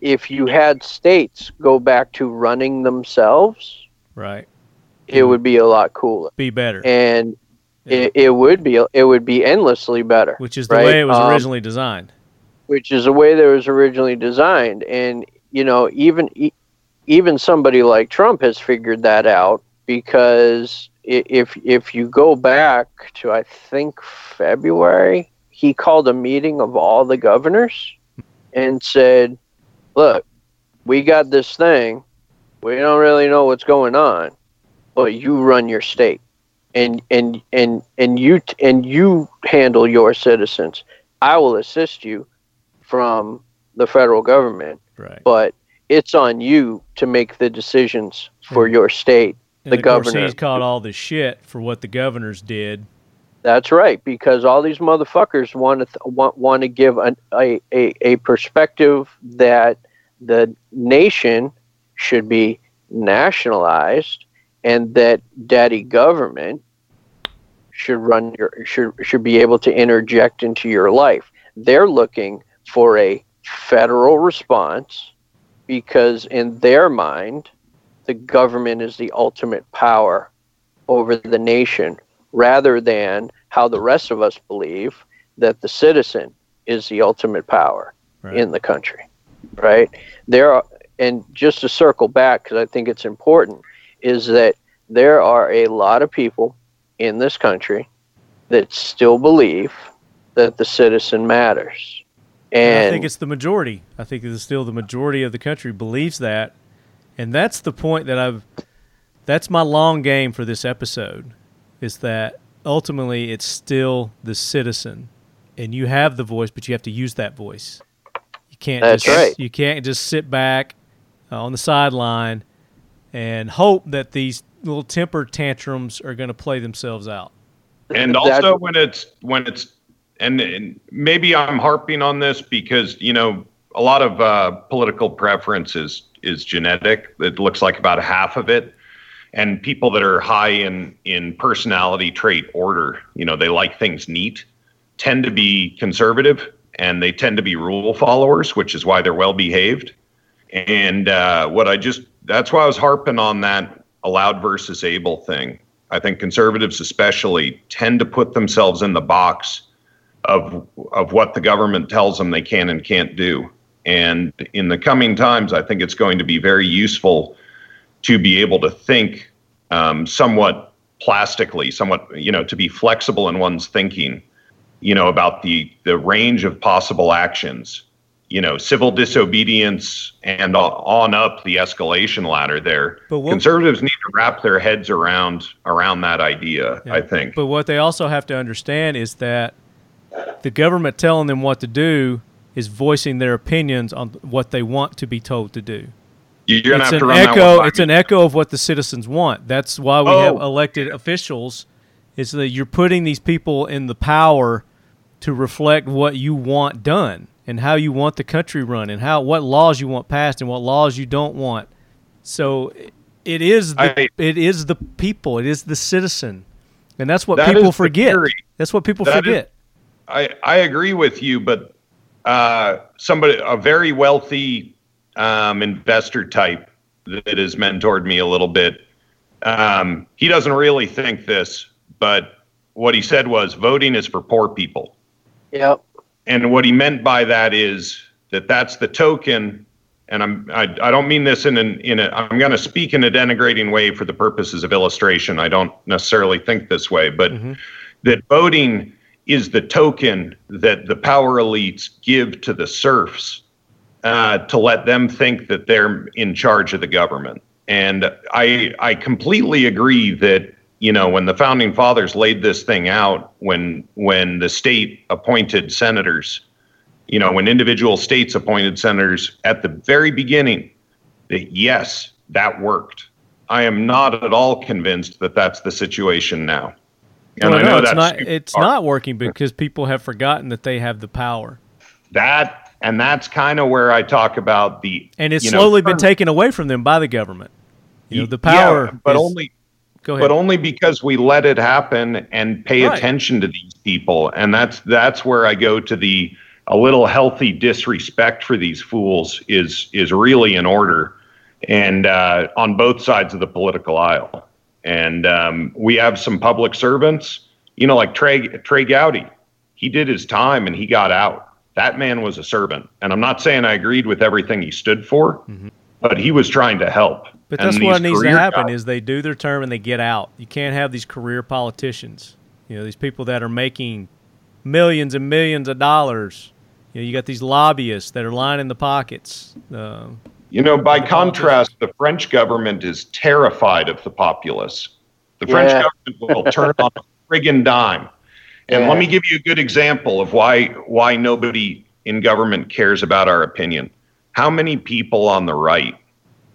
if you had states go back to running themselves, right, it would be a lot cooler. Be better. And yeah. it, it would be it would be endlessly better. Which is the right? way it was um, originally designed which is the way that was originally designed. And you know, even even somebody like Trump has figured that out because if if you go back to I think February, he called a meeting of all the governors and said, "Look, we got this thing. We don't really know what's going on, but you run your state." And, and and and you and you handle your citizens. I will assist you, from the federal government. Right. But it's on you to make the decisions for and, your state. the governor. he's caught all the shit for what the governors did. That's right, because all these motherfuckers want to th- want want to give an, a, a a perspective that the nation should be nationalized and that daddy government should run your should should be able to interject into your life. They're looking for a federal response because, in their mind, the government is the ultimate power over the nation rather than how the rest of us believe that the citizen is the ultimate power right. in the country. Right? There are, and just to circle back, because I think it's important, is that there are a lot of people in this country that still believe that the citizen matters. And I think it's the majority. I think it's still the majority of the country believes that. And that's the point that I've that's my long game for this episode is that ultimately it's still the citizen and you have the voice but you have to use that voice. You can't That's just right. you can't just sit back uh, on the sideline and hope that these little temper tantrums are going to play themselves out. And also when it's when it's and, and, maybe I'm harping on this because you know a lot of uh, political preference is is genetic. It looks like about half of it, and people that are high in in personality trait order, you know, they like things neat, tend to be conservative, and they tend to be rule followers, which is why they're well behaved. And uh, what I just that's why I was harping on that allowed versus able thing. I think conservatives, especially, tend to put themselves in the box of of what the government tells them they can and can't do. And in the coming times, I think it's going to be very useful to be able to think um, somewhat plastically, somewhat you know, to be flexible in one's thinking, you know, about the the range of possible actions. You know, civil disobedience and on up the escalation ladder. There, but what, conservatives need to wrap their heads around around that idea. Yeah, I think. But what they also have to understand is that the government telling them what to do is voicing their opinions on what they want to be told to do. You're it's an echo. It's an echo of what the citizens want. That's why we oh. have elected officials. Is that you're putting these people in the power to reflect what you want done and how you want the country run and how what laws you want passed and what laws you don't want. So it is the, I, it is the people. It is the citizen, and that's what that people forget. That's what people that forget. Is, I, I agree with you, but uh, somebody, a very wealthy um, investor type that has mentored me a little bit, um, he doesn't really think this, but what he said was voting is for poor people. Yep. And what he meant by that is that that's the token. And I'm I, I don't mean this in an in a I'm going to speak in a denigrating way for the purposes of illustration. I don't necessarily think this way, but mm-hmm. that voting is the token that the power elites give to the serfs uh, to let them think that they're in charge of the government. And I I completely agree that you know when the founding fathers laid this thing out, when when the state appointed senators, you know when individual states appointed senators at the very beginning, that yes that worked. I am not at all convinced that that's the situation now. And well, I know no, it's not. It's hard. not working because people have forgotten that they have the power. That and that's kind of where I talk about the. And it's slowly know, been taken away from them by the government. You know, the power, yeah, but is, only. Go ahead. But only because we let it happen and pay right. attention to these people, and that's that's where I go to the a little healthy disrespect for these fools is is really in order, and uh, on both sides of the political aisle. And um, we have some public servants, you know, like Trey, Trey Gowdy. He did his time and he got out. That man was a servant. And I'm not saying I agreed with everything he stood for, mm-hmm. but he was trying to help. But that's what needs to happen guys, is they do their term and they get out. You can't have these career politicians. You know, these people that are making millions and millions of dollars. You know, you got these lobbyists that are lining the pockets. Uh, you know, by contrast, the French government is terrified of the populace. The French government will *laughs* turn on a friggin' dime. And yeah. let me give you a good example of why why nobody in government cares about our opinion. How many people on the right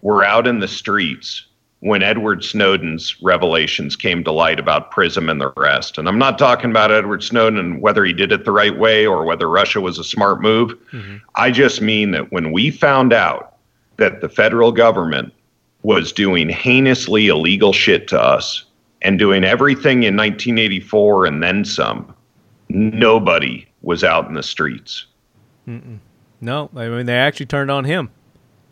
were out in the streets when Edward Snowden's revelations came to light about PRISM and the rest? And I'm not talking about Edward Snowden and whether he did it the right way or whether Russia was a smart move. Mm-hmm. I just mean that when we found out that the federal government was doing heinously illegal shit to us and doing everything in 1984 and then some, nobody was out in the streets. Mm-mm. No, I mean they actually turned on him.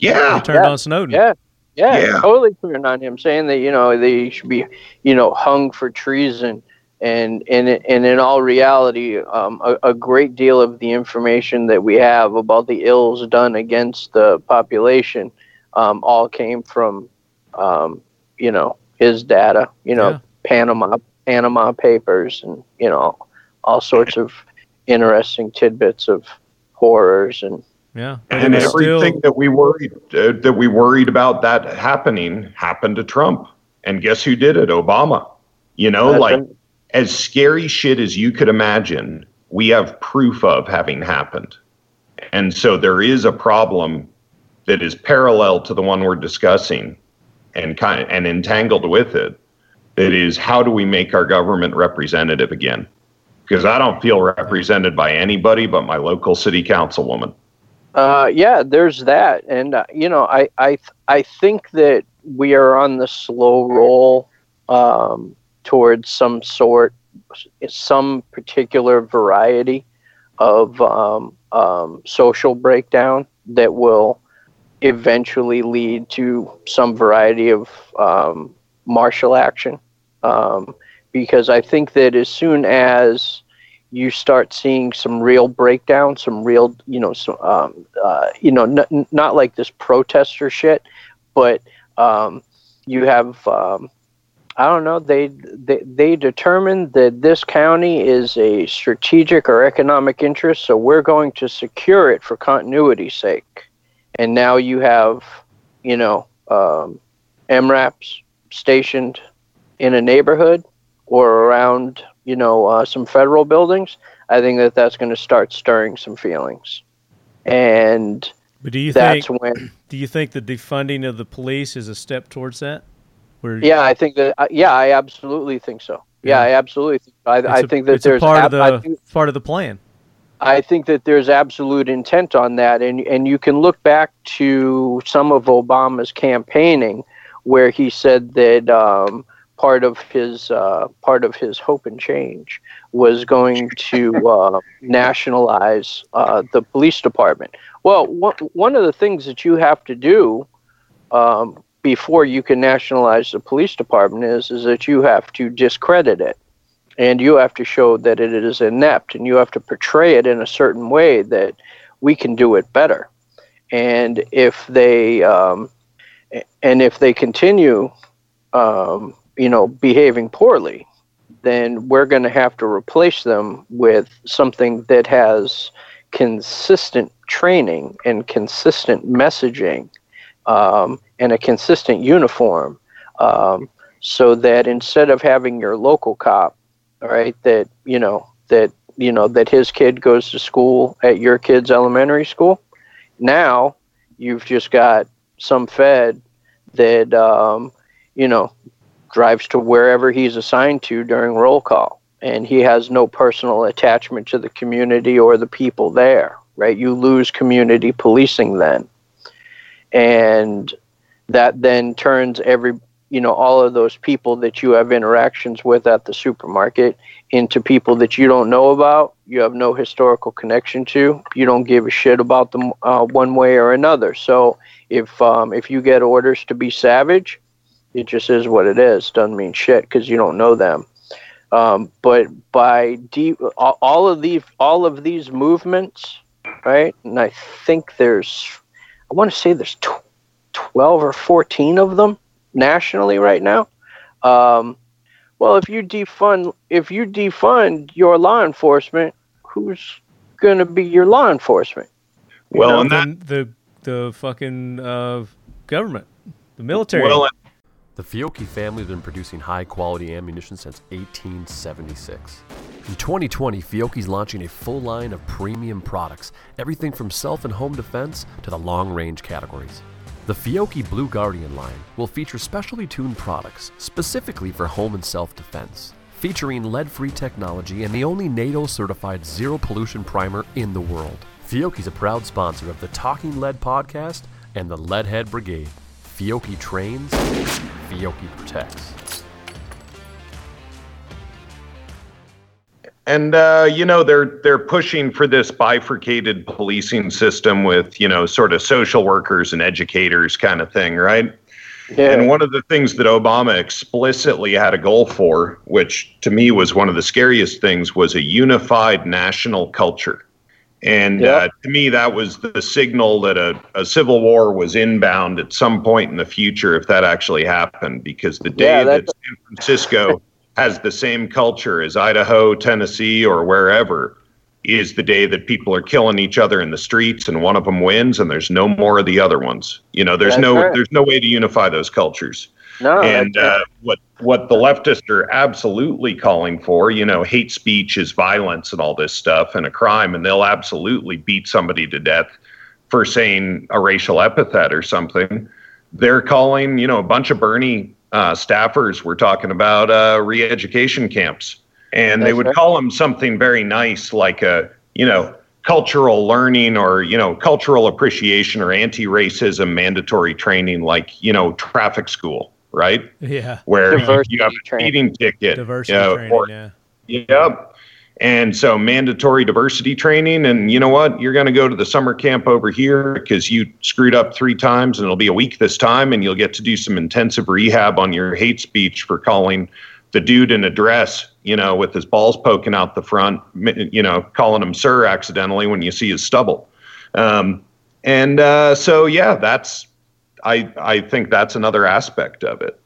Yeah, they turned yeah. on Snowden. Yeah. yeah, yeah, totally turned on him, saying that you know they should be, you know, hung for treason and and and in all reality, um, a, a, great deal of the information that we have about the ills done against the population um, all came from, um, you know, his data. You know, yeah. Panama Panama Papers, and you know, all sorts of interesting tidbits of horrors and yeah, and everything still... that we worried uh, that we worried about that happening happened to Trump. And guess who did it? Obama. You know, That's like as scary shit as you could imagine, we have proof of having happened. And so there is a problem that is parallel to the one we're discussing and kind of, and entangled with it. That is, how do we make our government representative again? Because I don't feel represented by anybody but my local city councilwoman. Uh, yeah, there's that, and uh, you know, I I I think that we are on the slow roll um, towards some sort, some particular variety of um, um, social breakdown that will eventually lead to some variety of um, martial action. Um, because I think that as soon as you start seeing some real breakdown, some real, you know, so, um, uh, you know, n- not like this protester shit, but um, you have, um, I don't know, they, they they determined that this county is a strategic or economic interest, so we're going to secure it for continuity's sake. And now you have, you know, um, MRAPs stationed in a neighborhood or around you know uh, some federal buildings, I think that that's going to start stirring some feelings, and but do you that's think, when *clears throat* do you think the defunding of the police is a step towards that? Where, yeah, I think that. Uh, yeah, I absolutely think so. Yeah, yeah I absolutely. Think, I, I a, think that there's part ab- of the think, part of the plan. I think that there's absolute intent on that, and and you can look back to some of Obama's campaigning, where he said that um, part of his uh, part of his hope and change was going to uh, nationalize uh, the police department. Well, one of the things that you have to do um, before you can nationalize the police department is is that you have to discredit it, and you have to show that it is inept, and you have to portray it in a certain way that we can do it better. And if they um, and if they continue um, you know, behaving poorly, then we're going to have to replace them with something that has consistent training and consistent messaging um, and a consistent uniform um, so that instead of having your local cop right that you know that you know that his kid goes to school at your kid's elementary school now you've just got some fed that um, you know drives to wherever he's assigned to during roll call. And he has no personal attachment to the community or the people there right? You lose community policing then. And that then turns every you know all of those people that you have interactions with at the supermarket into people that you don't know about you have no historical connection to you don't give a shit about them uh, one way or another. So if um, if you get orders to be savage it just is what it is. Doesn't mean shit because you don't know them. Um, but by deep, all of these, all of these movements, right? And I think there's, I want to say there's tw- twelve or fourteen of them nationally right now. Um, well, if you defund, if you defund your law enforcement, who's going to be your law enforcement? You well, know? and that the the fucking uh, government, the military. Well, the Fiocchi family has been producing high quality ammunition since 1876. In 2020, Fiocchi's launching a full line of premium products, everything from self and home defense to the long range categories. The Fiocchi Blue Guardian line will feature specially tuned products specifically for home and self defense, featuring lead free technology and the only NATO certified zero pollution primer in the world. Fiocchi's a proud sponsor of the Talking Lead podcast and the Leadhead Brigade. Fiocchi trains, Fiocchi protects. And uh, you know they're they're pushing for this bifurcated policing system with you know sort of social workers and educators kind of thing, right? Yeah. And one of the things that Obama explicitly had a goal for, which to me was one of the scariest things, was a unified national culture. And Yeah. uh, to me, that was the signal that a, a civil war was inbound at some point in the future if that actually happened. Because the day Yeah, that San Francisco has the same culture as Idaho, Tennessee, or wherever, is the day that people are killing each other in the streets and one of them wins and there's no more of the other ones. You know, there's That's no right. there's no way to unify those cultures. No, and uh, what what the leftists are absolutely calling for, you know, hate speech is violence and all this stuff and a crime, and they'll absolutely beat somebody to death for saying a racial epithet or something. They're calling, you know, a bunch of Bernie uh, staffers were talking about uh, re-education camps, and they would right. call them something very nice, like a, you know, cultural learning or you know cultural appreciation or anti-racism mandatory training like you know traffic school right Yeah. where Diversity you have a training. speeding ticket Diversity yeah, training. or- yeah. Yep. And so mandatory diversity training. And you know what? You're going to go to the summer camp over here because you screwed up three times and it'll be a week this time. And you'll get to do some intensive rehab on your hate speech for calling the dude in a dress, you know, with his balls poking out the front, you know, calling him sir accidentally when you see his stubble. Um, and uh, so, yeah, that's, I, I think that's another aspect of it.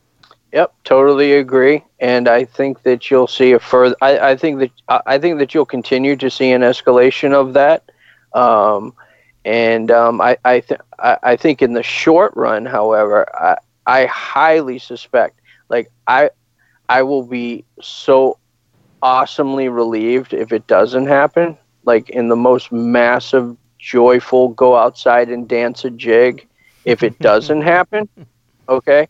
Yep, totally agree, and I think that you'll see a further. I, I think that I think that you'll continue to see an escalation of that, um, and um, I I, th- I I think in the short run, however, I I highly suspect, like I I will be so awesomely relieved if it doesn't happen, like in the most massive, joyful, go outside and dance a jig. If it doesn't happen, *laughs* okay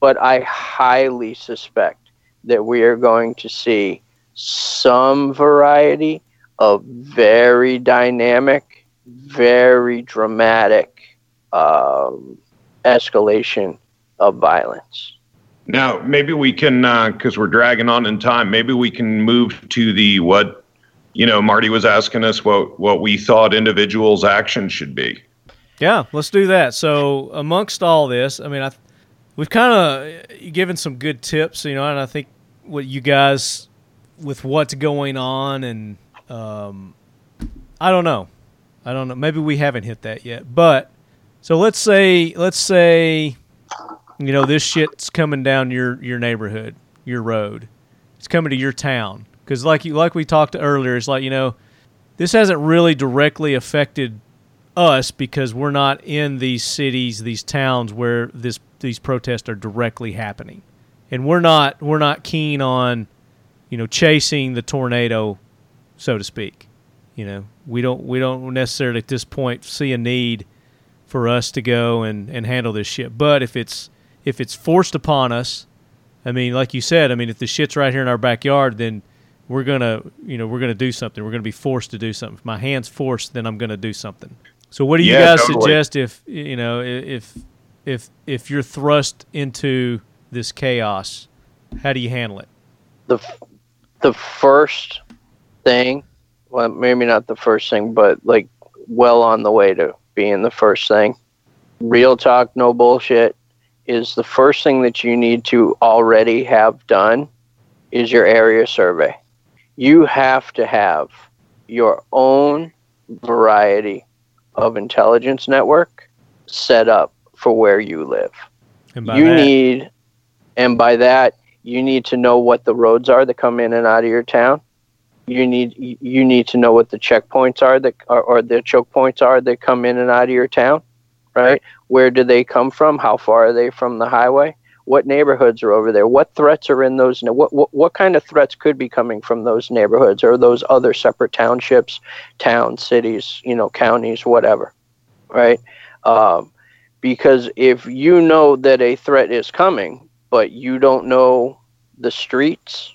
but I highly suspect that we are going to see some variety of very dynamic, very dramatic um, escalation of violence. Now, maybe we can, because we're dragging on in time, maybe we can move to the what, you know, Marty was asking us what, what we thought individuals' action should be. Yeah, let's do that. So, amongst all this, I mean, I we've kind of given some good tips, you know, and I think what you guys with what's going on, and um, I don't know, I don't know. Maybe we haven't hit that yet, but so let's say, let's say, you know, this shit's coming down your your neighborhood, your road. It's coming to your town because, like you, like we talked earlier, it's like you know, this hasn't really directly affected us because we're not in these cities, these towns where this these protests are directly happening, and we're not we're not keen on, you know, chasing the tornado, so to speak. You know, we don't we don't necessarily at this point see a need for us to go and, and handle this shit. But if it's if it's forced upon us, I mean, like you said, I mean, if the shit's right here in our backyard, then we're gonna you know we're gonna do something. We're gonna be forced to do something. If my hand's forced, then I'm gonna do something. So what do you Yeah, guys totally. suggest if you know if if if you're thrust into this chaos, how do you handle it? The, the first thing, well, maybe not the first thing, but like well on the way to being the first thing, real talk, no bullshit, is the first thing that you need to already have done is your area survey. You have to have your own variety of intelligence network set up for where you live. And by you that, need, and by that, you need to know what the roads are that come in and out of your town. You need you need to know what the checkpoints are that or, or the choke points are that come in and out of your town, right? Where do they come from? How far are they from the highway? What neighborhoods are over there? What threats are in those? What what, what kind of threats could be coming from those neighborhoods or those other separate townships, towns, cities, you know, counties, whatever, right? Um, because if you know that a threat is coming, but you don't know the streets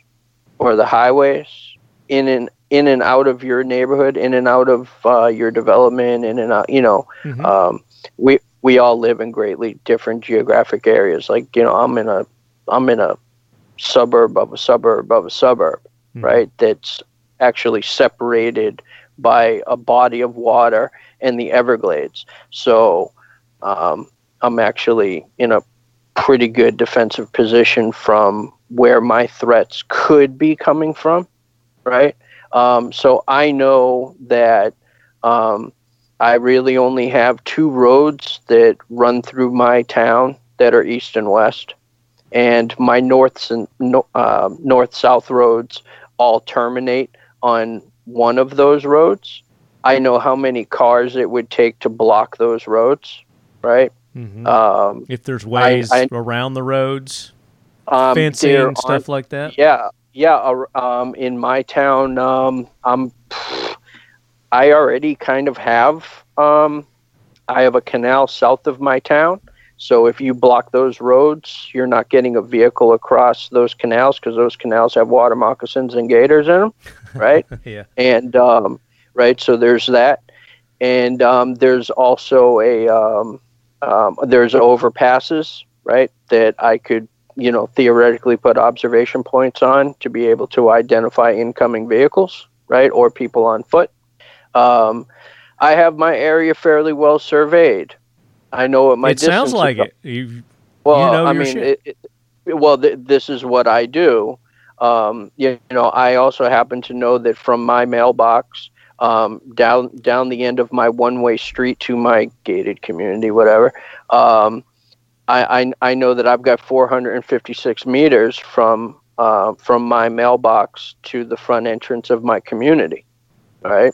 or the highways in and in and out of your neighborhood, in and out of uh, your development, in and out, you know, Mhm. um, we we all live in greatly different geographic areas. Like you know, I'm in a I'm in a suburb of a suburb of a suburb, Mhm. right? That's actually separated by a body of water and the Everglades. So um, I'm actually in a pretty good defensive position from where my threats could be coming from, right? Um, so I know that um, I really only have two roads that run through my town that are east and west, and my north and uh, north south roads all terminate on one of those roads. I know how many cars it would take to block those roads, right? Mhm. Um, if there's ways I- around the roads, um, fencing, aren't- stuff like that. Yeah, yeah. uh, Um, in my town, um, I'm. I already kind of have. Um, I have a canal south of my town, so if you block those roads, you're not getting a vehicle across those canals because those canals have water moccasins and gators in them, *laughs* right? yeah. and um, right so there's that and um, there's also a um, um, there's overpasses right that i could you know theoretically put observation points on to be able to identify incoming vehicles right or people on foot um, i have my area fairly well surveyed i know what my it sounds like it. You, Well, know I mean, it, it, well, th- this is what I do. Um, you, you know, I also happen to know that from my mailbox um, down down the end of my one-way street to my gated community, whatever. Um, I, I I know that I've got 456 meters from uh, from my mailbox to the front entrance of my community, right?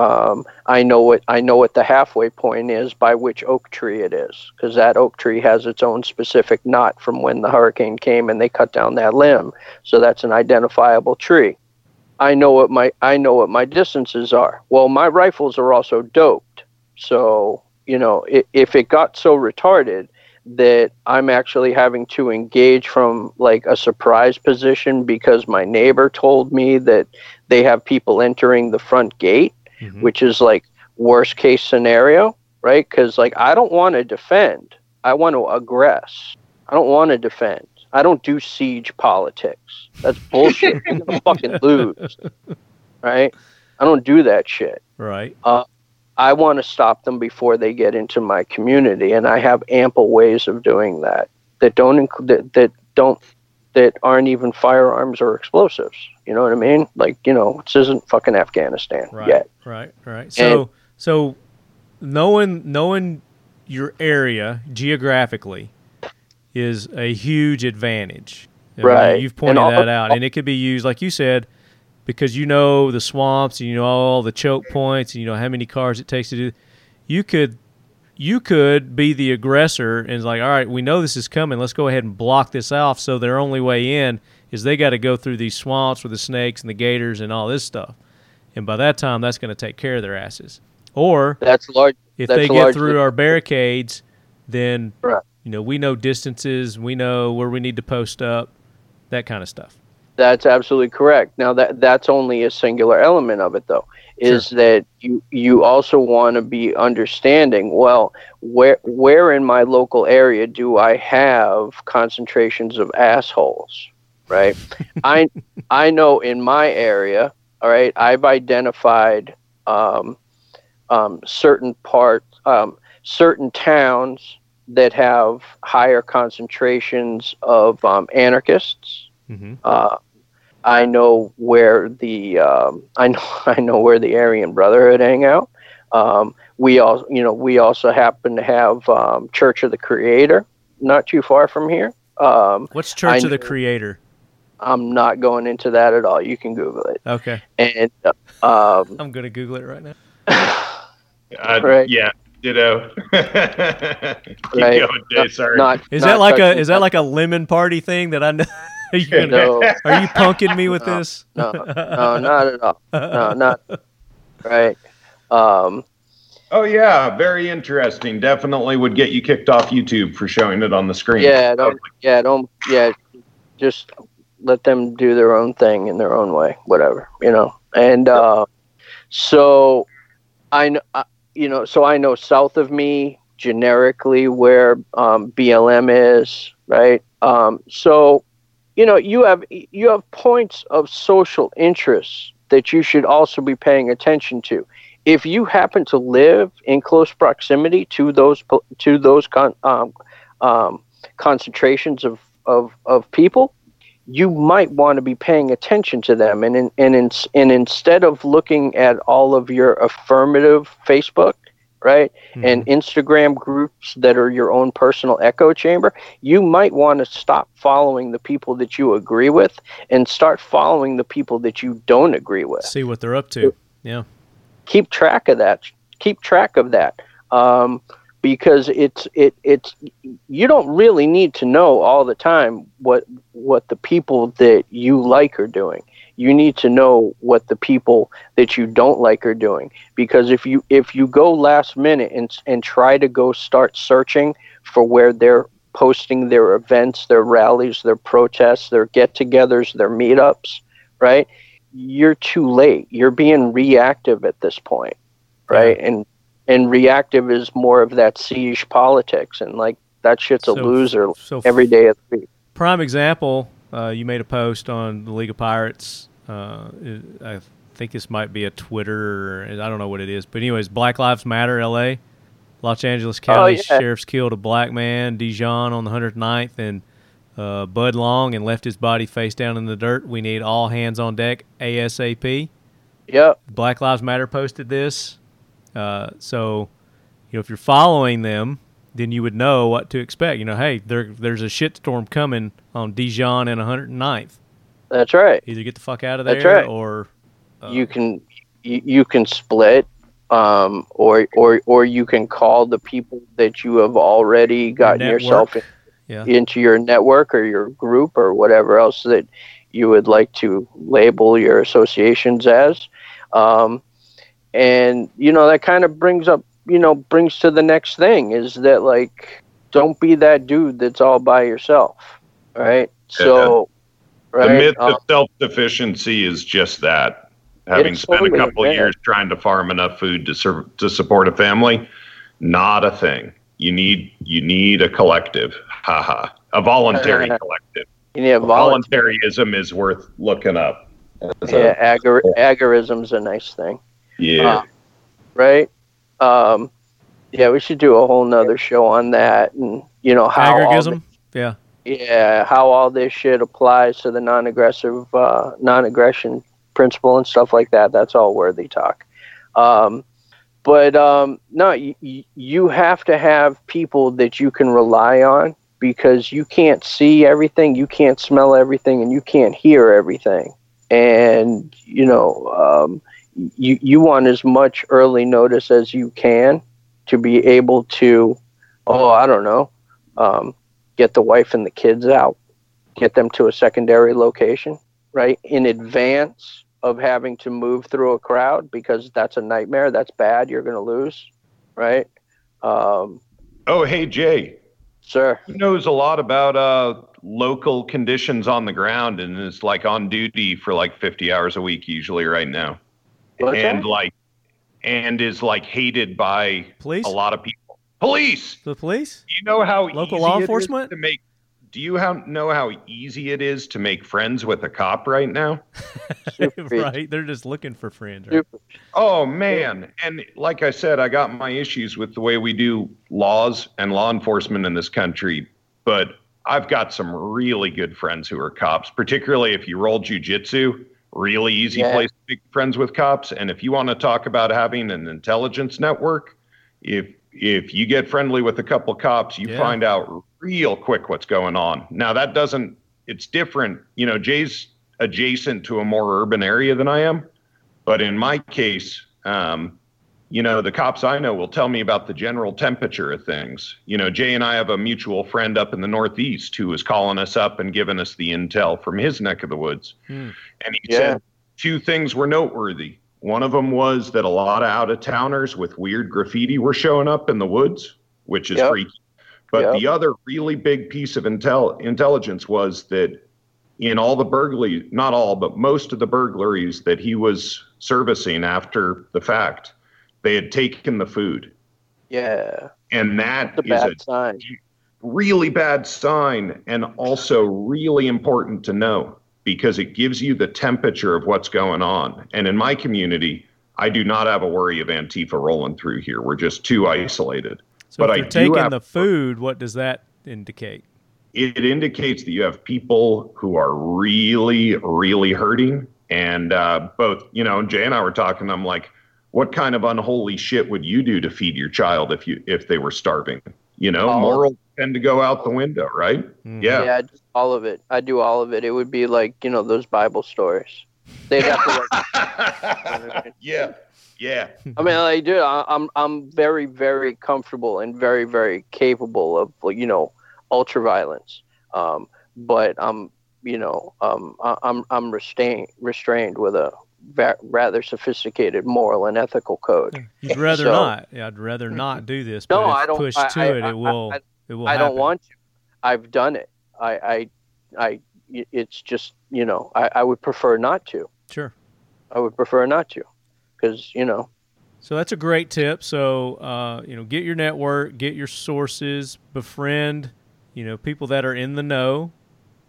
Um, I know what I know what the halfway point is by which oak tree it is, because that oak tree has its own specific knot from when the hurricane came and they cut down that limb. So that's an identifiable tree. I know what my I know what my distances are. Well, my rifles are also doped, so you know if it got so retarded that I'm actually having to engage from like a surprise position because my neighbor told me that they have people entering the front gate Mhm. which is like worst case scenario, right? Because like I don't want to defend, I want to aggress. I don't want to defend. I don't do siege politics. That's *laughs* bullshit. You're gonna fucking lose, right? I don't do that shit. right. Uh, I want to stop them before they get into my community, and I have ample ways of doing that that don't include that, that don't that aren't even firearms or explosives. You know what I mean? Like you know, this isn't fucking Afghanistan Right. yet. Right. Right. So so knowing knowing your area geographically is a huge advantage. I mean, Right. you've pointed all- that out, and it could be used, like you said, because you know the swamps and you know all the choke points and you know how many cars it takes to do. You could you could be the aggressor and it's like, all right, we know this is coming. Let's go ahead and block this off. So their only way in is they got to go through these swamps with the snakes and the gators and all this stuff. And by that time, that's going to take care of their asses. Or That's large. if That's they get through our barricades, then Right. you know we know distances, we know where we need to post up, that kind of stuff. That's absolutely correct. Now that that's only a singular element of it, though, is that you you also want to be understanding. Well, where where in my local area do I have concentrations of assholes? Right. *laughs* I I know in my area. All right. I've identified um, um, certain parts, um, certain towns that have higher concentrations of um, anarchists. hmm Uh, I know where the um, I know *laughs* I know where the Aryan Brotherhood hang out. Um, we all you know we also happen to have um, Church of the Creator not too far from here. Um, What's Church I of the know- Creator? I'm not going into that at all. You can Google it. Okay, And uh, *laughs* um, I'm gonna Google it right now. *laughs* Uh, Right. Yeah, ditto. Keep Right. going, Jay. Sorry. not Is not that like a is that like a lemon party thing that I know? Are *laughs* you, gonna- no, *laughs* are you punking me with No, this? no, no, not at all. No, not *laughs* right. Um, oh yeah, very interesting. Definitely would get you kicked off YouTube for showing it on the screen. Yeah, don't, yeah, don't, yeah, just let them do their own thing in their own way, whatever, you know. And uh, so I, kn- you know, so I know south of me generically where um, BLM is, right? Um, so, you know, you have you have points of social interest that you should also be paying attention to. If you happen to live in close proximity to those to those con- um, um, concentrations of, of, of people, you might want to be paying attention to them. And, in, and, in, and instead of looking at all of your affirmative Facebook, right, mm-hmm. and Instagram groups that are your own personal echo chamber, you might want to stop following the people that you agree with and start following the people that you don't agree with. See what they're up to. Yeah. Keep track of that. Keep track of that. Um, because it's it it's you don't really need to know all the time what what the people that you like are doing you need to know what the people that you don't like are doing because if you if you go last minute and and try to go start searching for where they're posting their events their rallies their protests their get-togethers their meetups right you're too late you're being reactive at this point right yeah. and and reactive is more of that siege politics, and like that shit's a so, loser so every day of the week. Prime example, uh, you made a post on the League of Pirates. Uh, I think this might be a Twitter, or I don't know what it is, but anyways, Black Lives Matter, L.A. Los Angeles oh, County oh, yeah. sheriff's killed a black man, Dijon, on the 109th, and uh, Budlong, and left his body face down in the dirt. We need all hands on deck ASAP. Yep. Black Lives Matter posted this. Uh, so, you know, if you're following them, then you would know what to expect. You know, hey, there there's a shitstorm coming on Dijon and 109th. That's right. Either get the fuck out of there, That's right. or uh, you can you, you can split, um, or or or you can call the people that you have already gotten yourself in, yeah. into your network or your group or whatever else that you would like to label your associations as. Um, and you know that kind of brings up you know brings to the next thing is that like don't be that dude that's all by yourself right so right? the myth um, of self-sufficiency is just that having spent totally a couple years trying to farm enough food to serve to support a family not a thing you need you need a collective haha a voluntary *laughs* collective you need a voluntarism is worth looking up yeah, agar- agorism's a nice thing yeah. Uh, right. Um, yeah, we should do a whole nother show on that, and you know how Agorgism? yeah. Yeah, how all this shit applies to the non-aggressive, uh, non-aggression principle and stuff like that. That's all worthy talk. Um, but um, no, you, you have to have people that you can rely on because you can't see everything, you can't smell everything, and you can't hear everything. And you know, um, you you want as much early notice as you can to be able to oh i don't know um, get the wife and the kids out get them to a secondary location right in advance of having to move through a crowd because that's a nightmare that's bad you're going to lose right um, oh hey jay sir Who knows a lot about uh, local conditions on the ground and is like on duty for like 50 hours a week usually right now and like and is like hated by police? a lot of people. Police. The police? Do you know how local law enforcement to make? Do you how, know how easy it is to make friends with a cop right now? *laughs* right, they're just looking for friends. Right? Oh man, and like I said, I got my issues with the way we do laws and law enforcement in this country, but I've got some really good friends who are cops, particularly if you roll jujitsu really easy yeah. place to make friends with cops. And if you want to talk about having an intelligence network, if if you get friendly with a couple cops, you yeah. find out real quick what's going on. Now that doesn't it's different. You know, Jay's adjacent to a more urban area than I am, but in my case, um, you know, the cops I know will tell me about the general temperature of things. You know, Jay and I have a mutual friend up in the Northeast who was calling us up and giving us the intel from his neck of the woods. Hmm. And he yeah. said two things were noteworthy. One of them was that a lot of out of towners with weird graffiti were showing up in the woods, which is yep. freaky. But yep. the other really big piece of intel intelligence was that in all the burglaries, not all, but most of the burglaries that he was servicing after the fact, they had taken the food. Yeah. And that is a sign. really bad sign and also really important to know because it gives you the temperature of what's going on. And in my community, I do not have a worry of Antifa rolling through here. We're just too isolated. So but if you're I taking the food, what does that indicate? it indicates that you have people who are really, really hurting. And uh, both, you know, Jay and I were talking. I'm like, what kind of unholy shit would you do to feed your child if you if they were starving? You know, Oh. morals tend to go out the window, right? Mhm. Yeah. Yeah, just all of it. I do all of it. It would be like you know those Bible stories. They'd have to like. *laughs* yeah. Yeah. I mean, like, dude, I, I'm I'm very very comfortable and very very capable of like, you know ultra violence. Um, but I'm you know um I- I'm I'm restrained restrained with a va- rather sophisticated moral and ethical code. You'd rather So- not. Yeah, I'd rather not do this. No, but if I don't- Push I- to I- it. I- It will. I- it will. I don't want to. I've done it. I I I it's just you know I, I would prefer not to. Sure. I would prefer not to, because you know So that's a great tip. So uh, you know, get your network, get your sources, befriend, you know, people that are in the know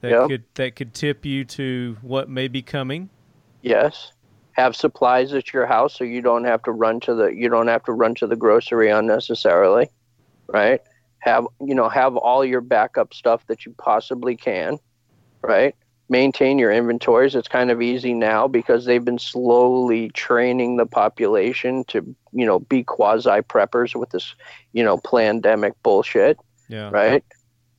that Yep. could that could tip you to what may be coming. Yes. Have supplies at your house so you don't have to run to the you don't have to run to the grocery unnecessarily. Right? Have you know, have all your backup stuff that you possibly can. Right? Maintain your inventories. It's kind of easy now because they've been slowly training the population to, you know, be quasi preppers with this, you know, pandemic bullshit. Yeah. Right?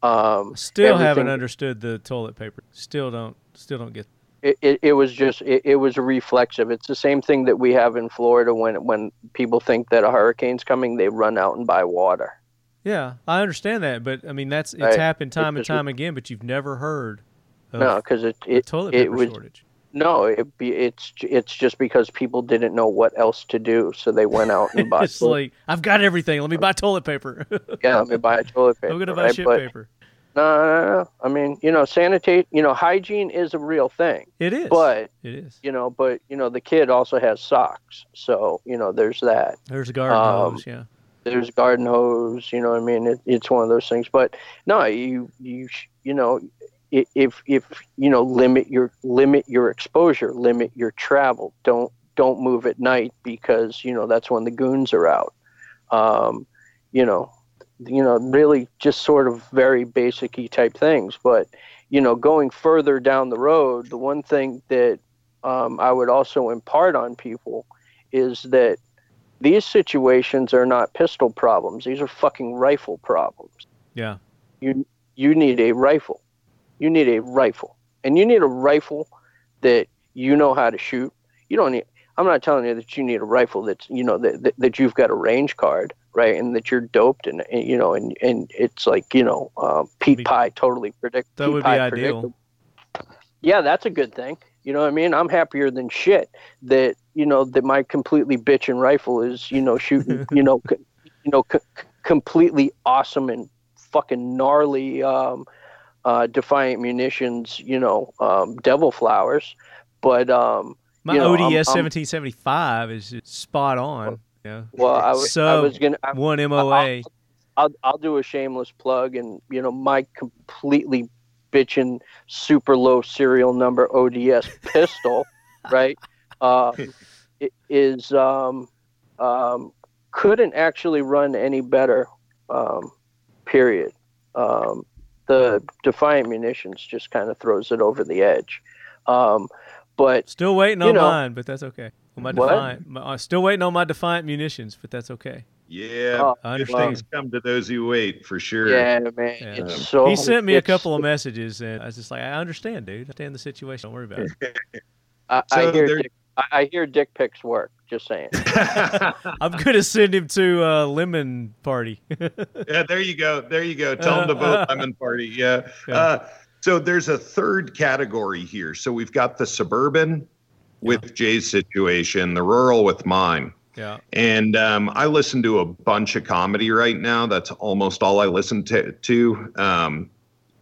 Um Still haven't understood the toilet paper. Still don't. Still don't get. it, it, it was just it, it was reflexive it's the same thing that we have in florida when when people think that a hurricane's coming they run out and buy water Yeah, I understand that, but I mean that's it's Right. happened time and It's just- time again. But you've never heard of no because it it, toilet it was shortage. no it be it's it's just because people didn't know what else to do so they went out and *laughs* bought it's like I've got everything. Let me buy toilet paper. *laughs* yeah let me buy a toilet paper I'm gonna buy right? shit but paper. no, no no i mean you know sanitate you know hygiene is a real thing It is. but it is. you know but you know the kid also has socks so you know there's that There's a garden um, hose. Yeah. There's garden hose you know what i mean? It, it's one of those things. But no you you you know if if you know limit your limit your exposure limit your travel. Don't don't move at night because you know that's when the goons are out. Um you know you know really just sort of very basic type things. But you know going further down the road the one thing that um, i would also impart on people is that these situations are not pistol problems. These are fucking rifle problems. Yeah. You you need a rifle. You need a rifle. And you need a rifle that you know how to shoot. You don't need I'm not telling you that you need a rifle that's you know that that, that you've got a range card, right? And that you're doped and, and you know and and it's like, you know, um, Pete Be- Pie totally predict That Pete would be Pie ideal. predictable. Yeah, that's a good thing. You know what I mean? I'm happier than shit that you know that my completely bitchin' rifle is you know shooting *laughs* you know c- you know c- completely awesome and fucking gnarly um, uh, defiant munitions you know um, devil flowers, but um, My you know, ODS I'm- I'm- 1775 is spot on. Yeah. well I was I was gonna I, One MOA. I'll I'll do a shameless plug and you know my completely bitchin' super low serial number ODS pistol, *laughs* right? Uh, is um, um, couldn't actually run any better. Um, period. Um, the Defiant munitions just kind of throws it over the edge. Um, but Still waiting on know- mine, but that's okay. My What? defiant, my, uh, still waiting on my defiant munitions, but that's okay. Yeah. Oh, Good understand. things come to those who wait, for sure. yeah, man, Yeah. it's so. he sent me a couple of messages, and I was just like, I understand, dude. I understand the situation. Don't worry about it. I, I hear dick, I, I hear dick pics work. Just saying. *laughs* I'm gonna send him to uh, Lemon Party. *laughs* yeah, there you go. There you go. Tell him to vote *laughs* Lemon Party. Yeah. Yeah. Uh, so there's a third category here. So we've got the suburban with Jay's situation, the rural with mine. Yeah. And um, I listen to a bunch of comedy right now. That's almost all I listen to. to. Um,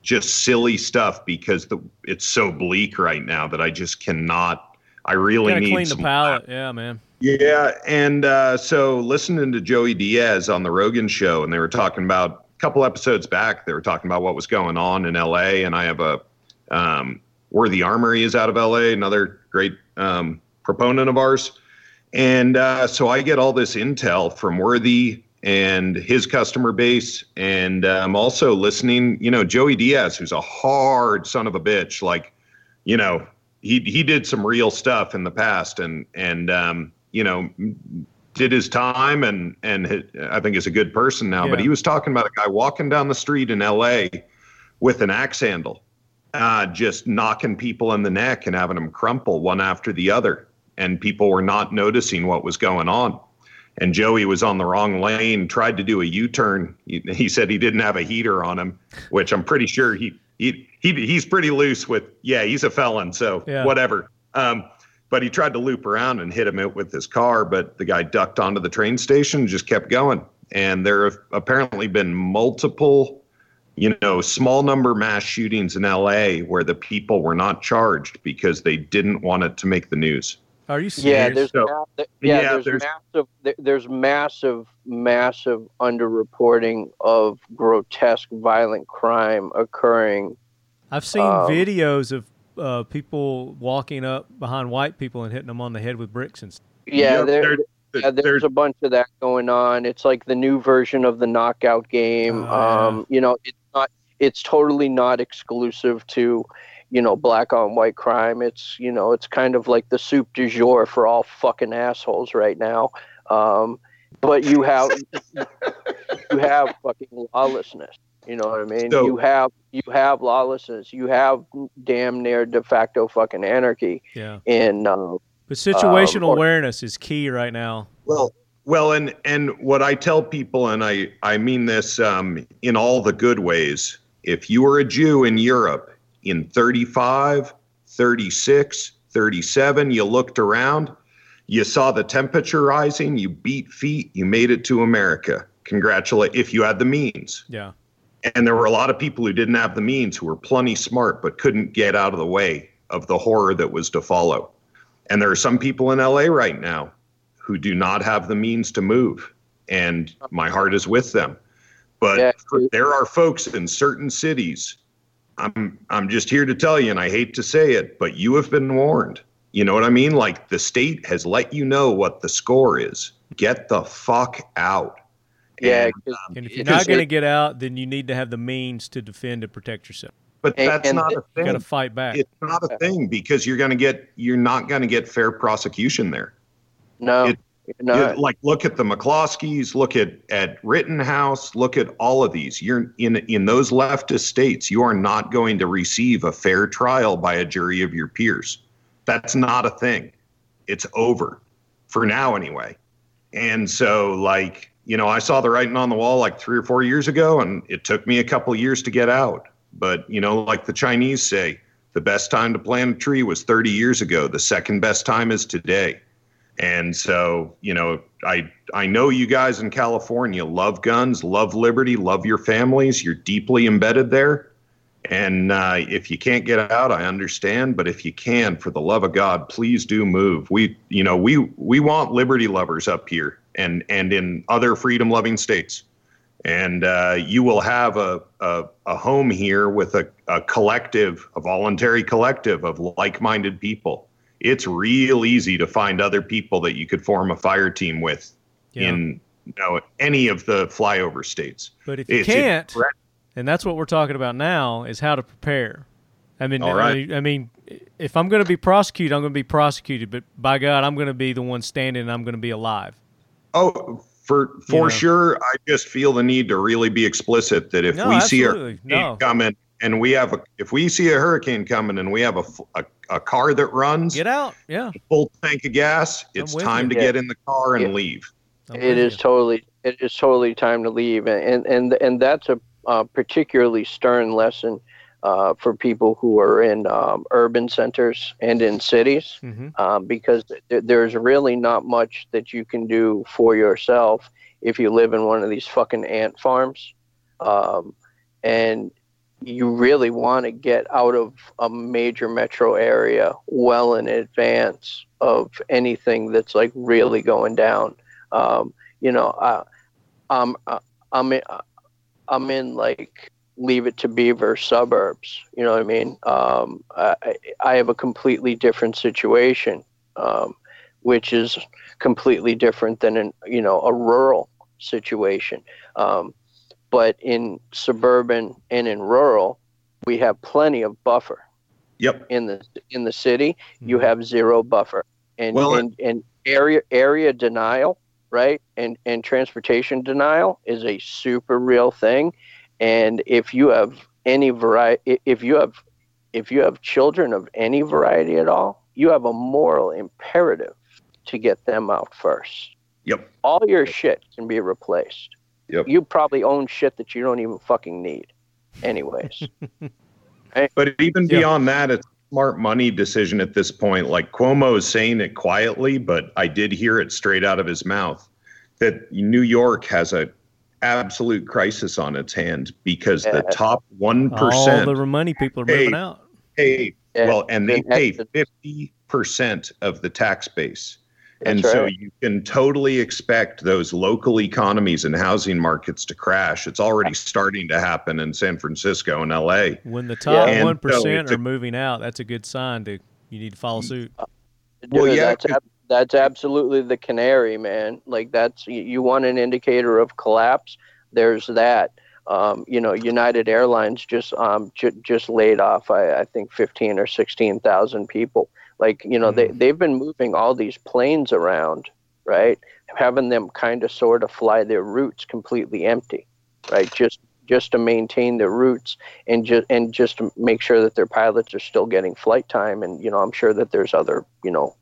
just silly stuff because the it's so bleak right now that I just cannot. I really need clean the palate. Yeah, man. yeah, and uh, so listening to Joey Diaz on the Rogan show, and they were talking about a couple episodes back. They were talking about what was going on in L.A. And I have a um, Worthy Armory is out of L.A. Another great um, proponent of ours, and uh, so I get all this intel from Worthy and his customer base, and I'm um, also listening. You know, Joey Diaz, who's a hard son of a bitch. Like, you know, he he did some real stuff in the past, and and um, you know, did his time, and and I think is a good person now. Yeah. But he was talking about a guy walking down the street in L.A. with an axe handle, uh, just knocking people in the neck and having them crumple one after the other, and people were not noticing what was going on and Joey was on the wrong lane, tried to do a U-turn. He, he, said he didn't have a heater on him, which I'm pretty sure he he, he he's pretty loose with. Yeah, he's a felon, so Yeah. whatever. Um, but he tried to loop around and hit him out with his car, but the guy ducked onto the train station and just kept going. And there have apparently been multiple, you know, small number mass shootings in LA where the people were not charged because they didn't want it to make the news. Are you Yeah, there's So- ma- th- yeah, yeah, there's, there's- massive there- there's massive massive underreporting of grotesque violent crime occurring. I've seen Um, videos of uh, people walking up behind white people and hitting them on the head with bricks and stuff. Yeah, Yep, there, yeah, there's a bunch of that going on. It's like the new version of the knockout game. Yeah. um, you know, it's not it's totally not exclusive to you know black on white crime. It's you know it's kind of like the soup du jour for all fucking assholes right now. Um, but you have you have fucking lawlessness. You know what I mean? So- you have you have lawlessness. You have damn near de facto fucking anarchy. Yeah. And uh, But situational or- awareness is key right now. Well, well, and and what I tell people, and I I mean this um, in all the good ways. If you were a Jew in Europe in 35, 36, 37, you looked around, you saw the temperature rising, you beat feet, you made it to America. Congratulate if you had the means. Yeah. And there were a lot of people who didn't have the means, who were plenty smart, but couldn't get out of the way of the horror that was to follow. And there are some people in LA right now who do not have the means to move. And my heart is with them. But Yeah. there are folks in certain cities. I'm I'm just here to tell you, and I hate to say it, but you have been warned. You know what I mean? Like the state has let you know what the score is. Get the fuck out. yeah, And- 'cause um, And if you're not going to get out, then you need to have the means to defend and protect yourself. but And- that's and not a thing. got to fight back. it's not a thing because you're going to get you're not going to get fair prosecution there No, It- you're not. You- like look at the mccloskeys look at at rittenhouse look at all of these. You're in in those leftist states you are not going to receive a fair trial by a jury of your peers. That's not a thing. It's over for now anyway. And so like you know i saw the writing on the wall like three or four years ago and it took me a couple years to get out. But you know like the chinese say the best time to plant a tree was 30 years ago. The second best time is today and so, you know, I I know you guys in California love guns, love liberty, love your families. You're deeply embedded there. And uh, if you can't get out, I understand. But if you can, for the love of God, please do move. We, you know, we we want liberty lovers up here and and in other freedom loving states. And uh, you will have a, a, a home here with a, a collective, a voluntary collective of like minded people it's real easy to find other people that you could form a fire team with Yeah. in you know any of the flyover states. But if you It's- it- can't, and that's what we're talking about now, is how to prepare. I mean, right. mean- I mean, if I'm going to be prosecuted, I'm going to be prosecuted. But by God, I'm going to be the one standing, and I'm going to be alive. Oh, for for know. sure, I just feel the need to really be explicit that if No, we see a hurricane No. coming and we have a if we see a hurricane coming and we have a a, a car that runs Get out. Yeah. full tank of gas, it's time you. to Yeah. get in the car and Yeah. leave. I'm it with is you. totally it is totally time to leave and and and that's a uh, particularly stern lesson uh, for people who are in um, urban centers and in cities Mhm. um, because th- there's really not much that you can do for yourself if you live in one of these fucking ant farms um, and you really want to get out of a major metro area well in advance of anything that's like really going down um, you know, I, I'm I'm in, I'm in like Leave It to Beaver suburbs. You know what I mean? Um, I, I have a completely different situation, um, which is completely different than in you know a rural situation. Um, but in suburban and in rural, we have plenty of buffer. Yep. In the in the city, you Mhm. have zero buffer, and Well, and, and area area denial, right? And and transportation denial is a super real thing. And if you have any variety, if you have if you have children of any variety at all, you have a moral imperative to get them out first. Yep. All your shit can be replaced. Yep. You probably own shit that you don't even fucking need. Anyways. *laughs* But even Yeah. beyond that, it's a smart money decision at this point. Like Cuomo is saying it quietly, but I did hear it straight out of his mouth that New York has a absolute crisis on its hand because the top one All the money people are Hey. moving out. pay Yeah, well, and they and pay fifty percent of the tax base. And That's so you can totally expect those local economies and housing markets to crash. It's already starting to happen in San Francisco and LA. When the top Yeah. one And so percent it's a- are moving out, that's a good sign to you need to follow suit. Well, yeah, that's, 'cause- ab- that's absolutely the canary, man. Like that's you, you want an indicator of collapse. There's that. Um, you know, United Airlines just um, j- just laid off, I, I think, fifteen or sixteen thousand people. Like you know, they they've been moving all these planes around, right? Having them kind of sort of fly their routes completely empty, right? Just just to maintain their routes and just and just to make sure that their pilots are still getting flight time. And you know, I'm sure that there's other you know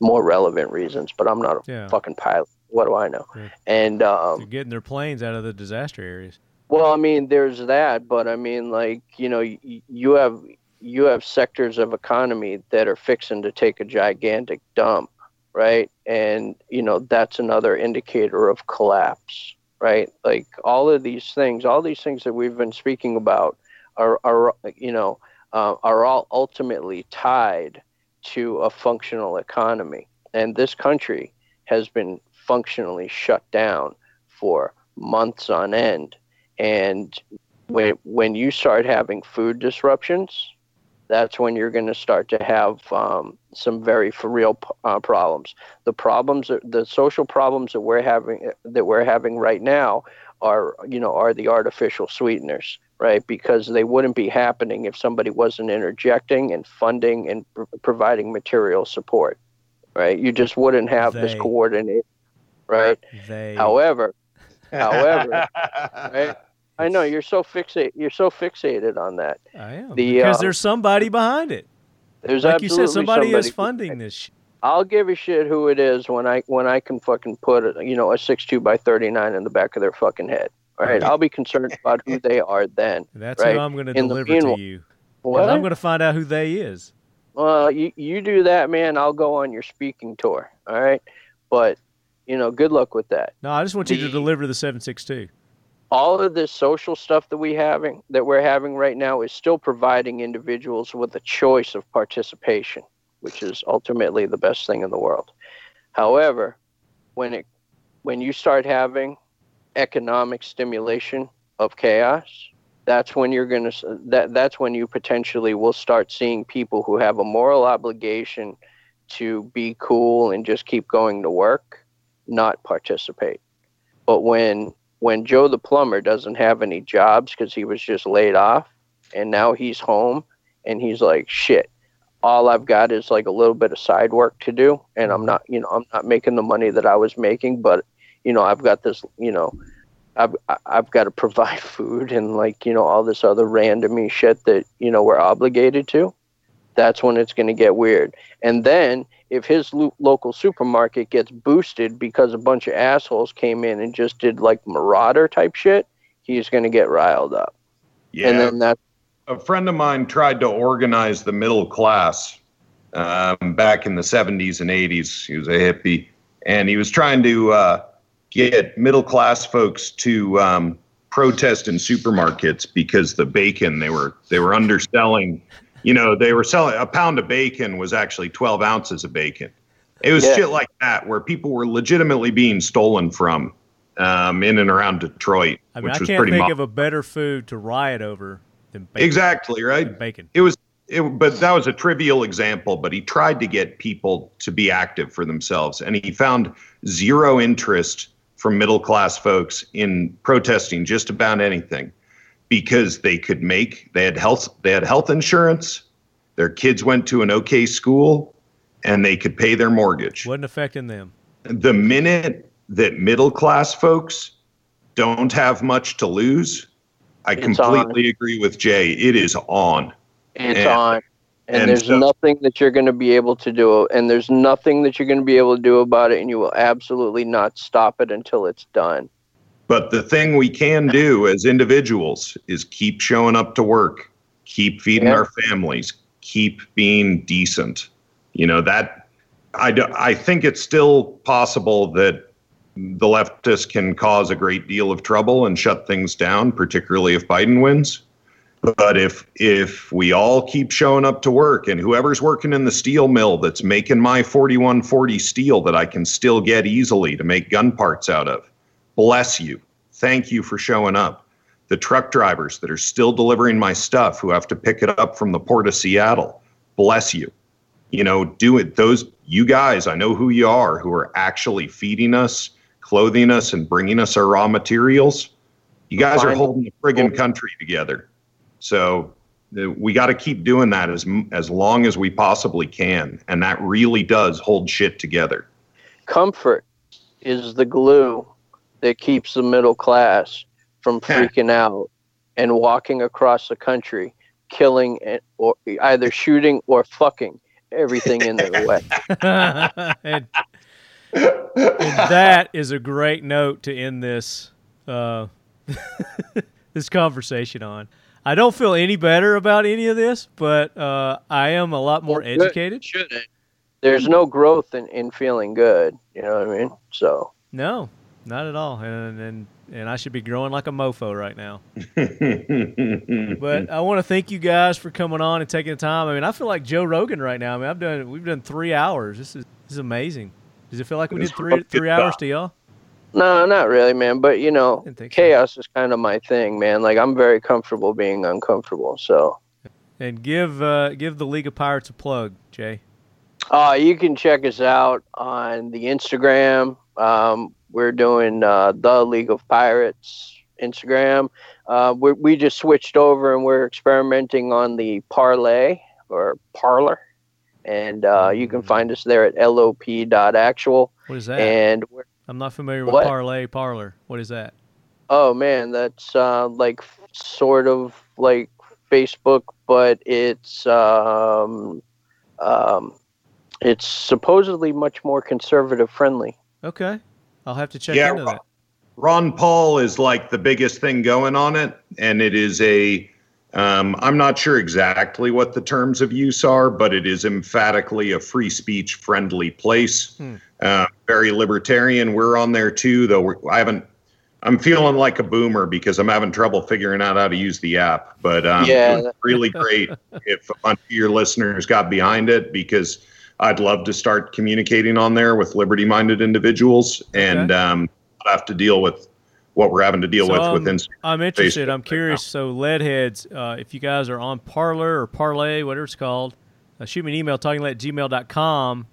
more relevant reasons, but I'm not a Yeah. fucking pilot. What do I know? Yeah. And um, They're getting their planes out of the disaster areas. well, I mean, there's that, but I mean, like you know, y- you have you have sectors of economy that are fixing to take a gigantic dump, right? And you know, that's another indicator of collapse, right? Like all of these things, all these things that we've been speaking about are are you know uh, are all ultimately tied to a functional economy, and this country has been functionally shut down for months on end and when when you start having food disruptions, that's when you're going to start to have um, some very for real uh, problems. The problems, are- the social problems that we're having that we're having right now are you know are the artificial sweeteners, right? Because they wouldn't be happening if somebody wasn't interjecting and funding and pr- providing material support, right? You just wouldn't have this They. coordinate, right? They However, however, *laughs* right? I know you're so fixate. You're so fixated on that. I am the, because uh, there's somebody behind it. There's Like you said, somebody, is somebody- funding this. Shit. I'll give a shit who it is when I when I can fucking put a, you know a six two by thirty nine in the back of their fucking head. All right, I'll be concerned about who they *laughs* are then. That's right. who I'm going to deliver meanwhile- to you. What? I'm going to find out who they is. Well, you you do that, man. I'll go on your speaking tour. All right, but you know, good luck with that. No, I just want you to The- deliver the 762. All of this social stuff that we having that we're having right now is still providing individuals with a choice of participation, which is ultimately the best thing in the world. However, when it when you start having economic stimulation of chaos, that's when you're going to that that's when you potentially will start seeing people who have a moral obligation to be cool and just keep going to work not participate. But when when Joe the plumber doesn't have any jobs because he was just laid off and now he's home and he's like shit all I've got is like a little bit of side work to do and I'm not you know I'm not making the money that I was making but you know I've got this you know I've I've got to *laughs* provide food and like you know all this other randomy shit that you know we're obligated to. That's when it's going to get weird. And then if his lo- local supermarket gets boosted because a bunch of assholes came in and just did like marauder type shit, he's going to get riled up. Yeah, And then that a friend of mine tried to organize the middle class um, back in the 70s and 80s. He was a hippie, and he was trying to uh, get middle class folks to um, protest in supermarkets because the bacon they were they were underselling. You know, they were selling a pound of bacon was actually 12 ounces of bacon. It was Yeah. shit like that where people were legitimately being stolen from um, in and around Detroit, I mean, which I was can't pretty think mo- of a better food to riot over than bacon. exactly right. Bacon. It was, it, but that was a trivial example. But he tried to get people to be active for themselves, and he found zero interest from middle class folks in protesting just about anything because they could make they had health they had health insurance, their kids went to an okay school, and they could pay their mortgage. Wasn't affecting them. The minute that middle class folks don't have much to lose, I It's completely agree with Jay. It is on. It's And- on. And, and there's so- nothing that you're going to be able to do. And there's nothing that you're going to be able to do about it. And you will absolutely not stop it until it's done. But the thing we can do as individuals is keep showing up to work, keep feeding Yeah. our families, keep being decent. You know, that I, do, I think it's still possible that the leftists can cause a great deal of trouble and shut things down, particularly if Biden wins. But if if we all keep showing up to work and whoever's working in the steel mill that's making my 4140 steel that I can still get easily to make gun parts out of, bless you. Thank you for showing up. The truck drivers that are still delivering my stuff who have to pick it up from the port of Seattle, bless you. You know, do it. Those, you guys, I know who you are who are actually feeding us, clothing us, and bringing us our raw materials. You guys are holding the friggin' country together. So uh, we got to keep doing that as as long as we possibly can, and that really does hold shit together. Comfort is the glue that keeps the middle class from freaking out and walking across the country, killing and, or either shooting or fucking everything in their way. *laughs* *laughs* and, and that is a great note to end this uh, *laughs* this conversation on. I don't feel any better about any of this, but uh, I am a lot more Well, good. educated. Shouldn't. There's no growth in, in feeling good. You know what I mean? So No, not at all. And and and I should be growing like a mofo right now. *laughs* But I want to thank you guys for coming on and taking the time. I mean, I feel like Joe Rogan right now. I mean, I've done we've done three hours. This is this is amazing. Does it feel like we did three three hours to y'all? no, not really, man. But you know, Didn't so. chaos is kind of my thing, man. Like I'm very comfortable being uncomfortable. So And give uh, give the League of Pirates a plug, Jay. Uh, you can check us out on the Instagram. Um, we're doing uh, the League of Pirates Instagram. Uh, we we just switched over and we're experimenting on the Parlay or Parler, and uh, you can find us there at lop.actual. What is that? And we're, I'm not familiar with What? Parlay Parler. What is that? oh man, that's uh, like sort of like Facebook, but it's um, um, it's supposedly much more conservative friendly. Okay, I'll have to check Yeah, into that. Ron Paul is like the biggest thing going on it, and it is a. Um, I'm not sure exactly what the terms of use are, but it is emphatically a free speech friendly place. Hmm. Uh, very libertarian. We're on there too, though. We're, I haven't. I'm feeling like a boomer because I'm having trouble figuring out how to use the app. But um, Yeah. it would be really great *laughs* if a bunch of your listeners got behind it because I'd love to start communicating on there with liberty-minded individuals and Okay. um, have to deal with what we're having to deal So, with um, with Instagram. I'm interested. I'm right curious. So, Leadheads, uh, if you guys are on Parler or Parlay, whatever it's called, uh, shoot me an email, talkinglead at gmail.com.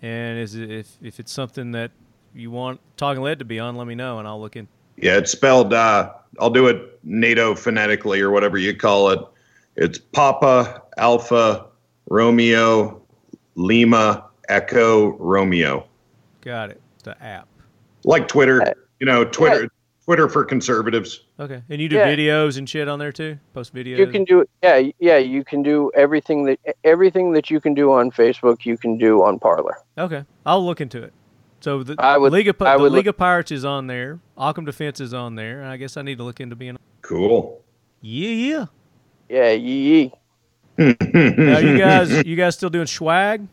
And is it, if, if it's something that you want Talking Lead to be on, let me know and I'll look in. Yeah, it's spelled. Uh, I'll do it NATO phonetically or whatever you call it. It's Papa Alpha Romeo Lima Echo Romeo, Got it. The app. like Twitter. Uh, You know, Twitter. Twitter for conservatives. Okay. And you do Yeah. videos and shit on there too? Post videos? You can do yeah yeah you can do everything that everything that you can do on Facebook you can do on Parler. Okay, I'll look into it. So the I would- League of I the would League look- of Pirates is on there. Occam Defense is on there. And I guess I need to look into being. Cool. Yeah, yeah. Yeah, yee. Now you guys, *laughs* you guys still doing swag?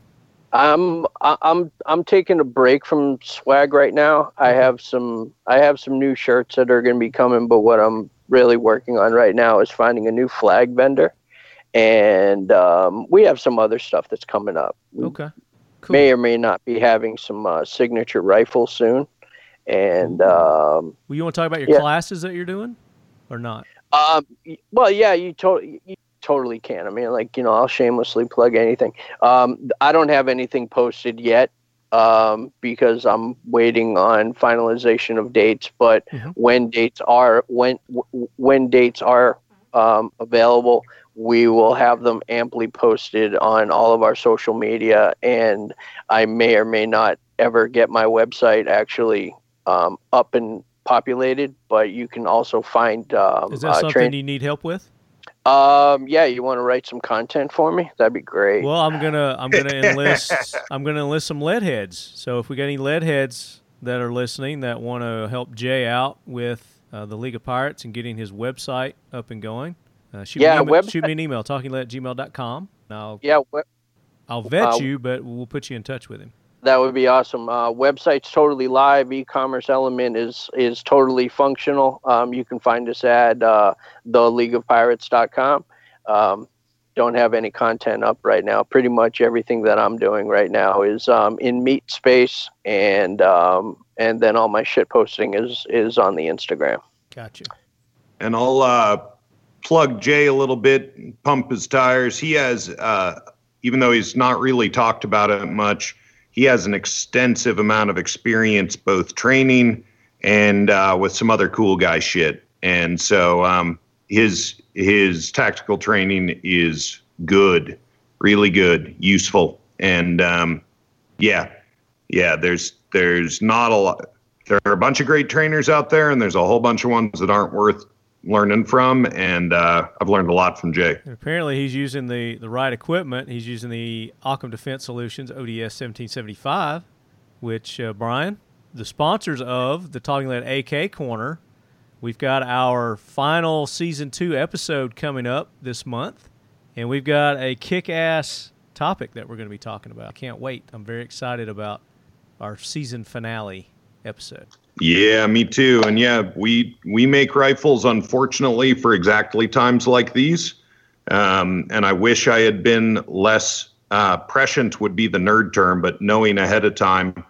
I'm I- I'm I'm taking a break from swag right now. I have some I have some new shirts that are going to be coming, but what I'm really working on right now is finding a new flag vendor, and um, we have some other stuff that's coming up. We Okay, cool. May or may not be having some uh, signature rifles soon, and um, Well, you want to talk about your Yeah. classes that you're doing, or not? Um, well, yeah, you totally, you totally can. I mean, like you know, I'll shamelessly plug anything. Um, I don't have anything posted yet. um, because I'm waiting on finalization of dates. But Mhm. when dates are when w- when dates are um, available, we will have them amply posted on all of our social media, and I may or may not ever get my website actually um, up and populated. But you can also find um, Is that uh, something you need help with? Um, yeah, you want to write some content for me? That'd be great. Well, I'm gonna I'm gonna enlist *laughs* I'm gonna enlist some lead heads. So if we got any lead heads that are listening that want to help Jay out with uh, the League of Pirates and getting his website up and going, uh, shoot, Yeah, me an email, website- shoot me an email talkinglead at gmail.com. And I'll yeah, I'll vet Uh, you, but we'll put you in touch with him. That would be awesome. Uh, website's totally live. E-commerce element is is totally functional. Um, you can find us at uh, theleagueofpirates.com. Um, don't have any content up right now. Pretty much everything that I'm doing right now is um, in meat space, and um, and then all my shit posting is is on the Instagram. Gotcha. and I'll uh, plug Jay a little bit, pump his tires. He has, uh, even though he's not really talked about it much, he has an extensive amount of experience, both training and uh, with some other cool guy shit. And so um, his his tactical training is good, really good, useful, and um, yeah, yeah. There's there's not a lot. There are a bunch of great trainers out there, and there's a whole bunch of ones that aren't worth learning from. And uh, I've learned a lot from Jay. And apparently, he's using the, the right equipment. He's using the Occam Defense Solutions ODS 1775, which, uh, Brian, the sponsors of the Talking Lead AK Corner, we've got our final season two episode coming up this month, and we've got a kick ass topic that we're going to be talking about. I can't wait. I'm very excited about our season finale episode. Yeah, me too. And yeah, we we make rifles, unfortunately, for exactly times like these. Um, and I wish I had been less uh, prescient would be the nerd term, but knowing ahead of time.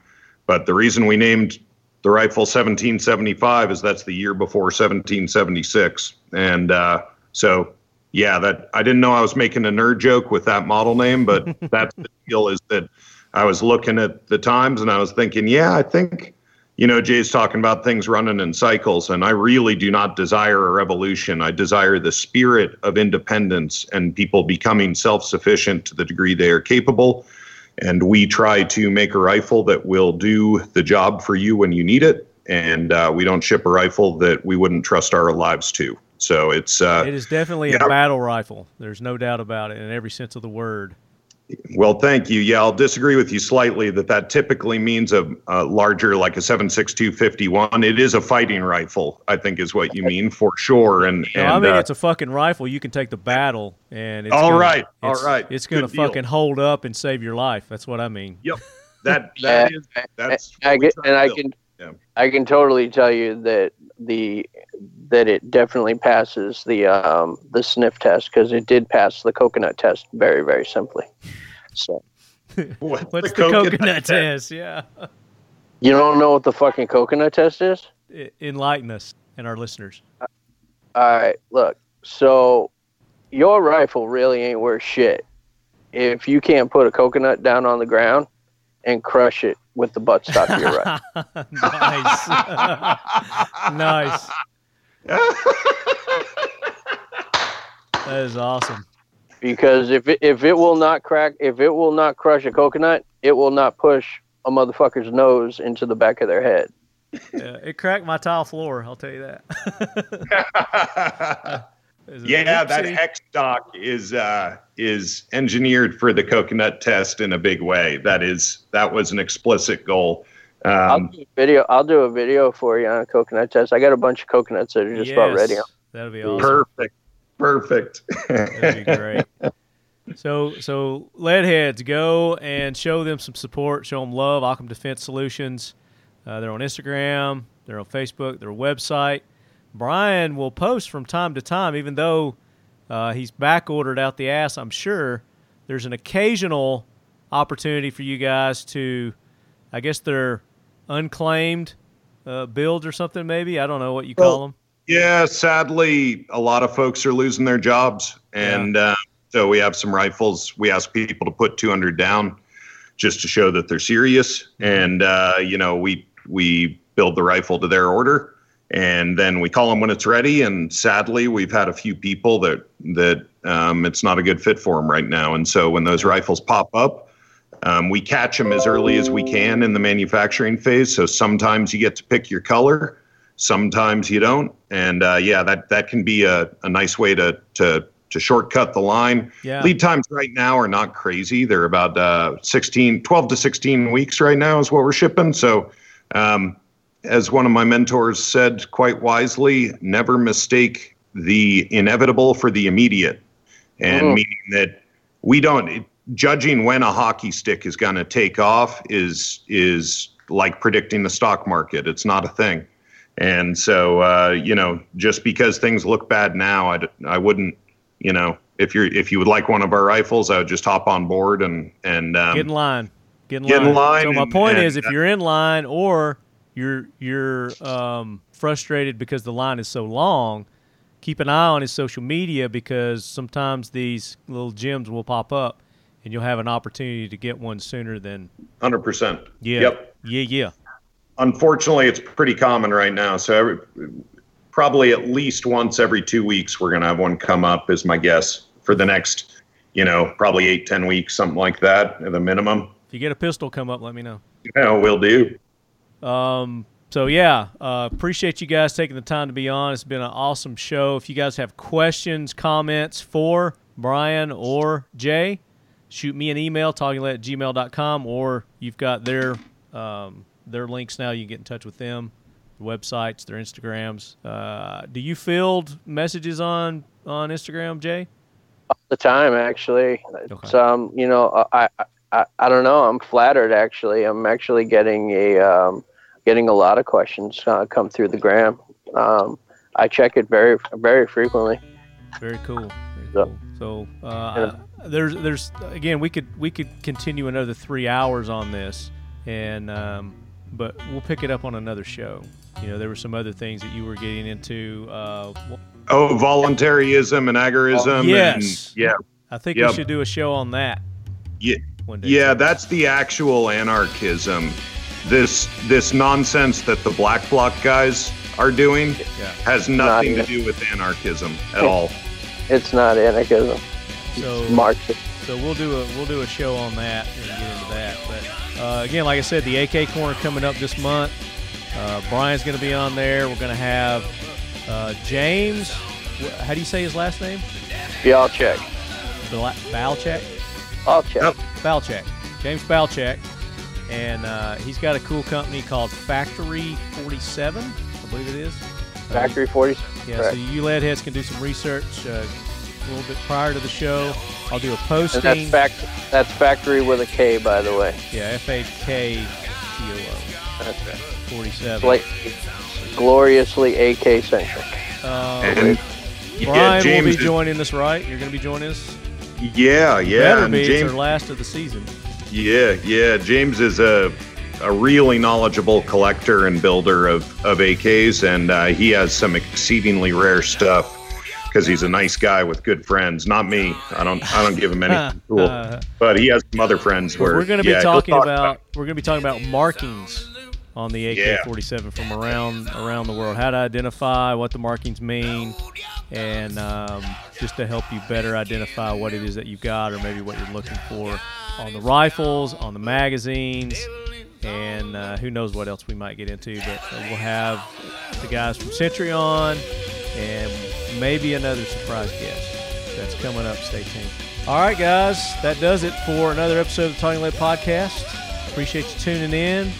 But the reason we named the rifle 1775 is that's the year before 1776, and uh, so yeah, that I didn't know I was making a nerd joke with that model name, but *laughs* that's the deal. Is that I was looking at the times and I was thinking, yeah, I think you know, Jay's talking about things running in cycles, and I really do not desire a revolution. I desire the spirit of independence and people becoming self sufficient to the degree they are capable. And we try to make a rifle that will do the job for you when you need it. And uh, we don't ship a rifle that we wouldn't trust our lives to. So it's uh, It is definitely yeah. a battle rifle. There's no doubt about it in every sense of the word. Well, thank you. Yeah, I'll disagree with you slightly that that typically means a, a larger, like a 7.6251. It is a fighting rifle, I think is what you mean for sure. And, No, and I mean uh, it's a fucking rifle. You can take the battle, and it's All gonna, right, it's- right. It's gonna fucking hold up and save your life. That's what I mean. yep, that *laughs* that is that's I what get, and I can Yeah. I can totally tell you that the that it definitely passes the um, the sniff test because it did pass the coconut test very very simply. So *laughs* What's, What's the, coconut, test? Yeah, you don't know what the fucking coconut test is? Enlighten us and our listeners. All right, look. So your rifle really ain't worth shit if you can't put a coconut down on the ground and crush it with the buttstock of your rifle. *laughs* nice, *laughs* nice. That is awesome. because if it, if it will not crack if it will not crush a coconut it will not push a motherfucker's nose into the back of their head Yeah, it cracked my tile floor. I'll tell you that. *laughs* *laughs* it- yeah, that hex stock is uh, is engineered for the coconut test in a big way. That is that was an explicit goal. I'll Um, do a video i'll do a video for you on a coconut test i got a bunch of coconuts that are just about ready That'd be awesome. perfect, perfect. That'd be *laughs* great. So, so lead heads go and show them some support. Show them love. Occam Defense Solutions. Uh, they're on Instagram. They're on Facebook. Their website. Brian will post from time to time, even though uh, he's back ordered out the ass. I'm sure there's an occasional opportunity for you guys to, I guess they're unclaimed uh, builds or something. Maybe I don't know what you call them. Yeah, sadly, a lot of folks are losing their jobs, and uh, so we have some rifles. We ask people to put 200 down, just to show that they're serious. And uh, you know, we we build the rifle to their order, and then we call them when it's ready. And sadly, we've had a few people that that um, it's not a good fit for them right now. And so when those rifles pop up, um, we catch them as early as we can in the manufacturing phase. So sometimes you get to pick your color, sometimes you don't. And uh, yeah, that that can be a, a nice way to to to shortcut the line. Yeah. Lead times right now are not crazy. They're about uh, 16, 12 to 16 weeks right now is what we're shipping. So, um, as one of my mentors said quite wisely, never mistake the inevitable for the immediate. And Mhm. meaning that we don't judging when a hockey stick is going to take off is is like predicting the stock market. It's not a thing. And so, uh, you know, just because things look bad now, i wouldn't, you know, if you're if you would like one of our rifles, I would just hop on board and and um, Get in line. Get in Get in line. line So my and- point and, is, if you're in line or you're you're um, frustrated because the line is so long, keep an eye on his social media because sometimes these little gems will pop up, and you'll have an opportunity to get one sooner than hundred percent. yeah. Yep. Yeah, yeah. Unfortunately, it's pretty common right now. So every, probably at least once every two weeks, we're gonna have one come up. Is my guess for the next, you know, probably eight ten weeks, something like that, at the minimum. If you get a pistol come up, let me know. Yeah, we'll do. Um, so yeah, uh, appreciate you guys taking the time to be on. It's been an awesome show. If you guys have questions, comments for Brian or Jay, shoot me an email, talkinglead at gmail.com, or you've got their um, their links now. You can get in touch with them, their websites, their Instagrams. Uh, do you field messages on on Instagram, Jay? All the time actually it's Okay. um you know I, I i i don't know i'm flattered actually i'm actually getting a um getting a lot of questions uh, come through the gram um i check it very very frequently Very cool. Very cool. So uh, there's there's again we could we could continue another three hours on this, and um, but we'll pick it up on another show. You know, there were some other things that you were getting into. Uh, Oh, voluntarism and agorism. Oh, yes. And, yeah. I think Yep. we should do a show on that. Yeah. One day. Yeah, that's the actual anarchism. This this nonsense that the black bloc guys are doing Yeah. has nothing to do with anarchism at all. it's not anarchism So marxist So we'll do a we'll do a show on that and get into that. But uh, again, like I said, the AK corner coming up this month. Uh, Brian's going to be on there. We're going to have uh, James. wh- How do you say his last name? yeah i'll check Bla- Balchek. i'll. Balchek. James Balchek, and uh, he's got a cool company called Factory 47. I believe it is. Factory 40 Yeah, correct. so you lead heads can do some research uh, a little bit prior to the show. I'll do a and posting. that's fact that's factory with a k by the way Yeah, F A K T O that's right O 47. like gloriously ak centric Um, And Brian yeah, will James. be is- joining us, right? You're going to be joining us. yeah, yeah. Better and be. It's James, our last of the season. yeah, yeah. James is a a really knowledgeable collector and builder of of AKs, and uh, he has some exceedingly rare stuff because he's a nice guy with good friends. Not me. I don't. I don't give him anything *laughs* cool. But he has some other friends where we're going to yeah, be talking talk about we're going to be talking about markings on the AK-47 from around around the world. How to identify what the markings mean, and um, just to help you better identify what it is that you've got, or maybe what you're looking for on the rifles, on the magazines, and uh, who knows what else we might get into. But we'll have the guys from Century on, and maybe another surprise guest that's coming up. Stay tuned. All right, guys, that does it for another episode of the Talking Lead Podcast. Appreciate you tuning in.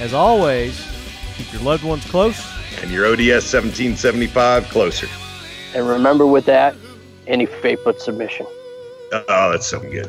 As always, keep your loved ones close. and your ODS 1775 closer. and remember with that any fate but submission Oh, that's so good.